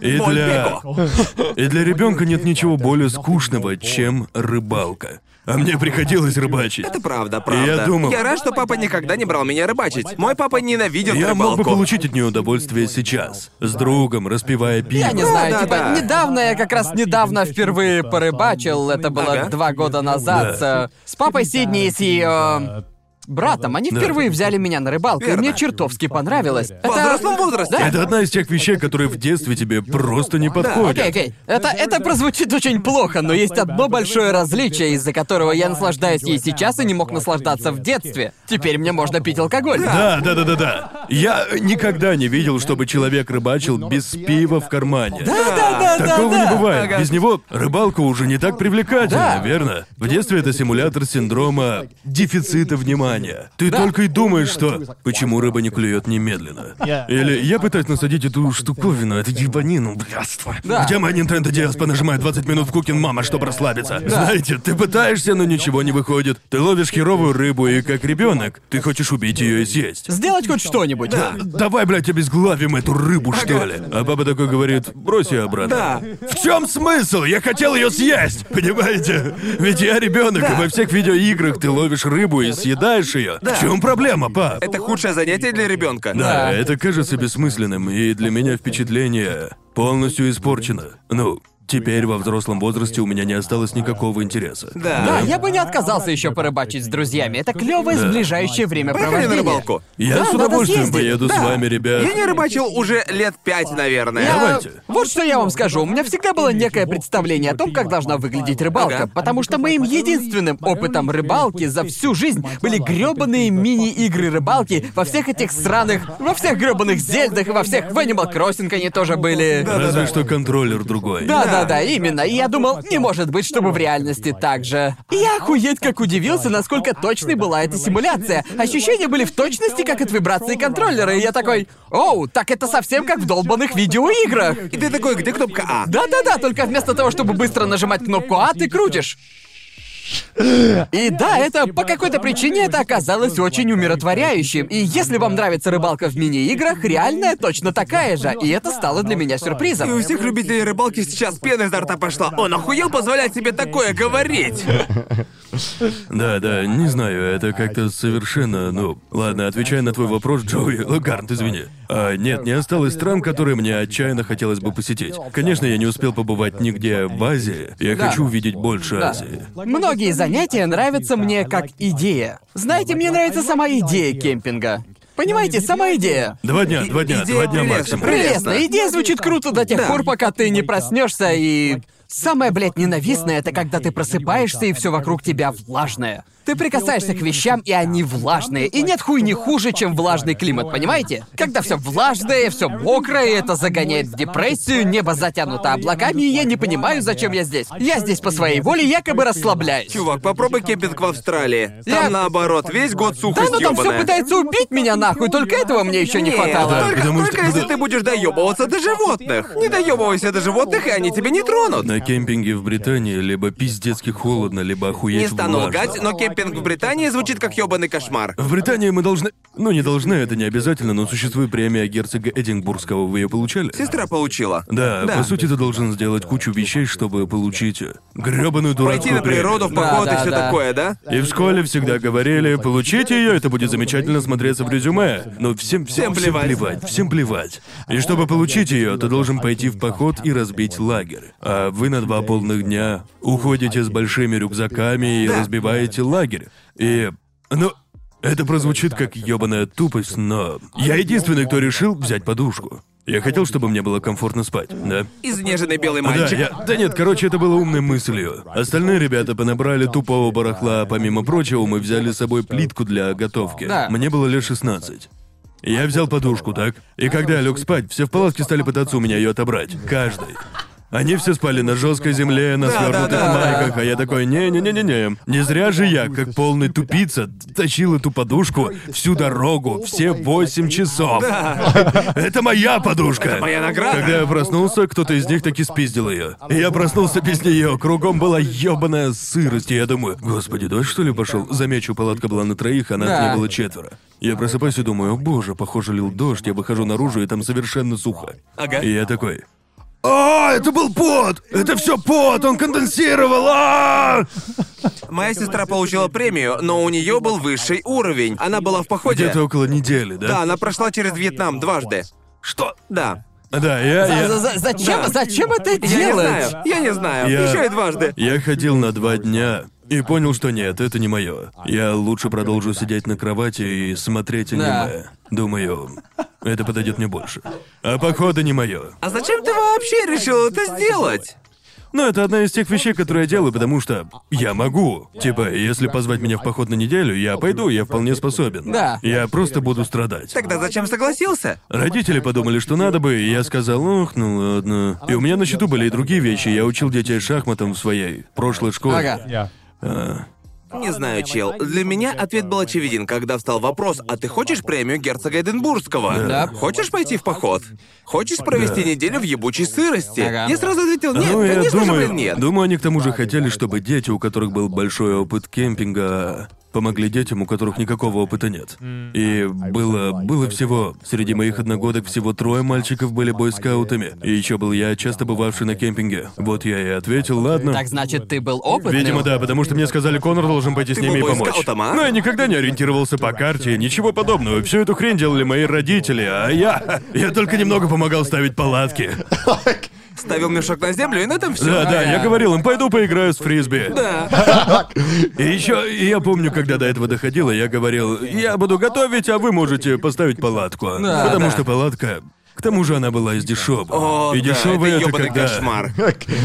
И Боль для... *laughs* И для ребенка нет ничего более скучного, чем рыбалка. А мне приходилось рыбачить. Это правда, правда. я думал- рад, что папа никогда не брал меня рыбачить. Мой папа ненавидит Я мог бы рыбалку. получить от нее удовольствие сейчас. С другом, распивая пиво. Я не знаю, да, типа, да. недавно, я как раз недавно впервые порыбачил, это было Ага. два года назад, Да. с, с папой Сидни и с ее... братом. Они впервые взяли меня на рыбалку, и Верно. мне чертовски понравилось. В взрослом возрасте. Да. Это одна из тех вещей, которые в детстве тебе просто не подходят. Окей, окей. Это, это прозвучит очень плохо, но есть одно большое различие, из-за которого я наслаждаюсь ей сейчас и не мог наслаждаться в детстве. Теперь мне можно пить алкоголь. Да, да, да, да, да. Я никогда не видел, чтобы человек рыбачил без пива в кармане. Да, да, да, да, Такого да. не бывает. Ага. Без него рыбалка уже не так привлекательна, Да. верно? В детстве это симулятор синдрома дефицита внимания. Ты только и думаешь, что почему рыба не клюет немедленно. Или я пытаюсь насадить эту штуковину, эту ебанину, блядство. Да. Где моя Nintendo DS понажимает 20 минут в кукин мама, чтобы расслабиться? Знаете, ты пытаешься, но ничего не выходит. Ты ловишь херовую рыбу, и как ребенок, ты хочешь убить ее и съесть. Сделать хоть что-нибудь. Да, давай, блядь, обезглавим эту рыбу, что ли? А папа такой говорит, брось ее обратно. Да. В чем смысл? Я хотел ее съесть, понимаете? Ведь я ребенок, и во всех видеоиграх ты ловишь рыбу и съедаешь ее. В чем проблема, пап? Это худшее занятие для ребенка. Да, Да. это кажется бессмысленным, и для меня впечатление полностью испорчено. Ну, теперь во взрослом возрасте у меня не осталось никакого интереса. Да. Да, я бы не отказался еще порыбачить с друзьями. Это клевое сближающее время Поехали на рыбалку. Я Да, с надо удовольствием съездить. поеду с Да. вами, ребят. Я не рыбачил уже лет пять, наверное. Я- Давайте. Вот что я вам скажу. У меня всегда было некое представление о том, как должна выглядеть рыбалка. Ага. Потому что моим единственным опытом рыбалки за всю жизнь были грёбаные мини-игры рыбалки во всех этих сраных... Во всех грёбаных зельдах и во всех... В Animal Crossing они тоже были. Разве что контроллер другой. Да, да, да, именно. И я думал, не может быть, чтобы в реальности так же. И я охуеть как удивился, насколько точной была эта симуляция. Ощущения были в точности, как от вибрации контроллера. И я такой, оу, так это совсем как в долбанных видеоиграх. И ты такой, где кнопка А? Да-да-да, только вместо того, чтобы быстро нажимать кнопку А, ты крутишь. *laughs* И да, это по какой-то причине это оказалось очень умиротворяющим. И если вам нравится рыбалка в мини-играх, реальная точно такая же. И это стало для меня И у сюрпризом. всех любителей рыбалки сейчас пена изо рта пошла. Он охуел позволять себе такое говорить? *laughs* Да, да, не знаю, это как-то совершенно, ну... Ладно, отвечая на твой вопрос, Джоуи... Гарнт, извини. А, нет, не осталось стран, которые мне отчаянно хотелось бы посетить. Конечно, я не успел побывать нигде в Азии. Я Да. хочу увидеть больше Да. Азии. Многие занятия нравятся мне как идея. Знаете, мне нравится сама идея кемпинга. Понимаете, сама идея. Два дня, два дня, идея два дня максимум. Прелестно. Идея звучит круто до тех Да. пор, пока ты не проснешься и. Самое, блядь, ненавистное это когда ты просыпаешься и все вокруг тебя влажное. Ты прикасаешься к вещам, и они влажные. И нет хуйни хуже, чем влажный климат, понимаете? Когда все влажное, все мокрое, это загоняет в депрессию, небо затянуто облаками, и я не понимаю, зачем я здесь. Я здесь по своей воле, якобы расслабляюсь. Чувак, попробуй кемпинг в Австралии. Там Я- наоборот, весь год Да, сухость ну там все пытается убить меня нахуй, только этого мне еще не хватало. Да, только, потому только что- если да. ты будешь доебываться до животных. Не доебывайся до животных, и они тебя не тронут. На кемпинге в Британии либо пиздецки холодно, либо охуеть Не стану лгать, но кемпинг в Британии звучит как ёбаный кошмар. В Британии мы должны... Ну, не должны, это не обязательно, но существует премия герцога Эдинбургского. Вы ее получали? Сестра получила. Да, Да. по сути, ты должен сделать кучу вещей, чтобы получить грёбаную дурацкую Пойти на природу, в поход Да, и да, все да. такое, да? И в школе всегда говорили, получите ее, это будет замечательно смотреться в резюме. Но всем, всем, Всем всем плевать. плевать, всем плевать. И чтобы получить ее, ты должен пойти в поход и разбить лагерь. А вы на два полных дня уходите с большими рюкзаками и Да. разбиваете лагерь. И... Ну, это прозвучит как ёбаная тупость, но... Я единственный, кто решил взять подушку. Я хотел, чтобы мне было комфортно спать, да? Изнеженный белый Да, мальчик. я... да нет, короче, это было умной мыслью. Остальные ребята понабрали тупого барахла, а помимо прочего, мы взяли с собой плитку для готовки. Да. Мне было лет 16. Я взял подушку, так? И когда я лег спать, все в палатке стали пытаться у меня ее отобрать. Каждый. Они все спали на жесткой земле, на свернутых да, да, майках, а я такой, не-не-не-не-не. Не зря же я, как полный тупица, тащил эту подушку всю дорогу, все восемь часов. Это моя подушка. моя награда. Когда я проснулся, кто-то из них таки спиздил ее. И я проснулся без нее. Кругом была ебаная сырость. И я думаю, господи, дождь что ли пошел? Замечу, палатка была на троих, а нас Да. не было четверо. Я просыпаюсь и думаю, о боже, похоже, лил дождь. Я выхожу наружу, и там совершенно сухо. Ага. И я такой. А, это был пот! Это все пот! Он конденсировал! А! Моя сестра получила премию, но у нее был высший уровень. Она была в походе. Где-то около недели, да? Да, она прошла через Вьетнам дважды. Что? Да. Да, я, За- я, за- за- Зачем, Да. зачем это Я не делать? знаю. Я не знаю. Я- Еще и дважды. я ходил на два дня И понял, что нет, это не мое. Я лучше продолжу сидеть на кровати и смотреть Да. аниме. Думаю, это подойдет мне больше. А походы не мое. А зачем ты вообще решил это сделать? Но это одна из тех вещей, которые я делаю, потому что я могу. Типа, если позвать меня в поход на неделю, я пойду, я вполне способен. Да. Я просто буду страдать. Тогда зачем согласился? Родители подумали, что надо бы, и я сказал, ох, ну ладно. И у меня на счету были и другие вещи. Я учил детей шахматам в своей прошлой школе. Ага. А, Не знаю, чел. Для меня ответ был очевиден, когда встал вопрос, а ты хочешь премию герцога Эдинбургского? Да. Хочешь пойти в поход? Хочешь провести неделю в ебучей сырости? Ага. Я сразу ответил, нет, ну, я конечно же, думаю, блин, нет. думаю, они к тому же хотели, чтобы дети, у которых был большой опыт кемпинга, помогли детям, у которых никакого опыта нет. И было, было всего, среди моих одногодок всего трое мальчиков были бойскаутами, и еще был я, часто бывавший на кемпинге. Вот я и ответил, ладно. Так значит, ты был опытным? Видимо, да, потому что мне сказали, Конор должен пойти с Ты ними был и помочь. а? Но я никогда не ориентировался по карте, ничего подобного. Всю эту хрень делали мои родители, а я... Я только немного помогал ставить палатки. *laughs* Ставил мешок на землю, и на этом все. Да, да, я говорил им, пойду поиграю с фрисби. Да. И еще, я помню, когда до этого доходило, я говорил, я буду готовить, а вы можете поставить палатку. Да, Потому да. что палатка... К тому же она была из дешевых. О, и да, дешевая это это когда... кошмар.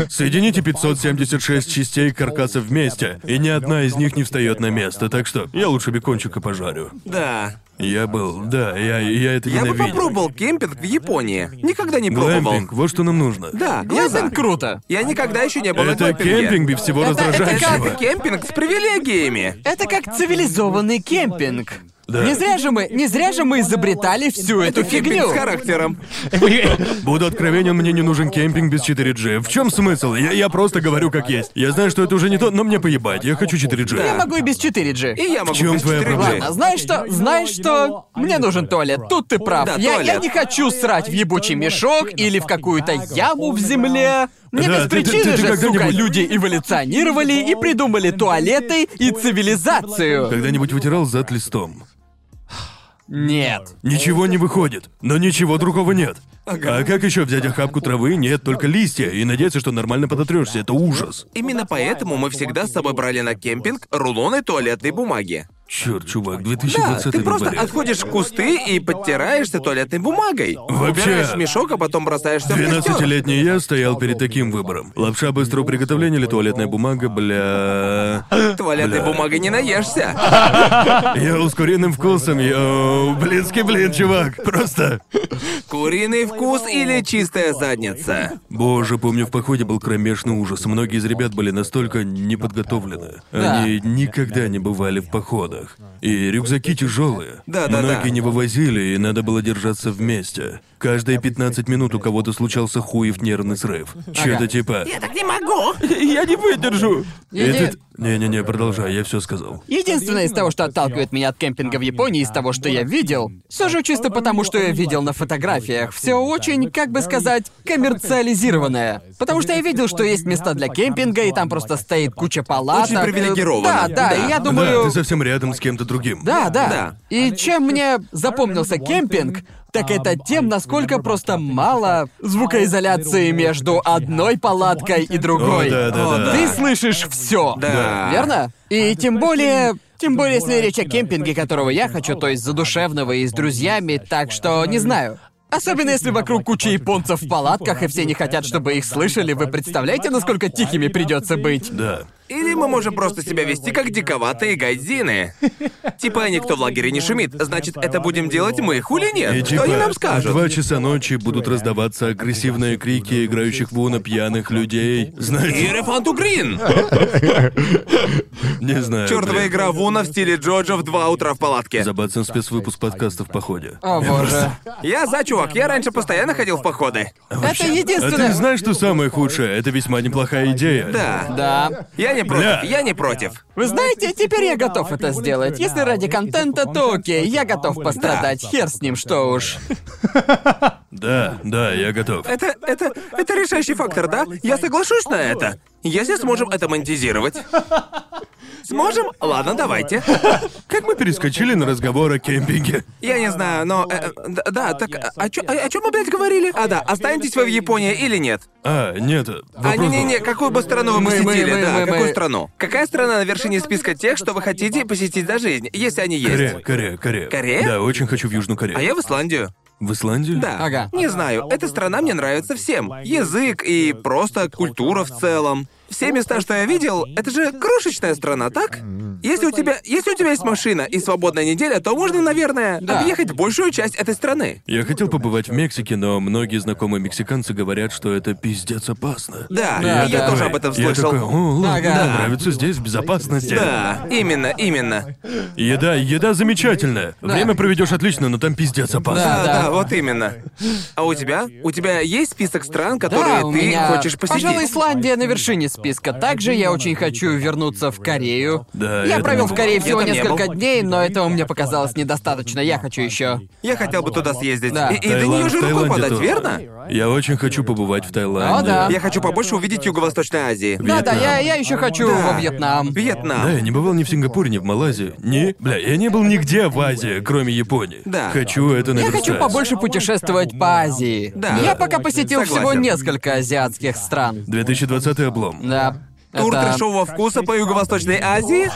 Соедините 576 частей каркаса вместе, и ни одна из них не встает на место, так что я лучше бекончика пожарю. Да. Я был, да, я, я это Я бы ненавидел. попробовал кемпинг в Японии. Никогда не пробовал. Глэмпинг, вот что нам нужно. Да. Глэмпинг круто. Я никогда еще не был на Это глэмпинге. кемпинг без всего Это- это раздражающего. Это кемпинг с привилегиями. Это как цивилизованный кемпинг. Да. Не зря же мы, не зря же мы изобретали всю эту Кемпинг фигню. с характером. *laughs* Буду откровенен, мне не нужен кемпинг без 4G. В чем смысл? Я, я просто говорю как есть. Я знаю, что это уже не то, но мне поебать. Я хочу 4G. Я могу и без 4G. И я могу чем без твоя 4G. проблема? Ладно, знаешь что? Знаешь что? Мне нужен туалет. Тут ты прав. Да, я, я туалет. не хочу срать в ебучий мешок или в какую-то яму в земле. Не Да, без ты- ты- причины ты же, сука, когда-нибудь- люди эволюционировали и придумали туалеты и цивилизацию. Когда-нибудь вытирал зад листом? Нет. Ничего не выходит, но ничего другого нет. А как еще взять охапку травы? Нет, только листья, и надеяться, что нормально подотрешься. Это ужас. Именно поэтому мы всегда с собой брали на кемпинг рулоны туалетной бумаги. Черт, чувак, Да, 2020 ты на просто дворе. отходишь в кусты и подтираешься туалетной бумагой. Вообще- Убираешь в мешок, а потом бросаешься в костер. 12-летний я стоял перед таким выбором. Лапша быстрого приготовления или туалетная бумага, бля... Туалетной Бля. бумагой не наешься. Йоу, с куриным вкусом, йоу, блинский блин, чувак. Просто... Куриный вкус или чистая задница? Боже, помню, в походе был кромешный ужас. Многие из ребят были настолько неподготовлены. Да. Они никогда не бывали в походах. И рюкзаки тяжелые. Да, да, Многие да. не вывозили, и надо было держаться вместе. Каждые 15 минут у кого-то случался хуев нервный срыв. Чё-то типа... Я так не могу. *laughs* Я не выдержу. Этот... Не-не-не, продолжай, я все сказал. Единственное из того, что отталкивает меня от кемпинга в Японии, из того, что я видел, все же чисто потому, что я видел на фотографиях, все очень, как бы сказать, коммерциализированное. Потому что я видел, что есть места для кемпинга, и там просто стоит куча палаток. Очень привилегированно. Да, да, Да. и я Да, думаю... ты совсем рядом с кем-то другим. Да, да. Да. И чем мне запомнился кемпинг, так это тем, насколько просто мало звукоизоляции между одной палаткой и другой. О, да, да, О, да. Ты слышишь все. Да. Верно? И тем более. Тем более, если речь о кемпинге, которого я хочу, то есть задушевного и с друзьями, так что не знаю. Особенно если вокруг куча японцев в палатках, и все не хотят, чтобы их слышали, вы представляете, насколько тихими придется быть? Да. Или мы можем просто себя вести как диковатые гайдзины. Типа никто в лагере не шумит, значит, это будем делать мы, хули нет? И Что типа, они нам в скажут? два часа ночи будут раздаваться агрессивные крики играющих в Уна пьяных людей. Знаете, Иерофанту Грин! *laughs* не знаю. Чёртова блин. игра Вуна в стиле Джоджо в 2 утра в палатке. Забацан спецвыпуск подкаста в походе. О боже. Я за, чувак, я раньше постоянно ходил в походы. Это А ты единственное. знаешь, что самое худшее? Это весьма неплохая идея. Да. Да. Я не против, я не против. Вы знаете, теперь я готов это сделать. Если ради контента, то окей, я готов пострадать. Хер с ним, что уж. Да, да, я готов. Это, это, это решающий фактор, да? Я соглашусь на это. Если сможем это монетизировать. Сможем? Ладно, давайте. *laughs* Как мы перескочили на разговор о кемпинге? Я не знаю, но... э, э, да, так... э, О, чё- о, чем мы, блядь, говорили? А, да, останетесь вы в Японии или нет? А, нет, А, вопрос не-не-не, какую бы страну вы Мы- мы- посетили? мы- да, мы- какую мы- страну? Какая страна на вершине списка тех, что вы хотите посетить за жизнь, если они есть? Корея, Корея, Корея. Корея? Да, очень хочу в Южную Корею. А я в Исландию. В Исландию? Да. Ага. Не знаю, эта страна мне нравится всем. Язык и просто культура в целом. Все места, что я видел, это же крошечная страна, так? Если у тебя, если у тебя есть машина и свободная неделя, то можно, наверное, Да. объехать большую часть этой страны. Я хотел побывать в Мексике, но многие знакомые мексиканцы говорят, что это пиздец опасно. Да, Да, я да. тоже об этом Я слышал. такой, о, ладно, Ага. да, нравится здесь, в безопасности. Да, именно, именно. Еда, еда замечательная. Время проведешь отлично, но там пиздец опасно. Да, да. да, вот именно. А у тебя? У тебя есть список стран, которые Да, ты меня... хочешь посетить? Пожалуй, Исландия на вершине списка. Также я очень хочу вернуться в Корею. Да, я это провел в Корее Я всего несколько дней, но этого мне показалось недостаточно. Я хочу еще. Я хотел бы туда съездить. Да. И, и до Таиланд- нее же рукой Таиланде подать, тоже. верно? Я очень хочу побывать в Таиланде. О, да. Я хочу побольше увидеть Юго-Восточной Азии. Да, да, я, я еще хочу Да. во Вьетнам. Вьетнам. Да, я не бывал ни в Сингапуре, ни в Малайзии. Ни... Бля, я не был нигде в Азии, кроме Японии. Да. Хочу это Я наверстать. хочу побольше путешествовать по Азии. Да. Я пока посетил всего Согласен. несколько азиатских стран. 2020 облом. Да. Тур это- трешового вкуса по Юго-Восточной Азии?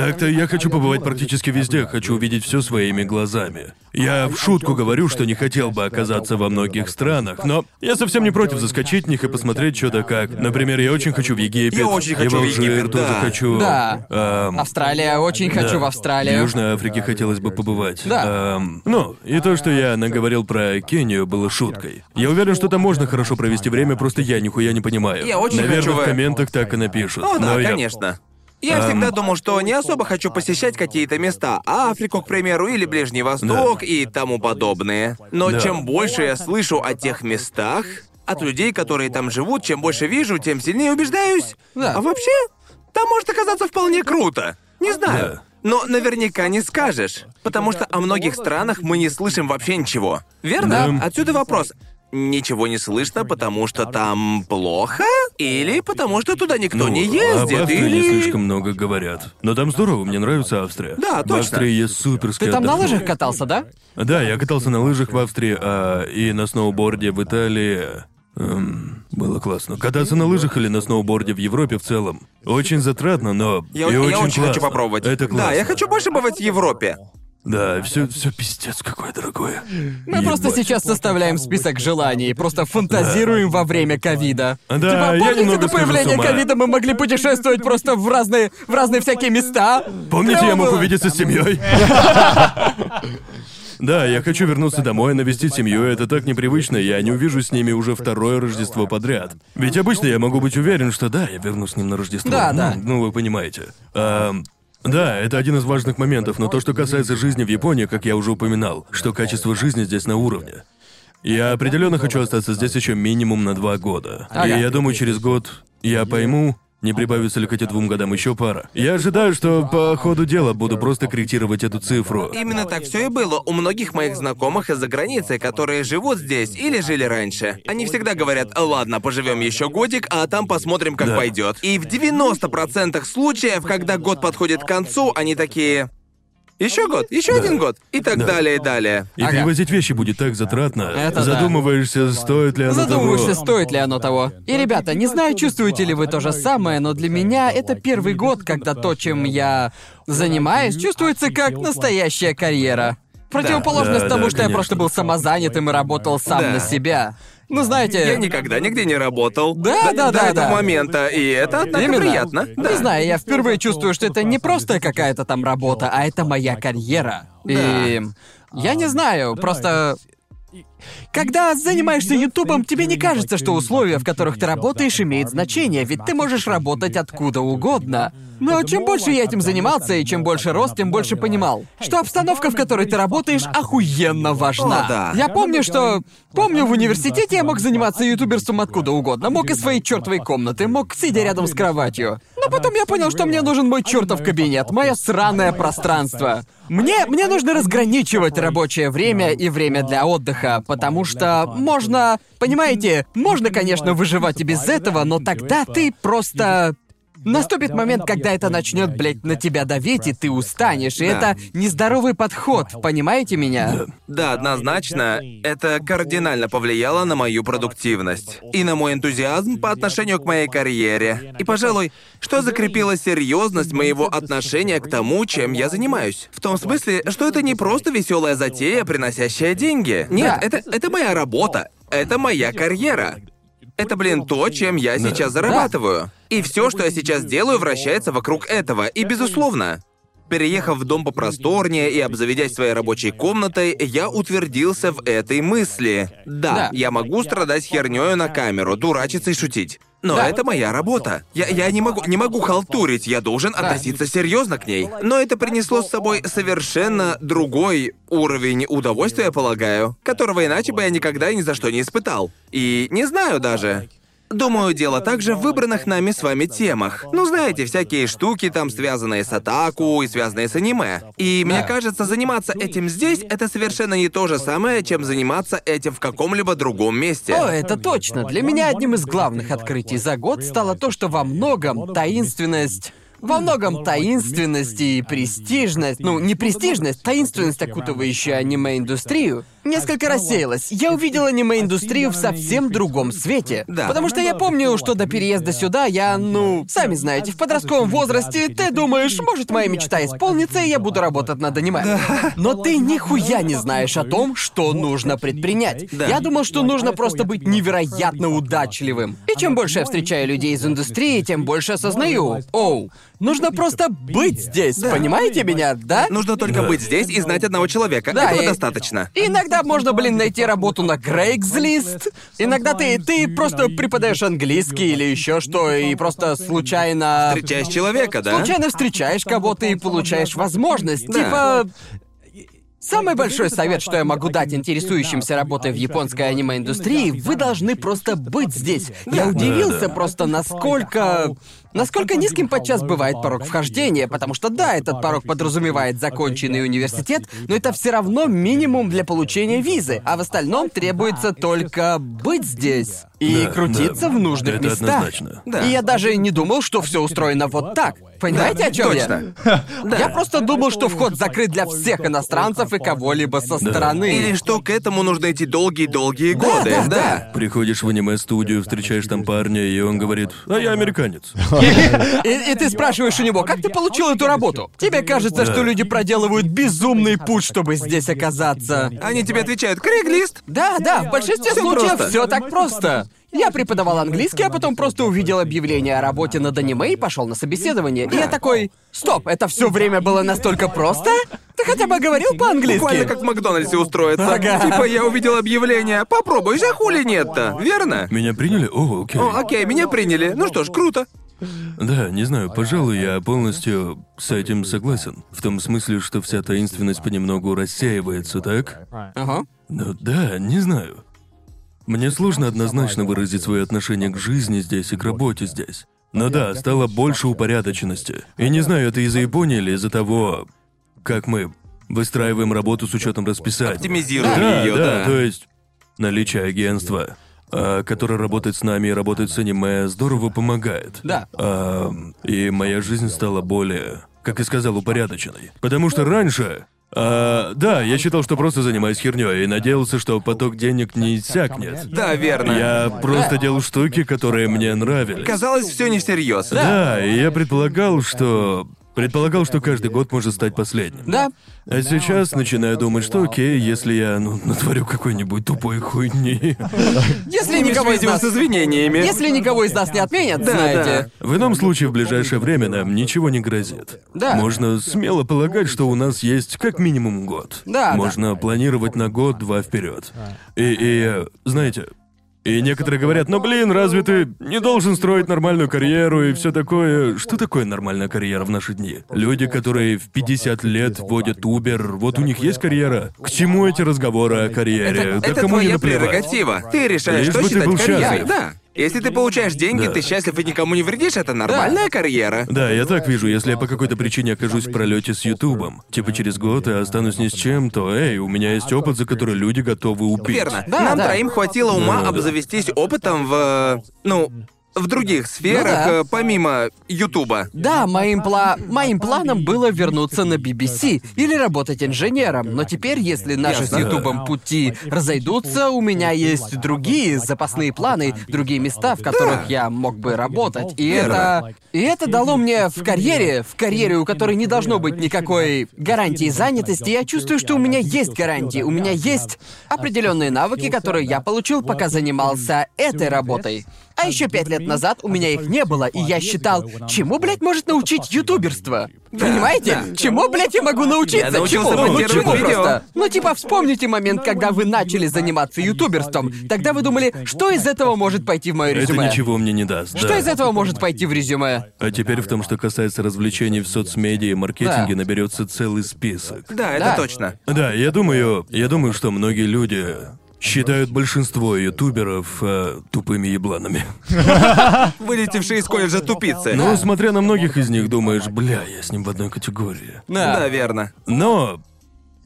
Так-то я хочу побывать практически везде, хочу увидеть все своими глазами. Я в шутку говорю, что не хотел бы оказаться во многих странах, но я совсем не против заскочить в них и посмотреть что да как. Например, я очень хочу в Египет. Я очень хочу в Египет, тоже да. хочу. Да. Эм, Австралия, очень хочу да. в Австралию. В Южной Африке хотелось бы побывать. Да. Эм, ну, и то, что я наговорил про Кению, было шуткой. Я уверен, что там можно хорошо провести время, просто я нихуя не понимаю. Я очень Наверное, хочу в в- комментах так и напишут. О, да, но конечно. Я Эм. всегда думал, что не особо хочу посещать какие-то места, Африку, к примеру, или Ближний Восток и тому подобное. Но Да. чем больше я слышу о тех местах, от людей, которые там живут, чем больше вижу, тем сильнее убеждаюсь. Да. А вообще, там может оказаться вполне круто. Не знаю. Да. Но наверняка не скажешь, потому что о многих странах мы не слышим вообще ничего. Верно? Да. Отсюда вопрос. Ничего не слышно, потому что там плохо? Или потому что туда никто Ну, не об ездит? Австрии или... не слишком много говорят. Но там здорово, мне нравится Австрия. Да, В точно. Австрии есть суперская Ты там на отдохнул. лыжах катался, да? Да, я катался на лыжах в Австрии, а, и на сноуборде в Италии. Эм, было классно. Кататься на лыжах или на сноуборде в Европе в целом. Очень затратно, но Я, и я очень, очень хочу классно. попробовать. Это классно. Да, я хочу больше бывать в Европе. Да, все, все пиздец какое дорогое. Мы просто Ебать. сейчас составляем список желаний, просто фантазируем во время ковида. Да, типа, я помните, немного до с появления ковида мы могли путешествовать просто в разные, в разные всякие места? Помните, я мог было. увидеться с семьей? *laughs* Да, я хочу вернуться домой, навестить семью. Это так непривычно, я не увижу с ними уже второе Рождество подряд. Ведь обычно я могу быть уверен, что да, я вернусь к ним на Рождество. Да, ну, да. Ну, вы понимаете. Ам, да, это один из важных моментов, но то, что касается жизни в Японии, как я уже упоминал, что качество жизни здесь на уровне. Я определенно хочу остаться здесь еще минимум на два года. И я думаю, через год я пойму, не прибавится ли к этим двум годам еще пара. Я ожидаю, что по ходу дела буду просто корректировать эту цифру. Именно так все и было у многих моих знакомых из-за границы, которые живут здесь или жили раньше. Они всегда говорят, ладно, поживем еще годик, а там посмотрим, как Да. пойдет. И в 90% случаев, когда год подходит к концу, они такие. Еще год, еще один год. И так Да. далее, и далее. И Ага. перевозить вещи будет так затратно. Это да. Задумываешься, стоит ли оно Задумываешься, того. стоит ли оно того. И, ребята, не знаю, чувствуете ли вы то же самое, но для меня это первый год, когда то, чем я занимаюсь, чувствуется как настоящая карьера. Противоположность Да, тому, да, что я конечно. просто был самозанятым и работал сам Да. на себя. Ну, знаете... Я никогда нигде не работал. Да, До- да, до да, этого да. момента, и это, однако, Именно. приятно. Да. Не знаю, я впервые чувствую, что это не просто какая-то там работа, а это моя карьера. И я не знаю, просто когда занимаешься Ютубом, тебе не кажется, что условия, в которых ты работаешь, имеют значение, ведь ты можешь работать откуда угодно. Но чем больше я этим занимался и чем больше рос, тем больше понимал, что обстановка, в которой ты работаешь, охуенно важна. О, да. Я помню, что... Помню, в университете я мог заниматься ютуберством откуда угодно. Мог из своей чертовой комнаты, мог сидя рядом с кроватью. Но потом я понял, что мне нужен мой чертов кабинет, мое сраное пространство. Мне, мне нужно разграничивать рабочее время и время для отдыха, потому что можно... Понимаете, можно, конечно, выживать и без этого, но тогда ты просто... Наступит момент, когда это начнет, блядь, на тебя давить, и ты устанешь. И Да. это нездоровый подход, понимаете меня? Да, однозначно, это кардинально повлияло на мою продуктивность и на мой энтузиазм по отношению к моей карьере. И, пожалуй, что закрепило серьезность моего отношения к тому, чем я занимаюсь. В том смысле, что это не просто веселая затея, приносящая деньги. Нет, Да. это, это моя работа. Это моя карьера. Это, блин, то, чем я сейчас зарабатываю. И все, что я сейчас делаю, вращается вокруг этого. И, безусловно, Переехав в дом попросторнее и обзаведясь своей рабочей комнатой, я утвердился в этой мысли. Да, Да. я могу страдать хернёю на камеру, дурачиться и шутить. Но Да. это моя работа. Я, я не могу не могу халтурить, я должен относиться серьезно к ней. Но это принесло с собой совершенно другой уровень удовольствия, полагаю, которого иначе бы я никогда и ни за что не испытал. И не знаю даже. Думаю, дело также в выбранных нами с вами темах. Ну, знаете, всякие штуки там, связанные с атаку и связанные с аниме. И мне кажется, заниматься этим здесь — это совершенно не то же самое, чем заниматься этим в каком-либо другом месте. О, это точно. Для меня одним из главных открытий за год стало то, что во многом таинственность... Во многом таинственность и престижность, ну, не престижность, таинственность, окутывающая аниме-индустрию, несколько рассеялась. Я увидел аниме-индустрию в совсем другом свете. Да. Потому что я помню, что до переезда сюда я, ну, сами знаете, в подростковом возрасте ты думаешь, может, моя мечта исполнится, и я буду работать над аниме. *laughs* Но ты нихуя не знаешь о том, что нужно предпринять. Да. Я думал, что нужно просто быть невероятно удачливым. И чем больше я встречаю людей из индустрии, тем больше осознаю. Оу, нужно просто быть здесь, понимаете меня, да? Нужно только быть здесь и знать одного человека. Да, Этого и- достаточно. Иногда можно, блин, найти работу на Craigslist. Иногда ты, ты просто преподаешь английский или еще что, и просто случайно... Встречаешь человека, да? Случайно встречаешь кого-то и получаешь возможность. Да. Типа. Самый большой совет, что я могу дать интересующимся работой в японской аниме-индустрии, вы должны просто быть здесь. Я удивился просто, насколько... Насколько низким подчас бывает порог вхождения, потому что да, этот порог подразумевает законченный университет, но это все равно минимум для получения визы, а в остальном требуется только быть здесь и Да, крутиться да. в нужных Это местах. однозначно. Да. И я даже не думал, что все устроено вот так. Понимаете, о чем Точно. я? *laughs* Я просто думал, что вход закрыт для всех иностранцев и кого-либо со стороны. Или что к этому нужно идти долгие-долгие годы. да, да. Приходишь в аниме-студию, встречаешь там парня, и он говорит, а я американец. *laughs* И, и ты спрашиваешь у него, как ты получил эту работу? Тебе кажется, что люди проделывают безумный путь, чтобы здесь оказаться. Они тебе отвечают «Криглист». Да, да, в большинстве Всё случаев просто. все так просто. Я преподавал английский, а потом просто увидел объявление о работе над аниме и пошел на собеседование. И я такой, стоп, это все время было настолько просто? Ты хотя бы говорил по-английски? Буквально как в Макдональдсе устроиться. Ага. Типа я увидел объявление. Попробуй же, хули нет-то, верно? Меня приняли? О, окей. О, окей, меня приняли. Ну что ж, круто. Да, не знаю, пожалуй, я полностью с этим согласен. В том смысле, что вся таинственность понемногу рассеивается, так? Ага. Ну да, не знаю. Мне сложно однозначно выразить свое отношение к жизни здесь и к работе здесь. Но да, стало больше упорядоченности. И не знаю, это из-за Японии или из-за того, как мы выстраиваем работу с учетом расписания. Оптимизируем да, её, да, да. то есть наличие агентства, а, которое работает с нами и работает с аниме, здорово помогает. Да. А, и моя жизнь стала более, как и сказал, упорядоченной. Потому что раньше... а, да, я считал, что просто занимаюсь херней и надеялся, что поток денег не иссякнет. Да, верно. Я просто делал штуки, которые мне нравились. Казалось, все не всерьез. Да, и я предполагал, что... Предполагал, что каждый год может стать последним. Да. А сейчас начинаю думать, что окей, если я, ну, натворю какой-нибудь тупой хуйни. Если никого из нас... с извинениями. Если никого из нас не отменят, Да, знаете... В ином случае, в ближайшее время нам ничего не грозит. Да. Можно смело полагать, что у нас есть как минимум год. Да, да. Можно планировать на год-два вперед. И, и, знаете, и некоторые говорят, ну блин, разве ты не должен строить нормальную карьеру и все такое? Что такое нормальная карьера в наши дни? Люди, которые в 50 лет водят Uber, вот у них есть карьера. К чему эти разговоры о карьере? Это, да это кому не твоя наплевать? прерогатива. Ты решаешь, Лишь что бы ты считать был карьерой. Да. Если ты получаешь деньги, Да. ты счастлив и никому не вредишь, это нормальная карьера. Да, я так вижу, если я по какой-то причине окажусь в пролете с Ютубом, типа через год и останусь ни с чем, то эй, у меня есть опыт, за который люди готовы убить. Верно. Да, Нам да. троим хватило ума Да, да. обзавестись опытом в... Ну, в других сферах, Ну да. э, помимо Ютуба. Да, моим, пла... моим планом было вернуться на BBC или работать инженером, но теперь, если наши с Ясно. Ютубом пути разойдутся, у меня есть другие запасные планы, другие места, в которых я мог бы работать. И Верно. это... И это дало мне в карьере, в карьере, у которой не должно быть никакой гарантии занятости, я чувствую, что у меня есть гарантии, у меня есть определенные навыки, которые я получил, пока занимался этой работой. А еще пять лет назад у меня их не было, и я считал, чему, блядь, может научить ютуберство? Понимаете? Чему, блядь, я могу научиться? Я научился Чему? Ну, чему видео. просто? Ну, типа, вспомните момент, когда вы начали заниматься ютуберством. Тогда вы думали, что из этого может пойти в мое Это резюме? ничего мне не даст. Что да. из этого может пойти в резюме? А теперь в том, что касается развлечений в соцмедиа и маркетинге, Да. наберется целый список. Да, это Да. точно. Да, я думаю, я думаю, что многие люди считают большинство ютуберов э, тупыми ебланами. *laughs* Вылетевшие из колледжа тупицы. Но смотря на многих из них, думаешь, бля, я с ним в одной категории. Да, верно. Но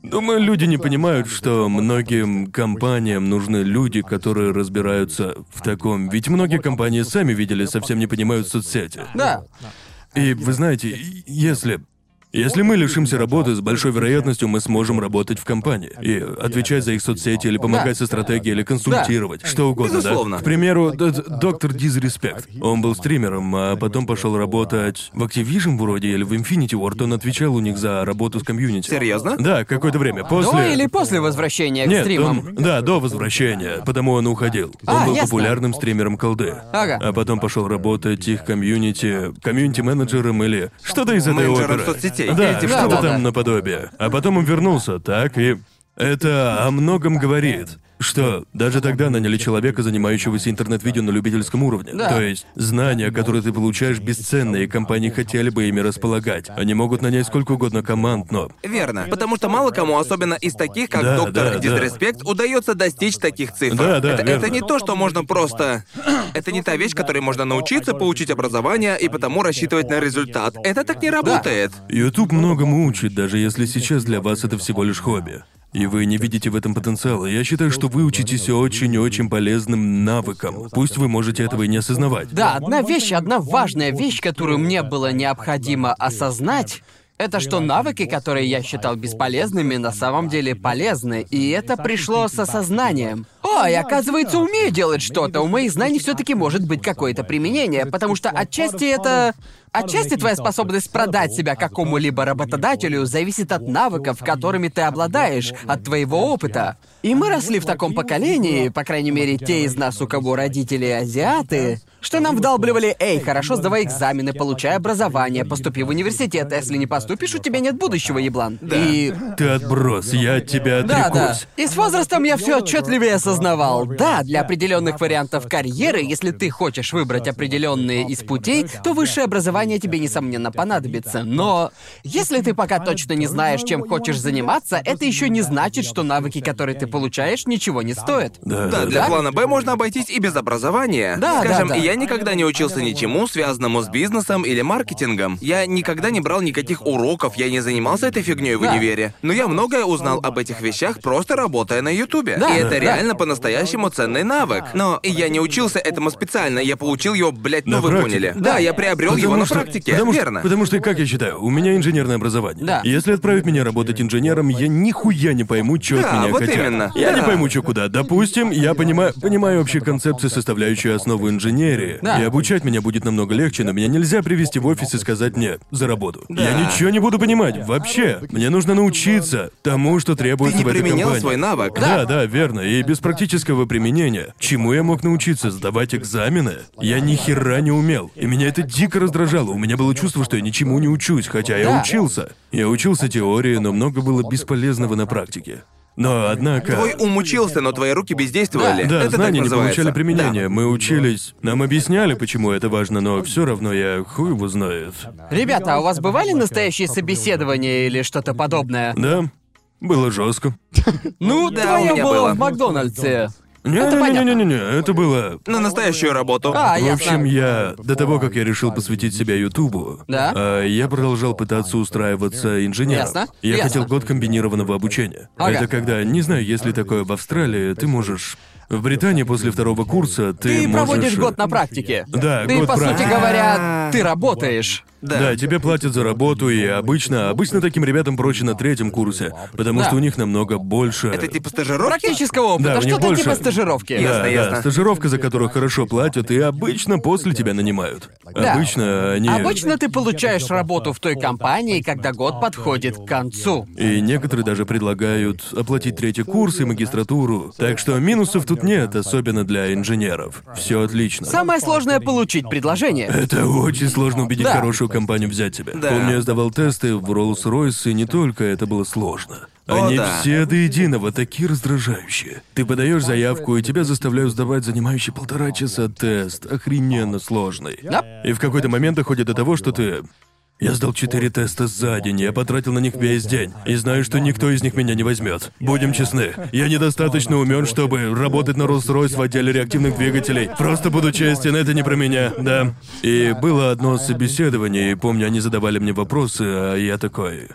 Думаю, люди не понимают, что многим компаниям нужны люди, которые разбираются в таком. Ведь многие компании сами видели, совсем не понимают соцсети. Да. И вы знаете, если... Если мы лишимся работы, с большой вероятностью мы сможем работать в компании и отвечать за их соцсети или помогать со стратегией или консультировать, что угодно, Безусловно. да? К примеру, доктор Дизреспект. Он был стримером, а потом пошел работать в Activision вроде или в Infinity Ward. Он отвечал у них за работу с комьюнити. Серьезно? Да, какое-то время. После... До или после возвращения к Нет, стримам? он- да, до возвращения, потому он уходил. Он А, был ясно. популярным стримером колды. Ага. А потом пошел работать их комьюнити, комьюнити-менеджером или что-то из этой оперы. Соцсетей. Да, Этим что-то там наподобие. А потом он вернулся, так, и это о многом говорит. Что даже тогда наняли человека, занимающегося интернет-видео на любительском уровне. Да. То есть знания, которые ты получаешь, бесценные, и компании хотели бы ими располагать. Они могут нанять сколько угодно команд, но Верно. Потому что мало кому, особенно из таких, как Да, доктор да, да. Дизреспект, удается достичь таких цифр. Да, да, это, верно. это не то, что можно просто. *clears throat* Это не та вещь, которой можно научиться, получить образование и потому рассчитывать на результат. Это так не работает. YouTube многому учит, даже если сейчас для вас это всего лишь хобби. И вы не видите в этом потенциала. Я считаю, что вы учитесь очень-очень полезным навыкам. Пусть вы можете этого и не осознавать. Да, одна вещь, одна важная вещь, которую мне было необходимо осознать, это что навыки, которые я считал бесполезными, на самом деле полезны. И это пришло с осознанием. О, я, оказывается, умею делать что-то. У моих знаний все-таки может быть какое-то применение, потому что отчасти это... Отчасти твоя способность продать себя какому-либо работодателю зависит от навыков, которыми ты обладаешь, от твоего опыта. И мы росли в таком поколении, по крайней мере, те из нас, у кого родители азиаты, что нам вдалбливали, эй, хорошо, сдавай экзамены, получай образование, поступи в университет, а если не поступишь, у тебя нет будущего, еблан. И Ты отброс, я от тебя да, да. отрекусь. И с возрастом я все отчетливее осознавал. Да, для определенных вариантов карьеры, если ты хочешь выбрать определенные из путей, то высшее образование тебе, несомненно, понадобится. Но если ты пока точно не знаешь, чем хочешь заниматься, это еще не значит, что навыки, которые ты получаешь, ничего не стоят. Да, Да, да, для Да? плана Б можно обойтись и без образования. Да, Скажем, да, да. я никогда не учился ничему, связанному с бизнесом или маркетингом. Я никогда не брал никаких уроков, я не занимался этой фигней в Да. универе. Но я многое узнал об этих вещах, просто работая на Ютубе. Да, и это да. реально по-настоящему ценный навык. Но я не учился этому специально, я получил его, блядь, ну На вы практике. поняли. Да, я приобрел его на что- практике. потому что- Верно. потому что, как я считаю, у меня инженерное образование. Да. Если отправить меня работать инженером, я нихуя не пойму, что Да, от меня вот хотят. именно. Я не Да. пойму, что куда. Допустим, я понимаю, понимаю общие концепции, составляющие основу инженерии. Да. И обучать меня будет намного легче, но меня нельзя привести в офис и сказать «нет» за работу. Да. Я ничего не буду понимать, вообще. Мне нужно научиться тому, что Ты требуется не в этой применял компании. свой навык. Да, да, верно. И без практического применения. Чему я мог научиться? Сдавать экзамены? Я ни хера не умел. И меня это дико раздражало. У меня было чувство, что я ничему не учусь, хотя я учился. Я учился теории, но много было бесполезного на практике. Но однако... Твой ум учился, но твои руки бездействовали. Да, это знания не получали применения. Да. Мы учились. Нам объясняли, почему это важно, но все равно я хуй его знает. Ребята, а у вас бывали настоящие собеседования или что-то подобное? Да, было жестко. Ну, Да, твое у меня было было. в Макдональдсе. Не-не-не-не-не, это было На настоящую работу. А, В ясно. общем, я до того, как я решил посвятить себя Ютубу, Да? а, я продолжал пытаться устраиваться инженером. Ясно. Я Ясно. хотел год комбинированного обучения. Ага. Это когда, не знаю, есть ли такое в Австралии, ты можешь В Британии после второго курса ты, Ты можешь... проводишь год на практике. Да, Ты, год по сути практики. говоря, ты работаешь. Да. тебе платят за работу, и обычно, обычно таким ребятам проще на третьем курсе, потому Да. что у них намного больше... Это типа стажировки? Практического опыта, Да, у них что-то больше. типа стажировки. Да, Ясно, да, ясно. стажировка, за которую хорошо платят, и обычно после тебя нанимают. Да. Обычно они... Обычно ты получаешь работу в той компании, когда год подходит к концу. И некоторые даже предлагают оплатить третий курс и магистратуру. Так что минусов тут нет, особенно для инженеров. Все отлично. Самое сложное — получить предложение. Это очень сложно убедить Да. хорошую компанию взять тебя. Да. Помню, я сдавал тесты в Rolls-Royce, и не только это было сложно. О, Они да. все до единого такие раздражающие. Ты подаешь заявку, и тебя заставляют сдавать занимающий полтора часа тест, охрененно сложный. Да. И в какой-то момент доходит до того, что ты... Я сдал четыре теста за день, я потратил на них весь день, и знаю, что никто из них меня не возьмет. Будем честны, я недостаточно умен, чтобы работать на Rolls-Royce в отделе реактивных двигателей. Просто буду честен, это не про меня, да. И было одно собеседование, и помню, они задавали мне вопросы, а я такой...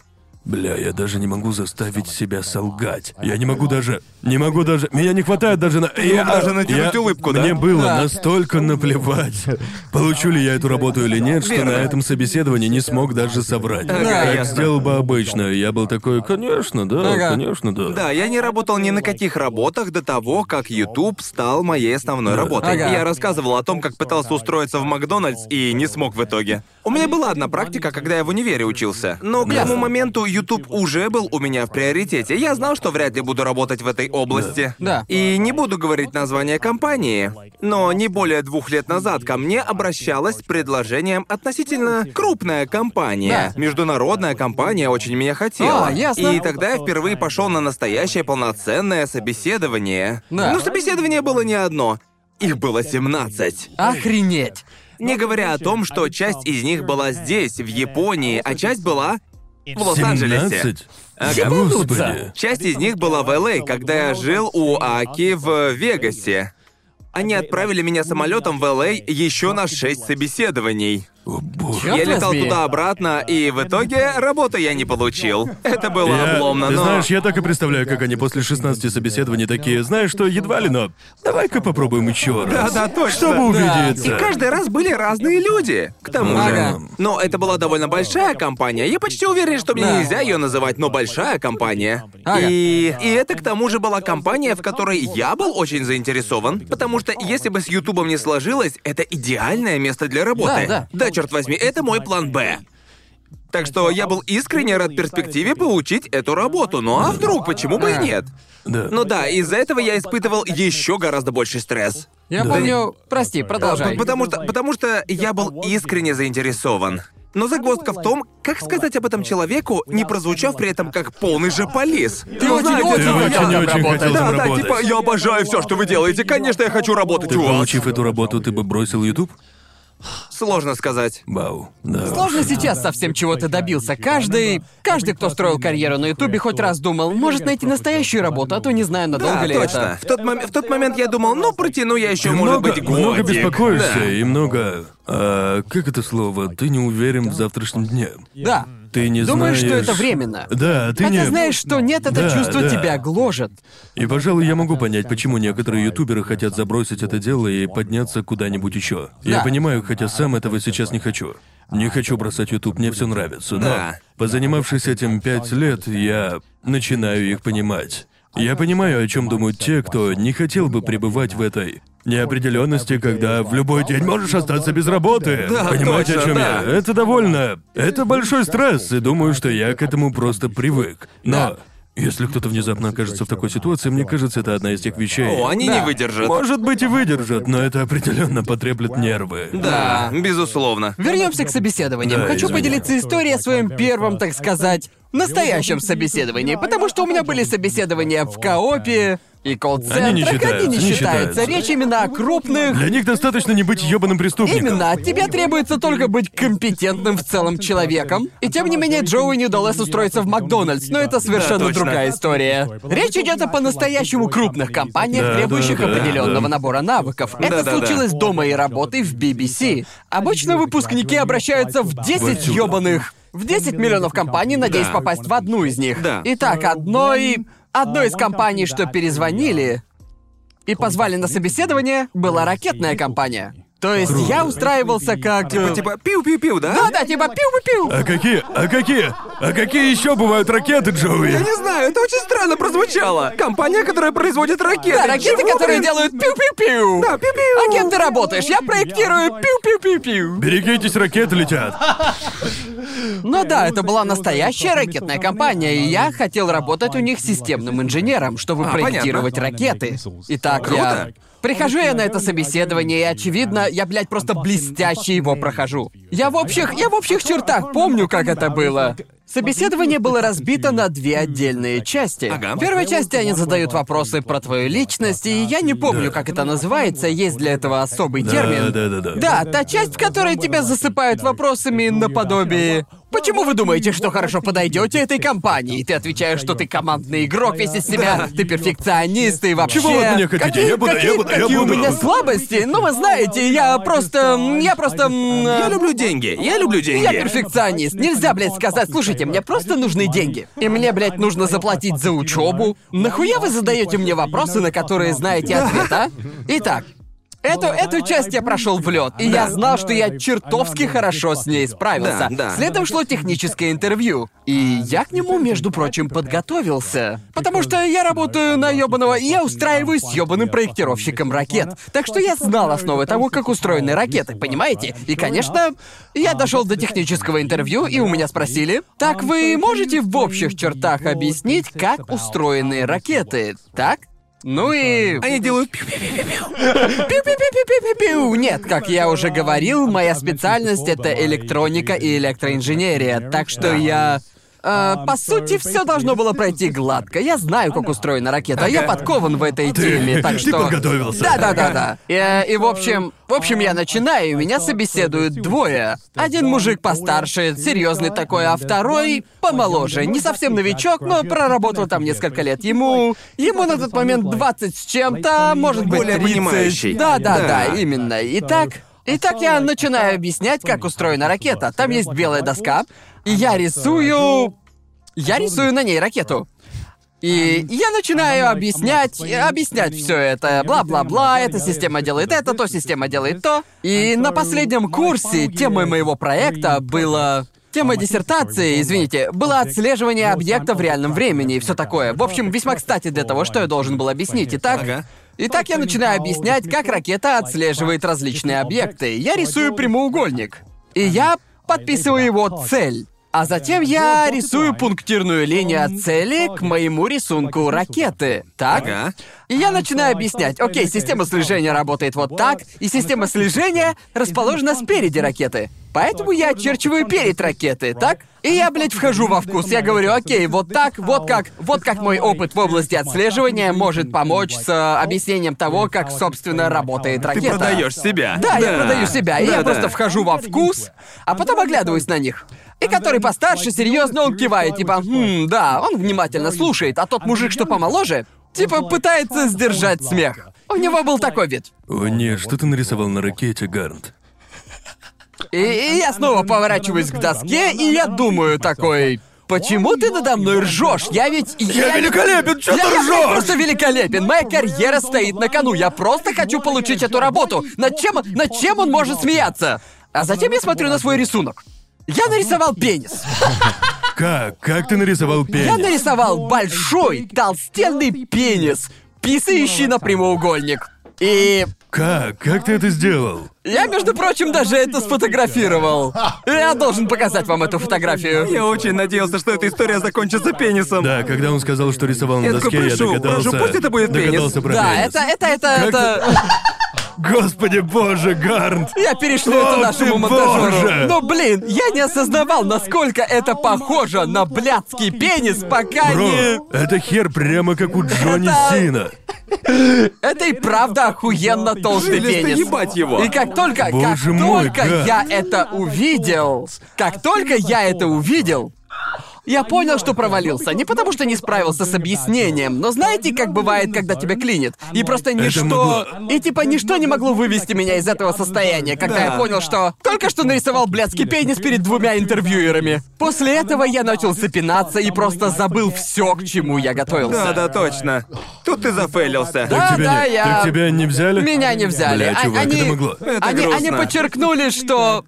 Бля, я даже не могу заставить себя солгать. Я не могу даже... Не могу даже... Меня не хватает даже на... Я даже натянуть я- улыбку, да? Мне было Да. настолько наплевать, получу ли я эту работу или нет, что Верно. на этом собеседовании не смог даже соврать. Ага, как ясно. сделал бы обычно. Я был такой, конечно, да, Ага. конечно, да. Да, я не работал ни на каких работах до того, как YouTube стал моей основной работой. Ага. Я рассказывал о том, как пытался устроиться в Макдональдс и не смог в итоге. У меня была одна практика, когда я в универе учился. Но к тому моменту YouTube уже был у меня в приоритете. Я знал, что вряд ли буду работать в этой области. Да. И не буду говорить название компании, но не более двух лет назад ко мне обращалась с предложением относительно крупная компания. Да. Международная компания очень меня хотела. А, ясно. И тогда я впервые пошел на настоящее полноценное собеседование. Да. Но собеседование было не одно. Их было 17. Охренеть. Не говоря о том, что часть из них была здесь, в Японии, а часть была в Лос-Анджелесе. 17? Ага. Господи. Часть из них была в Л.А., когда я жил у Аки в Вегасе. Они отправили меня самолетом в Л.А. еще на шесть собеседований. О боже. Чёрт я летал возьми. туда-обратно, и в итоге работы я не получил. Это было Я- обломно, ты но... знаешь, я так и представляю, как они после 16 собеседований такие, знаешь что, едва ли, но давай-ка попробуем еще раз. Да-да, точно. Чтобы Да. убедиться. И каждый раз были разные люди. К тому же. Ага. Но это была довольно большая компания. Я почти уверен, что мне Да. нельзя ее называть, но большая компания. Ага. И... и это к тому же была компания, в которой я был очень заинтересован. Потому что если бы с Ютубом не сложилось, это идеальное место для работы. Да, да. Да, черт возьми, это мой план Б. Так что я был искренне рад перспективе получить эту работу. Ну а вдруг, почему бы и нет? Да. Ну да, из-за этого я испытывал еще гораздо больший стресс. Я Да. помню... Прости, продолжай. Потому что, потому что я был искренне заинтересован. Но загвоздка в том, как сказать об этом человеку, не прозвучав при этом как полный же полис. Ты очень, очень Ты очень-очень работать. хотел Да, там да, работать. типа, я обожаю все, что вы делаете. Конечно, я хочу работать Ты, у вас. получив эту работу, ты бы бросил YouTube? Сложно сказать. Бау. Да. Сложно сейчас совсем чего ты добился. Каждый, каждый, кто строил карьеру на Ютубе, хоть раз думал, может найти настоящую работу, а то не знаю, надолго Да, ли точно. это. В тот, мом- в тот момент я думал, ну, протяну я еще, может много, быть, много годик. беспокоишься Да. и много... а, как это слово? Ты не уверен в завтрашнем дне. Да. Ты не Думаешь, знаешь... что это временно. Да, ты Хотя не... знаешь, что нет, это Да, чувство да. тебя гложет. И, пожалуй, я могу понять, почему некоторые ютуберы хотят забросить это дело и подняться куда-нибудь еще. Я Да. понимаю, хотя сам этого сейчас не хочу. Не хочу бросать ютуб, мне все нравится, но Да. позанимавшись этим пять лет, я начинаю их понимать. Я понимаю, о чем думают те, кто не хотел бы пребывать в этой неопределенности, когда в любой день можешь остаться без работы. Да, Понимаете, точно, о чем да. я? Это довольно. Это большой стресс, и думаю, что я к этому просто привык. Но Да. если кто-то внезапно окажется в такой ситуации, мне кажется, это одна из тех вещей. О, они Да. не выдержат. Может быть и выдержат, но это определенно потреплет нервы. Да, безусловно. Вернемся к собеседованиям. Да, Хочу извини. поделиться историей о своем первом, так сказать, настоящем собеседовании, потому что у меня были собеседования в коопе и колл-центрах, Они не считаются, они не не считаются. Речь именно о крупных... Для них достаточно не быть ёбаным преступником. Именно, от тебя требуется только быть компетентным в целом человеком. И тем не менее, Джоуи не удалось устроиться в Макдональдс, но это совершенно точно. другая история. Речь идет о по-настоящему крупных компаниях, Да, требующих да, да, определенного да. набора навыков. Это случилось до моей работы в BBC. Обычно выпускники обращаются в 10 отсюда. ёбаных... В 10 миллионов компаний, надеясь Да. попасть в одну из них. Да. Итак, одной... Одной из компаний, что перезвонили, и позвали на собеседование, была ракетная компания. То есть я устраивался как... э, Типа пиу-пиу-пиу, да? Да-да, типа пиу-пиу-пиу. А какие, а какие, а какие еще бывают ракеты, Джоуи? Я не знаю, это очень странно прозвучало. Компания, которая производит ракеты. Да, ракеты, Чего, которые блин? делают пиу-пиу-пиу. Да, пиу-пиу. А кем ты работаешь? Я проектирую пиу-пиу-пиу-пиу. Берегитесь, ракеты летят. Ну да, это была настоящая ракетная компания, и я хотел работать у них системным инженером, чтобы А, проектировать ракеты. Итак, я... Прихожу я на это собеседование, и очевидно, я, блядь, просто блестяще его прохожу. Я в общих, я в общих чертах помню, как это было. Собеседование было разбито на две отдельные части. Ага. В первой части они задают вопросы про твою личность, и я не помню, как это называется, есть для этого особый термин. Да, да, да, да. Да, та часть, в которой тебя засыпают вопросами наподобие... Почему вы думаете, что хорошо подойдете этой компании? И ты отвечаешь, что ты командный игрок весь из себя, ты перфекционист, и вообще... Чего вы от меня хотите? Какие, Я буду- я какие- буду- я какие буду. у меня слабости? Ну, вы знаете, я просто... Я просто... Я люблю деньги. Я люблю деньги. я перфекционист. Нельзя, блядь, сказать, слушайте, мне просто нужны деньги. И мне, блядь, нужно заплатить за учебу. Нахуя вы задаете мне вопросы, на которые знаете ответ, а? Итак, Эту, эту часть я прошел в лед, и я знал, что я чертовски хорошо с ней справился. Да, да. Следом шло техническое интервью. И я к нему, между прочим, подготовился. Потому что я работаю на ёбаного, и я устраиваюсь с ёбаным проектировщиком ракет. Так что я знал основы того, как устроены ракеты, понимаете? И, конечно, я дошел до технического интервью, и у меня спросили, так вы можете в общих чертах объяснить, как устроены ракеты, так? Ну и... Они делают пиу-пиу-пиу-пиу. Нет, как я уже говорил, моя специальность это электроника и электроинженерия, так что я... э, по сути, все должно было пройти гладко. Я знаю, как устроена ракета. Я подкован в этой теме, так ты что. подготовился. Да, да, да, да. И, э, и в общем, в общем, я начинаю, и меня собеседуют двое. Один мужик постарше, серьезный такой, а второй помоложе. Не совсем новичок, но проработал там несколько лет. Ему. Ему на тот момент 20 с чем-то, может быть, Более 30. понимающий. Да, да, да, Да. именно. Итак, итак, я начинаю объяснять, как устроена ракета. Там есть белая доска, и я рисую... Я рисую на ней ракету. И я начинаю объяснять, объяснять все это, бла-бла-бла, эта система делает это, то система делает то. И на последнем курсе темой моего проекта было... Тема диссертации, извините, было отслеживание объекта в реальном времени и все такое. В общем, весьма кстати для того, что я должен был объяснить. Итак, Ага. Итак, я начинаю объяснять, как ракета отслеживает различные объекты. Я рисую прямоугольник. И я подписываю его цель. А затем я рисую пунктирную линию от цели к моему рисунку ракеты. Так? Ага. И я начинаю объяснять, окей, система слежения работает вот так, и система слежения расположена спереди ракеты. Поэтому я очерчиваю перед ракеты, так? И я, блядь, вхожу во вкус. Я говорю, окей, вот так, вот как, вот как мой опыт в области отслеживания может помочь с объяснением того, как, собственно, работает Ты ракета. продаешь себя. Да, я продаю себя, и я Да-да. просто вхожу во вкус, а потом оглядываюсь на них. И который постарше, серьезно, он кивает, типа, хм, да, он внимательно слушает, а тот мужик, что помоложе, типа пытается сдержать смех. У него был такой вид. О нет, что ты нарисовал на ракете, Гарнт? И, и я снова поворачиваюсь к доске, и я думаю такой... Почему ты надо мной ржешь? Я ведь... Я великолепен, чё я, ты я, блядь, ржёшь? просто великолепен. Моя карьера стоит на кону. Я просто хочу получить эту работу. Над чем, над чем он может смеяться? А затем я смотрю на свой рисунок. Я нарисовал пенис. Как? Как ты нарисовал Я пенис? нарисовал большой, толстенный пенис, писающий на прямоугольник. И Как? Как ты это сделал? я, между прочим, даже это сфотографировал. Я должен показать вам эту фотографию. Я очень надеялся, что эта история закончится пенисом. Да, когда он сказал, что рисовал на Я такой, доске, я прошу, догадался. прошу, пусть это будет пенис. Догадался про Да, пенис. это, это, это, Как это... Господи боже, Гарнт! Я перешлю О, это нашему ты монтажеру. боже! Но, блин, я не осознавал, насколько это похоже на блядский пенис, пока не... Бро, это хер прямо как у Джонни Это- Сина. Это и правда охуенно толстый Жилисто пенис. ебать его. И как только, как Боже мой, только Гад. я это увидел, как только я это увидел, я понял, что провалился. Не потому, что не справился с объяснением, но знаете, как бывает, когда тебя клинит? И просто ничто... могло- И типа ничто не могло вывести меня из этого состояния, когда Да. я понял, что только что нарисовал блядский пенис перед двумя интервьюерами. После этого я начал запинаться и просто забыл все, к чему я готовился. Да, да, точно. Тут ты зафейлился. Да, Тебя да, не- я... Так тебя не взяли? Меня не взяли. Бля, А- чувак, они... это могло. Это они, они подчеркнули, что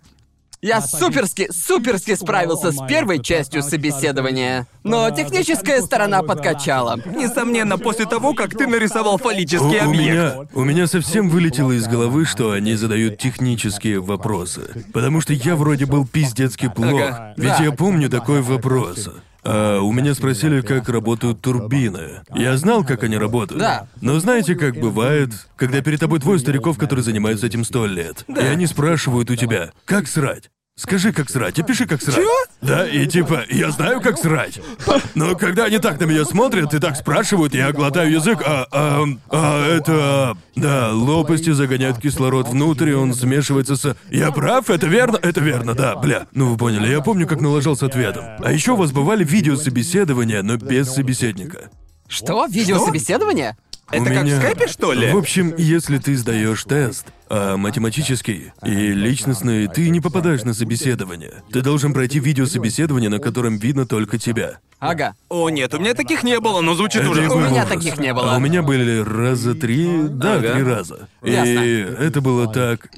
я суперски, суперски справился с первой частью собеседования. Но техническая сторона подкачала. Несомненно, после того, как ты нарисовал У, фаллический у объект. меня, у меня совсем вылетело из головы, что они задают технические вопросы. Потому что я вроде был пиздецки плох. Ага. Ведь Да. я помню такой вопрос. А, у меня спросили, как работают турбины. Я знал, как они работают. Да. Но знаете, как бывает, когда перед тобой двое стариков, которые занимаются этим сто лет, и они спрашивают у тебя, как срать? Скажи, как срать, опиши, как срать. Да, и типа, я знаю, как срать. Но когда они так на меня смотрят и так спрашивают, я глотаю язык, а, а, а это... Да, лопасти загоняют кислород внутрь, и он смешивается с... Я прав? Это верно? Это верно, да, бля. Ну вы поняли, я помню, как налажал с ответом. А еще у вас бывали видеособеседования, но без собеседника. Что? Видеособеседование? Это У как меня- в скайпе, что ли? В общем, если ты сдаешь тест, а математический и личностный, ты не попадаешь на собеседование. Ты должен пройти видеособеседование, на котором видно только тебя. Ага. О, нет, у меня таких не было, но звучит Это какой У меня ужас. таких не было. А у меня были раза три, да, Ага. три раза. И Ясно. это было так.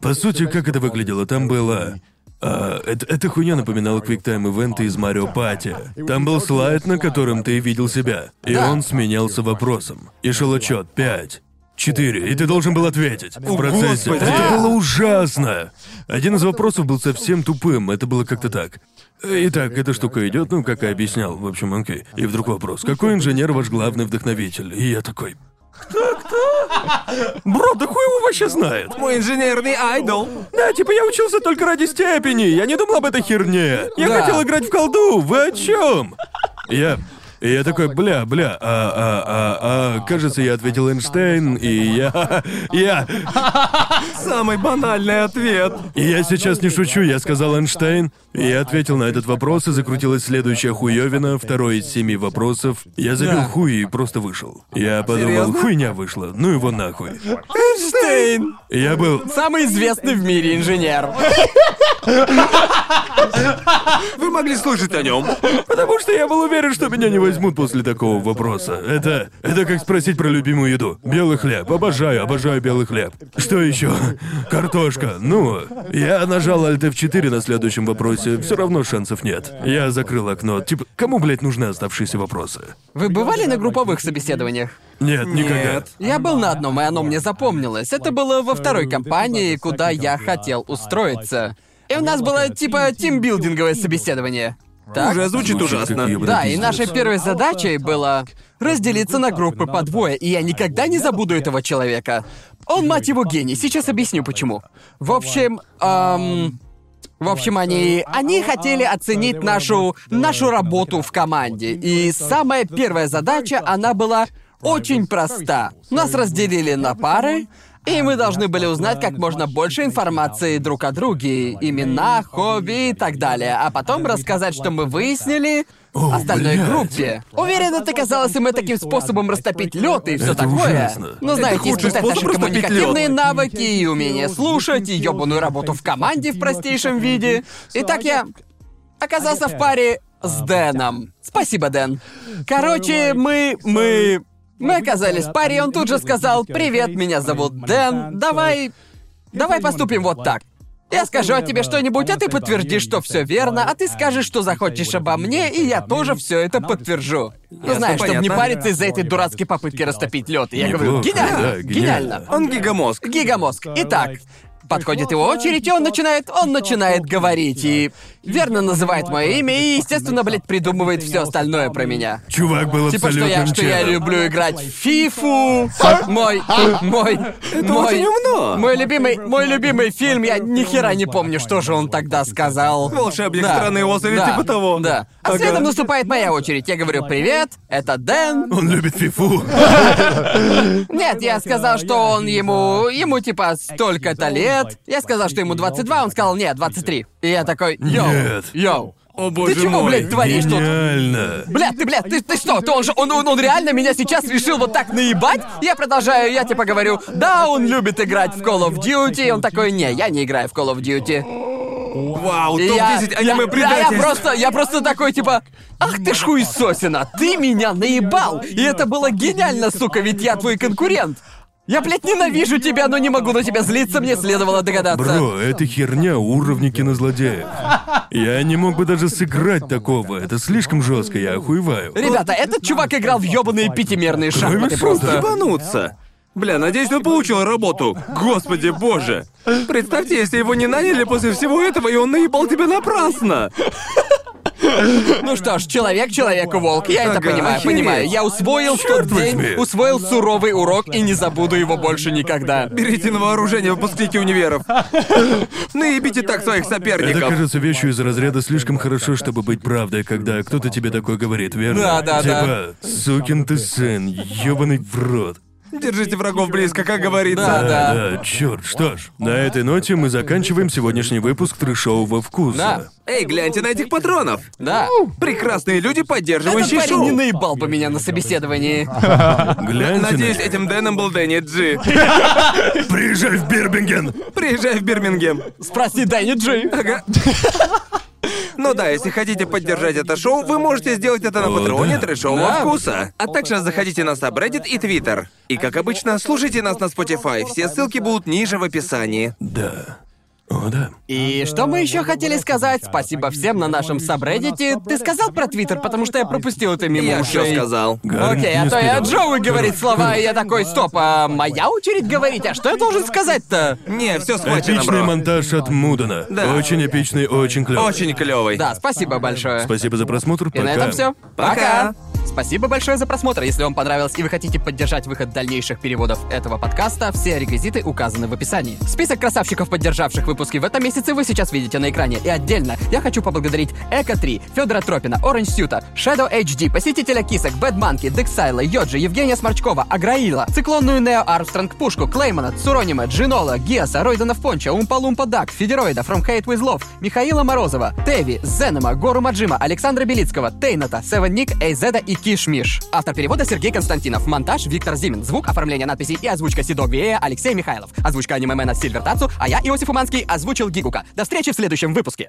По сути, как это выглядело? Там было. А, это, эта хуйня напоминала квиктайм ивенты из Марио Пати. Там был слайд, на котором ты видел себя. И Да. он сменялся вопросом. И шел отчет пять. Четыре, и ты должен был ответить в процессе. Господи. Это было ужасно. Один из вопросов был совсем тупым, это было как-то так. Итак, эта штука идет, ну, как и объяснял, в общем, окей. И вдруг вопрос: какой инженер ваш главный вдохновитель? И я такой. Кто, кто? Бро, да хуй его вообще знает. Мой инженерный айдол. Да, типа я учился только ради степени. Я не думал об этой херне. Я Да. хотел играть в колду. Вы о чем? Я. И я такой, бля, бля, а, а, а, а, кажется, я ответил Эйнштейн, и я, *laughs* я, *laughs* Самый банальный ответ. и я сейчас не шучу, я сказал Эйнштейн, и я ответил на этот вопрос, и закрутилась следующая хуёвина, второй из семи вопросов. Я забил хуй и просто вышел. Я подумал, хуйня вышла, ну его нахуй. Эйнштейн! Я был, Самый известный в мире инженер. Вы могли слышать о нем. Потому что я был уверен, что меня не возьмут после такого вопроса. Это... Это как спросить про любимую еду. Белый хлеб. Обожаю, обожаю белый хлеб. Что еще? Картошка. Ну, я нажал Alt F4 на следующем вопросе. Все равно шансов нет. Я закрыл окно. Типа, кому, блядь, нужны оставшиеся вопросы? Вы бывали на групповых собеседованиях? Нет, никогда. Нет. Я был на одном, и оно мне запомнилось. Это было во второй компании, куда я хотел устроиться. И у нас было типа тимбилдинговое собеседование. Так? Уже звучит ужасно. Да, и нашей первой задачей было разделиться на группы по двое, и я никогда не забуду этого человека. Он, мать его, гений. Сейчас объясню, почему. В общем, эм, В общем, они, они хотели оценить нашу, нашу работу в команде. И самая первая задача, она была очень проста. Нас разделили на пары, и мы должны были узнать как можно больше информации друг о друге, имена, хобби и так далее, а потом рассказать, что мы выяснили О, остальной блядь. группе. Уверен, это казалось им таким способом растопить лед и все такое. ужасно. Это знаете, испытать наши коммуникативные лёд. навыки и умение слушать, и ёбаную работу в команде в простейшем виде. Итак, я оказался в паре с Дэном. Спасибо, Дэн. Короче, мы... мы... Мы оказались в паре, и он тут же сказал «Привет, меня зовут Дэн, давай... Давай поступим вот так». Я скажу о тебе что-нибудь, а ты подтвердишь, что все верно, а ты скажешь, что захочешь обо мне, и я тоже все это подтвержу. Ну, знаешь, чтобы не париться из-за этой дурацкой попытки растопить лед. И я говорю, гениально. гениально. Он гигамозг. Гигамозг. Итак, подходит его очередь, и он начинает, он начинает говорить, и верно называет мое имя, и, естественно, блядь, придумывает все остальное про меня. Чувак был Типа, что абсолютным я, что я челом. люблю играть в Фифу. Мой, мой, Это мой, очень умно. мой любимый, мой любимый фильм, я ни хера не помню, что же он тогда сказал. Волшебник Да, страны Оз или да, типа того. Да. А Ага. следом наступает моя очередь. Я говорю, привет, это Дэн. Он любит фифу. *laughs* Нет, я сказал, что он ему... Ему типа столько-то лет. Я сказал, что ему 22, он сказал, нет, 23. И я такой, йоу, Нет. йоу. О боже Ты чего, мой. блядь, творишь тут? Гениально. Бля, ты, бля, ты, ты что? Ты он же, он, он, он реально меня сейчас решил вот так наебать? Я продолжаю, я типа говорю, да, он любит играть в Call of Duty, он такой, не, я не играю в Call of Duty. Вау, И топ-10 я, аниме я, я, я предательств. просто, я просто такой, типа, ах ты ж хуесосина, ты меня наебал! И это было гениально, сука, ведь я твой конкурент. Я, блядь, ненавижу тебя, но не могу на тебя злиться, мне следовало догадаться. Бро, это херня уровня кинозлодеев. Я не мог бы даже сыграть такого. Это слишком жестко, я охуеваю. Ребята, этот чувак играл в ёбаные пятимерные шахматы просто. Ебануться. Бля, надеюсь, он получил работу. Господи боже. Представьте, если его не наняли после всего этого, и он наебал тебя напрасно. Ну что ж, человек человеку волк, я это Ага, понимаю, понимаю. Я усвоил в тот Чёрт день, усвоил суровый урок и не забуду его больше никогда. Берите на вооружение выпускники универов. Наебите так своих Это соперников. кажется вещью из разряда слишком хорошо, чтобы быть правдой, когда кто-то тебе такое говорит, верно? Да, да, типа, сукин ты сын, ёбаный в рот. Держите врагов близко, как говорится. Да, да. Да, черт, что ж, на этой ноте мы заканчиваем сегодняшний выпуск трешового вкуса. Да. Эй, гляньте на этих патронов. Да. Прекрасные люди, Этот поддерживающие парень шоу. не наебал бы меня на собеседовании. Гляньте Надеюсь, на... этим Дэном был Дэнни Джи. *laughs* Приезжай в Бирмингем! Приезжай в Бирмингем. Спроси Дэнни Джи. Ага. Ну да, если хотите поддержать это шоу, вы можете сделать это на патреоне да. трэшового Да. вкуса. А также заходите на Subreddit и Twitter. И как обычно, слушайте нас на Spotify. Все ссылки будут ниже в описании. Да. О, да. И что мы еще хотели сказать? Спасибо всем на нашем сабреддите. Ты сказал про Твиттер, потому что я пропустил это мимо Я все ушей. сказал. Гарн Окей, не а то я успел. Джоуи говорит слова, и я такой, стоп, а моя очередь говорить? А что я должен сказать-то? Не, все схвачено, Эпичный бро. монтаж от Мудана. Да. Очень эпичный, очень клевый. Очень клевый. Да, спасибо большое. Спасибо за просмотр. И Пока. на этом все. Пока. Спасибо большое за просмотр. Если вам понравилось и вы хотите поддержать выход дальнейших переводов этого подкаста, все реквизиты указаны в описании. Список красавчиков, поддержавших выпуски в этом месяце, вы сейчас видите на экране. И отдельно я хочу поблагодарить Эко 3, Федора Тропина, Orange Suit а, Shadow HD, Посетителя Кисок, Bad Monkey, Дексайла, Йоджи, Евгения Сморчкова, Аграила, Циклонную Нео Армстронг Пушку, Клеймана, Цуронима, Джинола, Гиаса, Ройдана Фонча, Умпа Лумпа Дак, Федероида, From Hate With Love, Михаила Морозова, Теви, Зенема, Гору Маджима, Александра Белицкого, Тейната, Seven Nick, Эйзеда и Киш Миш. Автор перевода Сергей Константинов. Монтаж Виктор Зимин. Звук, оформление надписей и озвучка Сидо Гвея Алексей Михайлов. Озвучка аниме Сильвер Тацу, а я, Иосиф Уманский, озвучил Гигука. До встречи в следующем выпуске.